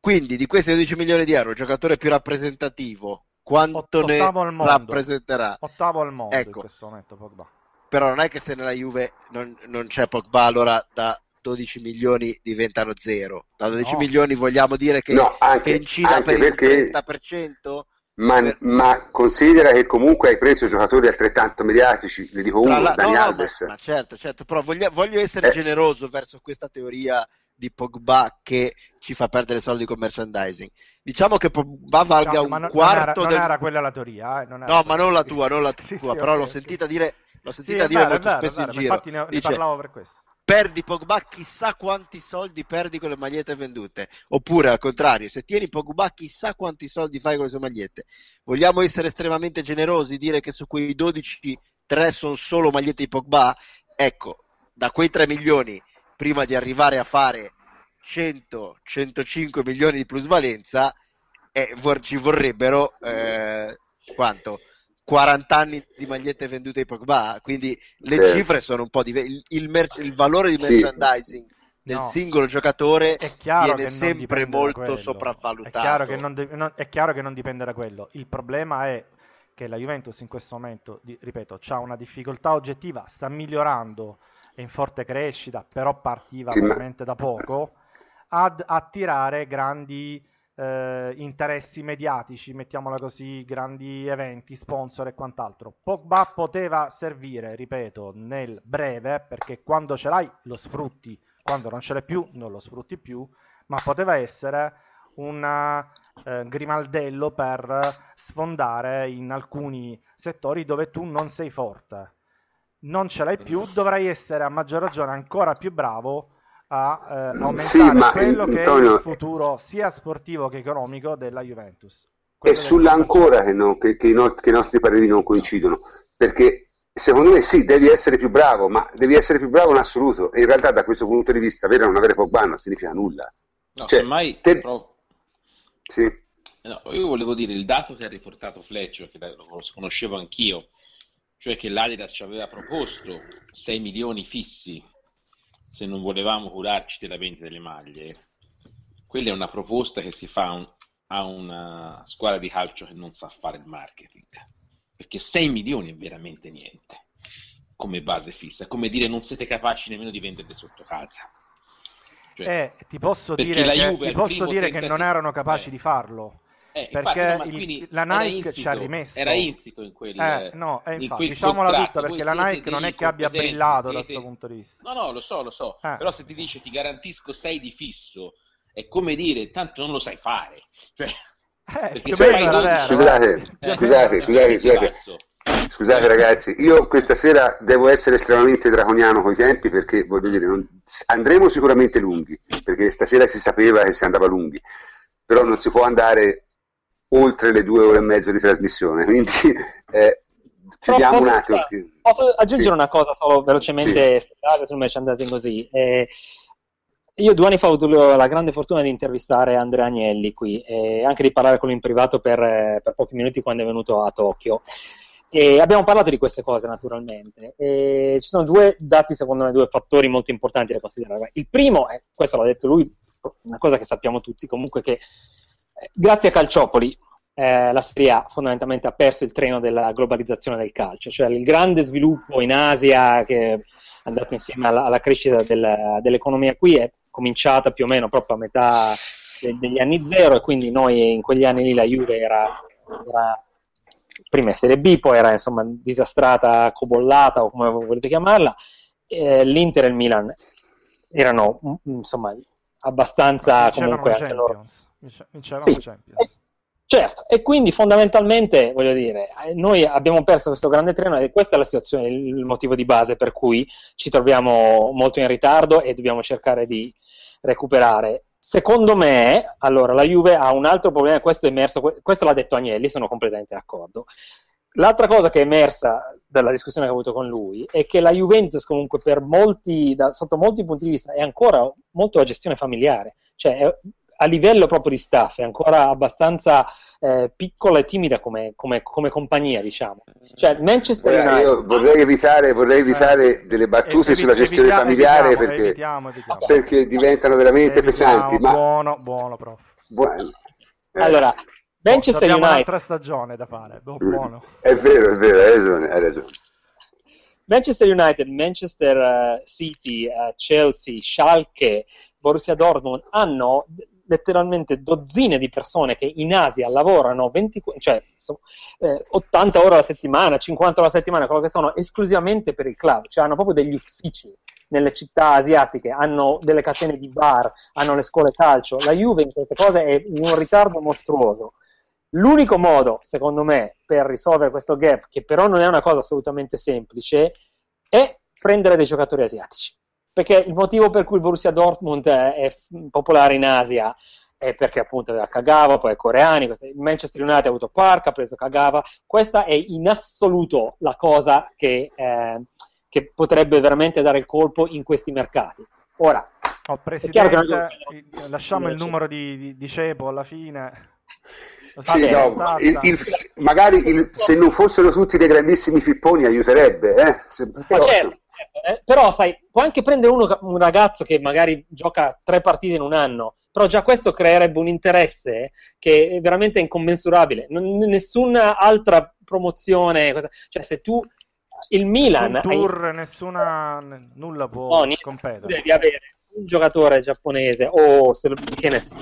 Quindi di questi 12 milioni di euro, il giocatore più rappresentativo, quanto ne rappresenterà? Ottavo al mondo ecco. in questo momento Pogba. Però non è che se nella Juve non, non c'è Pogba allora da 12 milioni diventano zero. Da 12 no. milioni vogliamo dire che no, anche, incida anche per perché... il 30%? Ma, per... ma, considera che comunque hai preso giocatori altrettanto mediatici, ne dico uno, la... Dani no, Alves. Ma, ma, certo, certo, però voglio, voglio essere eh. generoso verso questa teoria di Pogba che ci fa perdere soldi con merchandising. Diciamo che Pogba valga no, un quarto non era, non era quella la teoria, eh? no, ma non la tua, non la tua, sì, però sì, l'ho sentita dire, l'ho sentita sì, dire vero, molto vero, spesso in giro. Infatti ne, Dice, ne parlavo per questo perdi Pogba, chissà quanti soldi perdi con le magliette vendute. Oppure al contrario, se tieni Pogba, chissà quanti soldi fai con le sue magliette. Vogliamo essere estremamente generosi, dire che su quei 12, 3 sono solo magliette di Pogba? Ecco, da quei 3 milioni, prima di arrivare a fare 100-105 milioni di plusvalenza, eh, ci vorrebbero eh, quanto? 40 anni di magliette vendute di Pogba, quindi le certo. cifre sono un po' diverse. Il, il, merc- il, valore di merchandising sì. del no. singolo giocatore viene sempre molto sopravvalutato. È chiaro, de- non, è chiaro, che non dipende da quello. Il problema è che la Juventus in questo momento, di, ripeto, ha una difficoltà oggettiva, sta migliorando, è in forte crescita, però partiva sì, veramente ma... da poco, ad attirare grandi eh, interessi mediatici, mettiamola così, grandi eventi, sponsor e quant'altro. Pogba poteva servire, ripeto, nel breve, perché quando ce l'hai lo sfrutti, quando non ce l'hai più non lo sfrutti più, ma poteva essere un eh, grimaldello per sfondare in alcuni settori dove tu non sei forte. Non ce l'hai più, dovrai essere a maggior ragione ancora più bravo a eh, aumentare sì, quello che Antonio, è il futuro sia sportivo che economico della Juventus. Quello è sulla ancora che, no, che, che, i no, che, i nostri pareri non coincidono, perché secondo me sì, devi essere più bravo, ma devi essere più bravo in assoluto e in realtà da questo punto di vista avere o non avere Pogba non significa nulla. No, cioè, semmai te... però... sì. no, io volevo dire il dato che ha riportato Fletcher, che lo conoscevo anch'io, cioè che l'Adidas ci aveva proposto 6 milioni fissi se non volevamo curarci della vendita delle maglie, quella è una proposta che si fa un, a una squadra di calcio che non sa fare il marketing, perché 6 milioni è veramente niente come base fissa, è come dire non siete capaci nemmeno di venderle sotto casa. Cioè, eh, ti posso dire, che, ti posso dire che non erano capaci eh. di farlo. Eh, perché infatti, il, la Nike insito, ci ha rimesso. Era insito in quel. Eh, no, eh, infatti, diciamola tutta perché la Nike non è che abbia brillato da questo punto di vista. No, no, lo so, lo so. Eh. Però se ti dice ti garantisco 6 di fisso, è come dire tanto non lo sai fare. Cioè, eh, scusate, scusate, scusate, scusate. Scusate ragazzi, io questa sera devo essere estremamente draconiano con i tempi perché voglio dire, non... andremo sicuramente lunghi, perché stasera si sapeva che si andava lunghi, però non si può andare oltre le due ore e mezzo di trasmissione. Quindi eh, chiudiamo un attimo. Posso aggiungere sì. una cosa solo velocemente sì. sul merchandising così? Eh, io due anni fa ho avuto la grande fortuna di intervistare Andrea Agnelli qui e anche di parlare con lui in privato per, per pochi minuti quando è venuto a Tokyo. E abbiamo parlato di queste cose naturalmente. E ci sono due dati, secondo me, due fattori molto importanti da considerare. Il primo è, questo l'ha detto lui, una cosa che sappiamo tutti, comunque che grazie a Calciopoli eh, la Serie A fondamentalmente ha perso il treno della globalizzazione del calcio, cioè il grande sviluppo in Asia che è andato insieme alla, alla crescita del, dell'economia qui è cominciata più o meno proprio a metà degli anni zero e quindi noi in quegli anni lì la Juve era, era prima Serie B, poi era insomma disastrata, cobollata o come volete chiamarla, eh, l'Inter e il Milan erano mm, insomma abbastanza comunque anche loro. Vincevano sì. Champions. Certo, e quindi fondamentalmente, voglio dire, eh, noi abbiamo perso questo grande treno e questa è la situazione, il motivo di base per cui ci troviamo molto in ritardo e dobbiamo cercare di recuperare. Secondo me, allora, la Juve ha un altro problema, questo è emerso, questo l'ha detto Agnelli, sono completamente d'accordo. L'altra cosa che è emersa dalla discussione che ho avuto con lui è che la Juventus comunque per molti, da, sotto molti punti di vista è ancora molto la gestione familiare, cioè è, a livello proprio di staff è ancora abbastanza eh, piccola e timida come, come, come, compagnia, diciamo. Cioè, Manchester Beh, United... Io vorrei evitare, vorrei evitare eh, delle battute sulla gestione evitiamo, familiare evitiamo, perché, evitiamo, evitiamo. perché, diventano veramente pesanti. Ma... Buono, buono, prof. Buono. Eh. Allora, Manchester United... un'altra stagione da fare, buono. È vero, è vero, hai ragione, hai ragione. Manchester United, Manchester uh, City, uh, Chelsea, Schalke, Borussia Dortmund hanno letteralmente dozzine di persone che in Asia lavorano 20, cioè, eh, 80 ore alla settimana, 50 ore alla settimana, quello che sono esclusivamente per il club, cioè hanno proprio degli uffici nelle città asiatiche, hanno delle catene di bar, hanno le scuole calcio. La Juve in queste cose è in un ritardo mostruoso. L'unico modo, secondo me, per risolvere questo gap, che però non è una cosa assolutamente semplice, è prendere dei giocatori asiatici perché il motivo per cui il Borussia Dortmund è popolare in Asia è perché appunto aveva Kagawa, poi è coreani, il Manchester United ha avuto Park, ha preso Kagawa, questa è in assoluto la cosa che, eh, che potrebbe veramente dare il colpo in questi mercati. Ora, oh, Presidente, non... lasciamo il numero di, di, di Cepo alla fine. Sì, no, il, il, magari il, se non fossero tutti dei grandissimi fipponi aiuterebbe, eh? se, però, certo, eh, però sai, puoi anche prendere uno, un ragazzo che magari gioca tre partite in un anno, però già questo creerebbe un interesse che è veramente incommensurabile. Non, nessuna altra promozione, cosa, cioè se tu il Milan Nessun tour, hai... nessuna nulla può no, competere. Devi avere un giocatore giapponese o se, che ne so,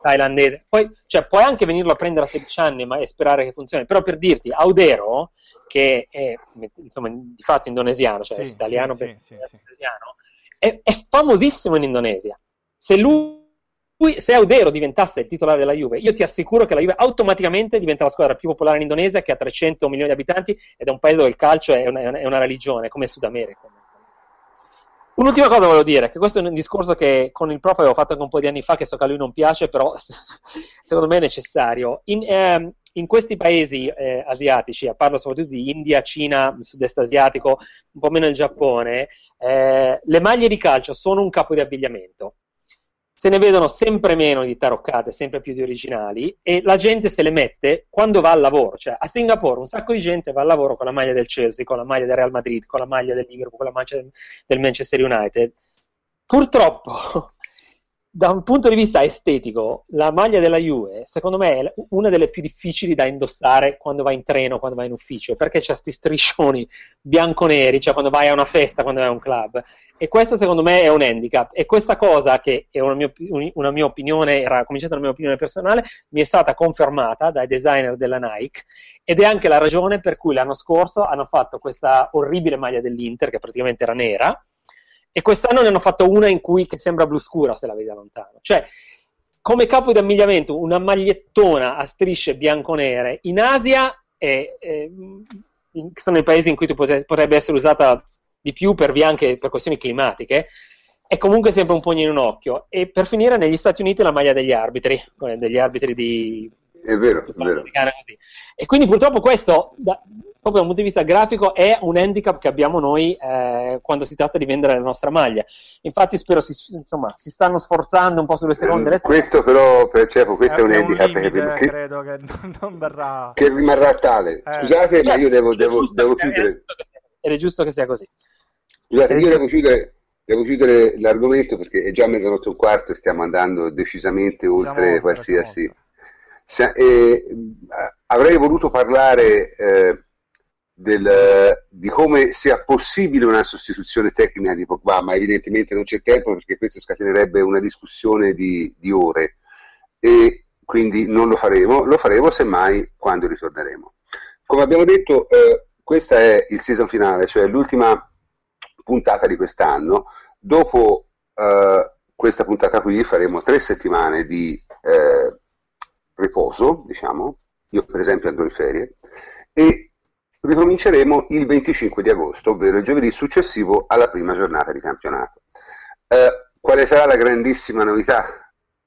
thailandese. Poi, cioè, puoi anche venirlo a prendere a 16 anni ma, e sperare che funzioni. Però per dirti, Audero, che è insomma, di fatto indonesiano, cioè sì, è italiano sì, sì, indonesiano, è, è, famosissimo in Indonesia. Se lui, se Audero diventasse il titolare della Juve, io ti assicuro che la Juve automaticamente diventa la squadra più popolare in Indonesia, che ha 300 milioni di abitanti ed è un paese dove il calcio è una, è una religione, come Sud America. Un'ultima cosa volevo dire, che questo è un discorso che con il prof avevo fatto anche un po' di anni fa, che so che a lui non piace, però secondo me è necessario. In, eh, in questi paesi eh, asiatici, parlo soprattutto di India, Cina, sud-est asiatico, un po' meno il Giappone, eh, le maglie di calcio sono un capo di abbigliamento se ne vedono sempre meno di taroccate, sempre più di originali, e la gente se le mette quando va al lavoro. Cioè, a Singapore un sacco di gente va al lavoro con la maglia del Chelsea, con la maglia del Real Madrid, con la maglia del Liverpool, con la maglia del Manchester United. Purtroppo da un punto di vista estetico, la maglia della Juve, secondo me, è una delle più difficili da indossare quando vai in treno, quando vai in ufficio, perché c'ha questi striscioni bianco-neri, cioè quando vai a una festa, quando vai a un club. E questo, secondo me, è un handicap. E questa cosa, che è una mia, una mia opinione, era cominciata una mia opinione personale, mi è stata confermata dai designer della Nike, ed è anche la ragione per cui l'anno scorso hanno fatto questa orribile maglia dell'Inter, che praticamente era nera, e quest'anno ne hanno fatto una in cui che sembra blu scura se la vedi da lontano. Cioè, come capo di abbigliamento, una magliettona a strisce bianco-nere in Asia e, e sono i paesi in cui potrebbe essere usata di più per anche per questioni climatiche è comunque sempre un pugno in un occhio e per finire negli Stati Uniti la maglia degli arbitri eh, degli arbitri di è vero, è vero. e quindi purtroppo questo da, proprio dal punto di vista grafico è un handicap che abbiamo noi eh, quando si tratta di vendere la nostra maglia. Infatti spero si, insomma, si stanno sforzando un po' sulle seconde lettere. Questo però, per, cioè, questo è, è un handicap un limite, che, credo che non verrà... Che rimarrà tale. Eh. Scusate, cioè, ma io devo, devo, devo chiudere. Ed è giusto che sia così. Scusate, io devo chiudere, devo chiudere l'argomento perché è già mezzanotte e un quarto e stiamo andando decisamente oltre Siamo qualsiasi... Se, eh, avrei voluto parlare... Eh, del, di come sia possibile una sostituzione tecnica di Pogba, ma evidentemente non c'è tempo perché questo scatenerebbe una discussione di, di ore. e quindi non lo faremo, lo faremo semmai quando ritorneremo. Come abbiamo detto, eh, questo è il season finale, cioè l'ultima puntata di quest'anno. Dopo eh, questa puntata qui faremo tre settimane di eh, riposo, diciamo, io per esempio andrò in ferie, e ricominceremo il 25 di agosto, ovvero il giovedì successivo alla prima giornata di campionato. Eh, quale sarà la grandissima novità?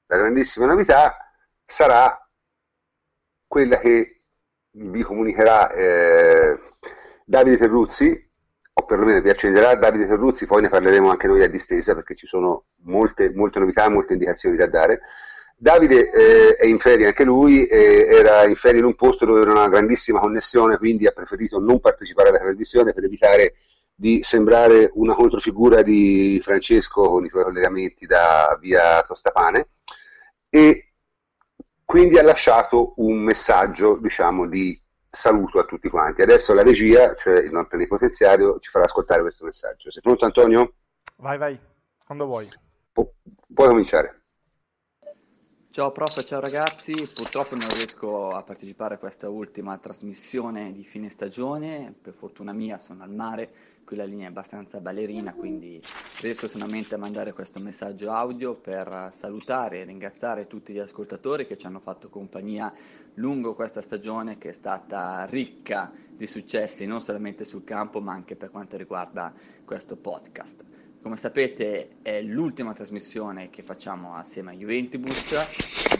La grandissima novità sarà quella che vi comunicherà eh, Davide Terruzzi, o perlomeno vi accenderà Davide Terruzzi, poi ne parleremo anche noi a distesa perché ci sono molte, molte novità, molte indicazioni da dare. Davide eh, è in ferie anche lui, eh, era in ferie in un posto dove era una grandissima connessione, quindi ha preferito non partecipare alla trasmissione per evitare di sembrare una controfigura di Francesco con i suoi collegamenti da via Tostapane e quindi ha lasciato un messaggio diciamo, di saluto a tutti quanti. Adesso la regia, cioè il nostro plenipotenziario, ci farà ascoltare questo messaggio. Sei pronto Antonio? Vai, vai, quando vuoi. Pu- puoi cominciare. Ciao prof, ciao ragazzi, purtroppo non riesco a partecipare a questa ultima trasmissione di fine stagione, per fortuna mia sono al mare, qui la linea è abbastanza ballerina, quindi riesco solamente a mandare questo messaggio audio per salutare e ringraziare tutti gli ascoltatori che ci hanno fatto compagnia lungo questa stagione che è stata ricca di successi non solamente sul campo ma anche per quanto riguarda questo podcast. Come sapete è l'ultima trasmissione che facciamo assieme a Juventibus,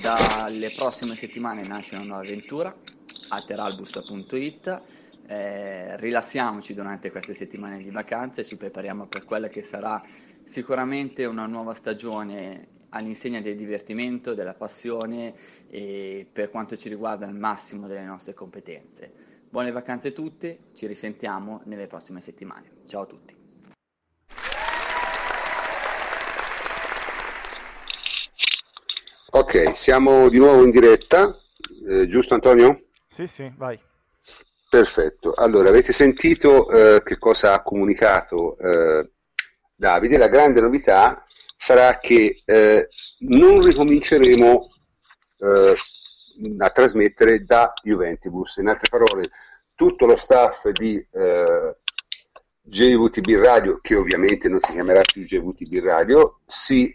dalle prossime settimane nasce una nuova avventura, ateralbus.it, eh, rilassiamoci durante queste settimane di vacanze, ci prepariamo per quella che sarà sicuramente una nuova stagione all'insegna del divertimento, della passione e per quanto ci riguarda il massimo delle nostre competenze. Buone vacanze a tutti, ci risentiamo nelle prossime settimane. Ciao a tutti. Ok, siamo di nuovo in diretta, eh, giusto Antonio? Sì, sì, vai. Perfetto, allora avete sentito eh, che cosa ha comunicato eh, Davide? La grande novità sarà che eh, non ricominceremo eh, a trasmettere da Juventibus, in altre parole tutto lo staff di eh, JVTB Radio, che ovviamente non si chiamerà più JVTB Radio, si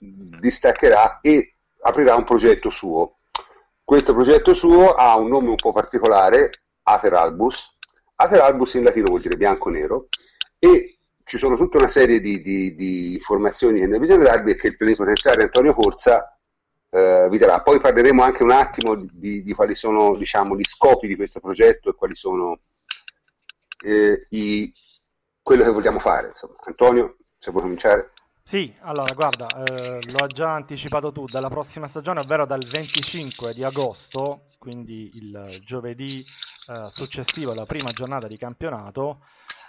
distaccherà e aprirà un progetto suo. Questo progetto suo ha un nome un po' particolare, Ateralbus. Ateralbus in latino vuol dire bianco-nero e ci sono tutta una serie di, di, di informazioni che noi bisogna darvi e che il plenipotenziario Antonio Corsa eh, vi darà. Poi parleremo anche un attimo di, di quali sono diciamo, gli scopi di questo progetto e quali sono eh, i, quello che vogliamo fare. Insomma. Antonio, se vuoi cominciare. Sì, allora guarda, eh, hai già anticipato tu, dalla prossima stagione, ovvero dal 25 di agosto, quindi il giovedì eh, successivo alla prima giornata di campionato,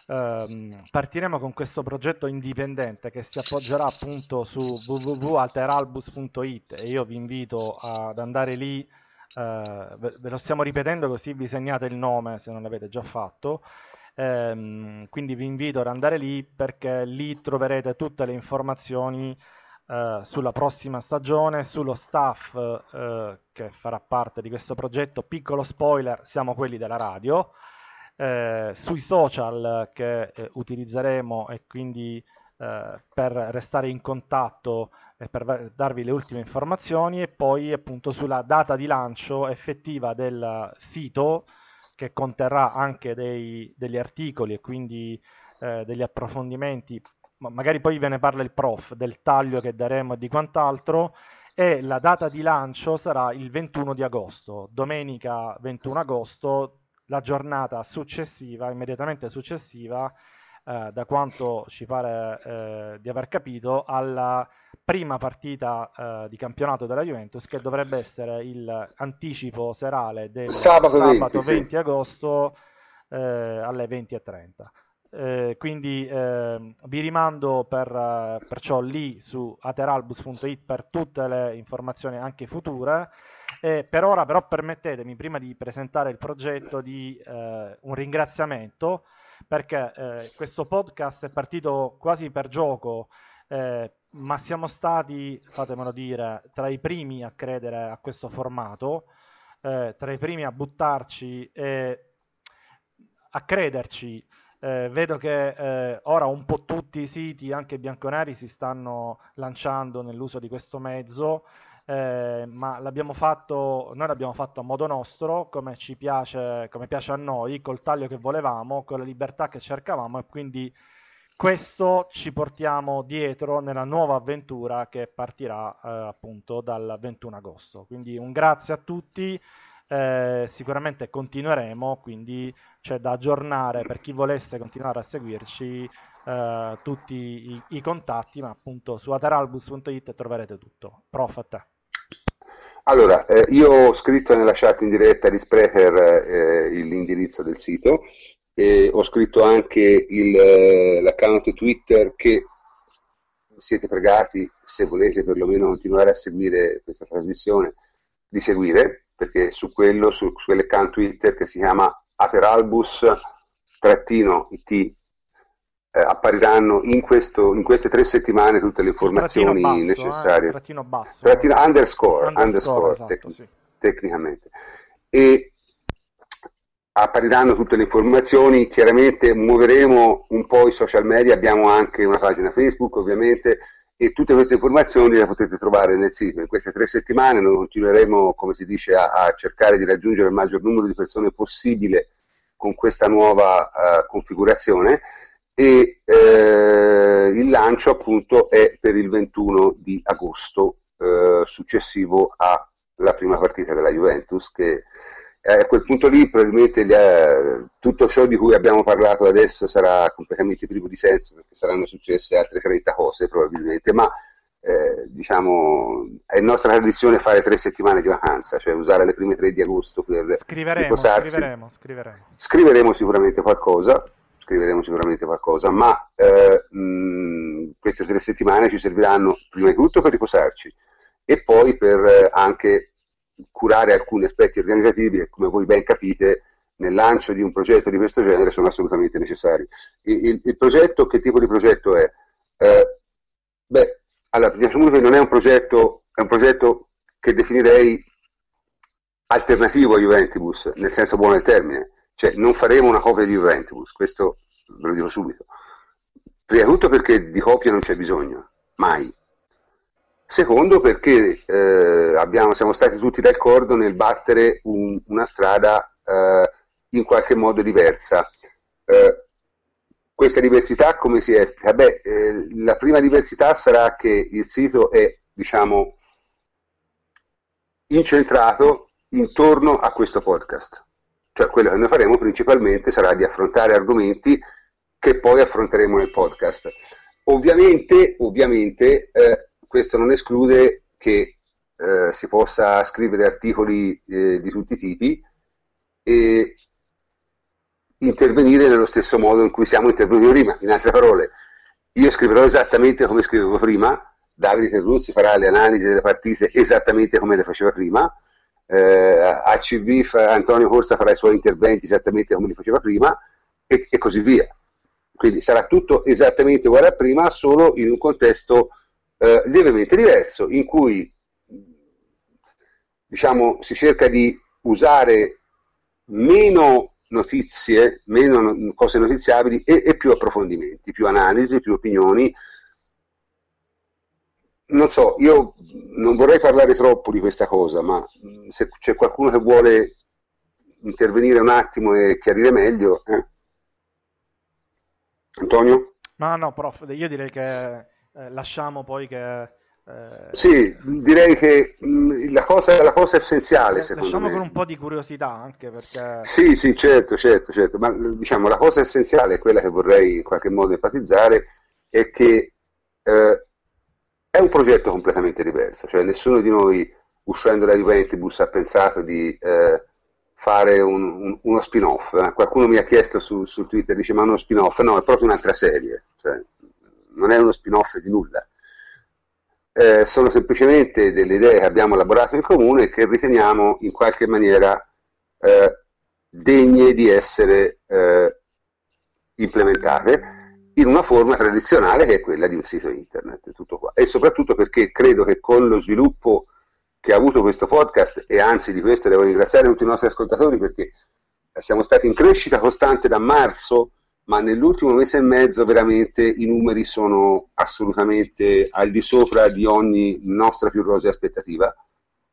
ehm, partiremo con questo progetto indipendente che si appoggerà appunto su www.alteralbus.it e io vi invito ad andare lì, eh, ve lo stiamo ripetendo così vi segnate il nome se non l'avete già fatto. Ehm, quindi vi invito ad andare lì perché lì troverete tutte le informazioni eh, sulla prossima stagione, sullo staff eh, che farà parte di questo progetto. Piccolo spoiler, siamo quelli della radio. Eh, sui social che eh, utilizzeremo e quindi eh, per restare in contatto e per darvi le ultime informazioni e poi appunto sulla data di lancio effettiva del sito che conterrà anche dei, degli articoli e quindi eh, degli approfondimenti, ma magari poi ve ne parla il prof, del taglio che daremo e di quant'altro, e la data di lancio sarà il 21 di agosto, domenica 21 agosto, la giornata successiva, immediatamente successiva, eh, da quanto ci pare eh, di aver capito, alla prima partita eh, di campionato della Juventus che dovrebbe essere il anticipo serale del sabato, sabato 20, 20 sì. agosto eh, alle 20.30. Eh, quindi eh, vi rimando per, perciò lì su ateralbus.it per tutte le informazioni anche future. E per ora però permettetemi prima di presentare il progetto di eh, un ringraziamento perché questo podcast è partito quasi per gioco eh, ma siamo stati, fatemelo dire, tra i primi a credere a questo formato, eh, tra i primi a buttarci e a crederci. Eh, vedo che eh, ora un po' tutti i siti, anche bianconeri, si stanno lanciando nell'uso di questo mezzo, eh, ma l'abbiamo fatto, noi l'abbiamo fatto a modo nostro, come ci piace, come piace a noi, col taglio che volevamo, con la libertà che cercavamo e quindi questo ci portiamo dietro nella nuova avventura che partirà eh, appunto dal 21 agosto. Quindi un grazie a tutti, eh, sicuramente continueremo, quindi c'è da aggiornare per chi volesse continuare a seguirci eh, tutti i, i, contatti, ma appunto su ateralbus.it troverete tutto. Prof a te. Allora, eh, io ho scritto nella chat in diretta di Sprecher eh, l'indirizzo del sito, e ho scritto anche il, eh, l'account Twitter che siete pregati, se volete perlomeno continuare a seguire questa trasmissione, di seguire, perché su quello, su, su quell'account Twitter che si chiama ateralbus-it eh, appariranno in, questo, in, queste tre settimane tutte le informazioni basso, necessarie. Eh, trattino basso. Trattino underscore, underscore, underscore esatto, tec- sì. tecnicamente. E appariranno tutte le informazioni, chiaramente muoveremo un po' i social media, abbiamo anche una pagina Facebook ovviamente e tutte queste informazioni le potete trovare nel sito. In queste tre settimane noi continueremo, come si dice, a, a cercare di raggiungere il maggior numero di persone possibile con questa nuova uh, configurazione e eh, il lancio appunto è per il 21 di agosto eh, successivo alla prima partita della Juventus che eh, a quel punto lì probabilmente gli, eh, tutto ciò di cui abbiamo parlato adesso sarà completamente privo di senso perché saranno successe altre 30 cose probabilmente, ma eh, diciamo è nostra tradizione fare tre settimane di vacanza, cioè usare le prime tre di agosto per scriveremo, riposarsi. Scriveremo, scriveremo. scriveremo sicuramente qualcosa, scriveremo sicuramente qualcosa, ma eh, mh, queste tre settimane ci serviranno prima di tutto per riposarci e poi per eh, anche curare alcuni aspetti organizzativi che, come voi ben capite, nel lancio di un progetto di questo genere sono assolutamente necessari. Il, il, il progetto, che tipo di progetto è? Eh, beh, allora, diciamo che non è un progetto, è un progetto che definirei alternativo a Juventus, nel senso buono del termine, cioè non faremo una copia di Juventus, questo ve lo dico subito. Prima di tutto perché di copia non c'è bisogno, mai. Secondo perché eh, abbiamo, siamo stati tutti d'accordo nel battere un, una strada eh, in qualche modo diversa. Eh, questa diversità come si esplica? Beh, eh, la prima diversità sarà che il sito è, diciamo, incentrato intorno a questo podcast. Cioè quello che noi faremo principalmente sarà di affrontare argomenti che poi affronteremo nel podcast. Ovviamente, ovviamente eh, questo non esclude che eh, si possa scrivere articoli eh, di tutti i tipi e intervenire nello stesso modo in cui siamo intervenuti prima. In altre parole, io scriverò esattamente come scrivevo prima, Davide Terruzzi farà le analisi delle partite esattamente come le faceva prima, eh, ACB Antonio Corsa farà i suoi interventi esattamente come li faceva prima e, e così via. Quindi sarà tutto esattamente uguale a prima, solo in un contesto eh, lievemente diverso, in cui diciamo, si cerca di usare meno notizie, meno cose notiziabili e, e, più approfondimenti, più analisi, più opinioni. Non so, io non vorrei parlare troppo di questa cosa, ma se c'è qualcuno che vuole intervenire un attimo e chiarire meglio. Eh? Antonio? No, no, prof, io direi che eh, lasciamo poi che... Eh, sì, direi che mh, la, cosa, la cosa essenziale, eh, secondo lasciamo me... con un po' di curiosità anche perché... Sì, sì, certo, certo, certo, ma diciamo la cosa essenziale, quella che vorrei in qualche modo enfatizzare, è che eh, è un progetto completamente diverso, cioè nessuno di noi uscendo da Juventus ha pensato di eh, fare un, un, uno spin-off. Eh. Qualcuno mi ha chiesto su, su Twitter, dice ma uno spin-off? No, è proprio un'altra serie. Cioè, non è uno spin-off di nulla. Eh, sono semplicemente delle idee che abbiamo elaborato in comune e che riteniamo in qualche maniera eh, degne di essere eh, implementate in una forma tradizionale che è quella di un sito internet. Tutto qua. E soprattutto perché credo che con lo sviluppo che ha avuto questo podcast, e anzi di questo devo ringraziare tutti i nostri ascoltatori perché siamo stati in crescita costante da marzo, ma nell'ultimo mese e mezzo veramente i numeri sono assolutamente al di sopra di ogni nostra più rosea aspettativa,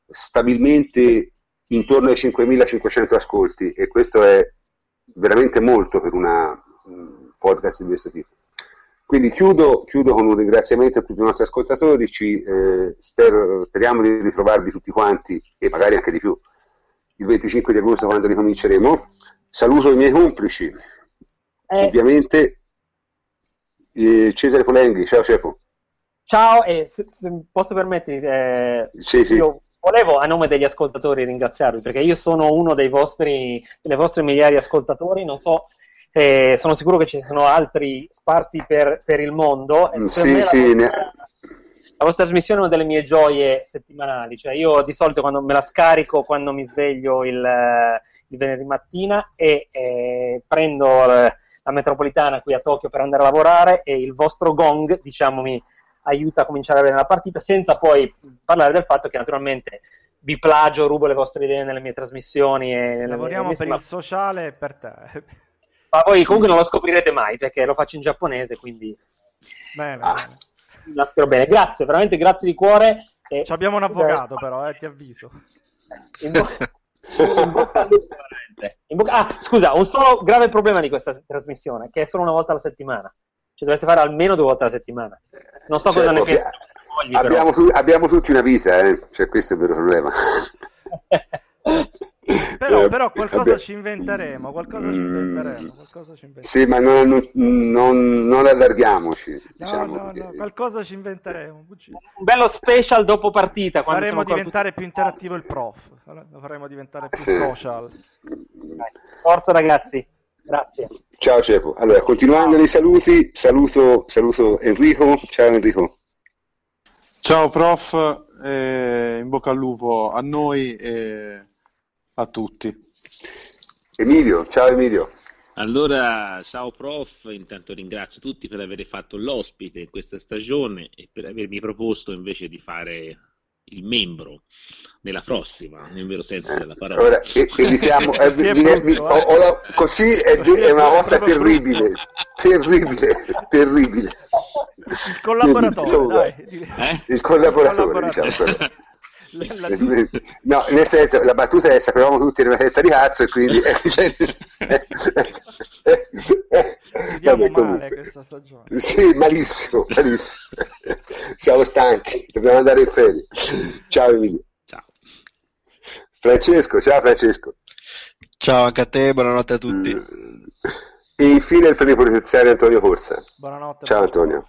stabilmente intorno ai 5.500 ascolti e questo è veramente molto per una podcast di questo tipo. Quindi chiudo, chiudo, con un ringraziamento a tutti i nostri ascoltatori, ci, eh, spero, speriamo di ritrovarvi tutti quanti e magari anche di più il 25 di agosto quando ricominceremo. Saluto i miei complici, eh. ovviamente eh, Cesare Polenghi, ciao Cepo. Ciao, e se, se posso permettermi, eh, sì, sì. io volevo a nome degli ascoltatori ringraziarvi perché io sono uno dei vostri, delle vostre migliaia di ascoltatori, non so eh, sono sicuro che ci sono altri sparsi per, per il mondo. Sì, sì, la, vostra, la vostra trasmissione è una delle mie gioie settimanali, cioè io di solito quando me la scarico quando mi sveglio il, il venerdì mattina e eh, prendo la, la metropolitana qui a Tokyo per andare a lavorare e il vostro gong, diciamo, mi aiuta a cominciare a vedere la partita, senza poi parlare del fatto che naturalmente vi plagio, rubo le vostre idee nelle mie trasmissioni. E Lavoriamo per il sociale e per te. Ma voi comunque non lo scoprirete mai perché lo faccio in giapponese, quindi... Bene, ah. bene. La spero bene. Grazie, veramente grazie di cuore. E... Ci abbiamo un avvocato però, eh, ti avviso. In bo... in bocca al lupo, bocca... Ah, scusa, un solo grave problema di questa trasmissione, che è solo una volta alla settimana. Cioè dovreste fare almeno due volte alla settimana. Non so cioè, cosa ne pensate. Abbiamo, abbiamo, tutti una vita, eh? cioè, questo è il vero problema. Però, eh, però qualcosa vabbè. ci inventeremo, qualcosa ci mm. inventeremo, qualcosa ci inventeremo. Sì, ma non, non, non allarghiamoci. No, diciamo no, no, qualcosa ci inventeremo. Un bello special dopo partita. Faremo diventare più interattivo il prof, lo faremo diventare più sì. social. Forza ragazzi, grazie. Ciao Cepo. Allora, continuando nei saluti, saluto, saluto Enrico. Ciao Enrico. Ciao prof, eh, in bocca al lupo a noi. Eh a tutti. Emilio, ciao Emilio. Allora, ciao prof, intanto ringrazio tutti per aver fatto l'ospite in questa stagione e per avermi proposto invece di fare il membro nella prossima, nel vero senso della parola. Ora, e, e diciamo, eh, mi, mi, mi, ho, ho la, così è, è, una cosa terribile, terribile, terribile. Il collaboratore, eh? Il collaboratore, il collaboratore. diciamo. no, nel senso, la battuta è sapevamo tutti in una testa di cazzo e quindi... Viviamo male questa stagione. Sì, malissimo, malissimo. Siamo stanchi, dobbiamo andare in ferie. Ciao Emilio. Ciao. Francesco, ciao Francesco. Ciao anche a te, buonanotte a tutti. E infine il plenipotenziario Antonio Corsa. Buonanotte. Ciao Antonio.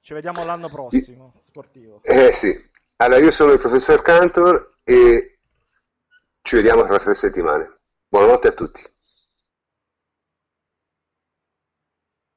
Ci vediamo l'anno prossimo, sportivo. Eh sì, allora, io sono il professor Cantor e ci vediamo tra tre settimane. Buonanotte a tutti.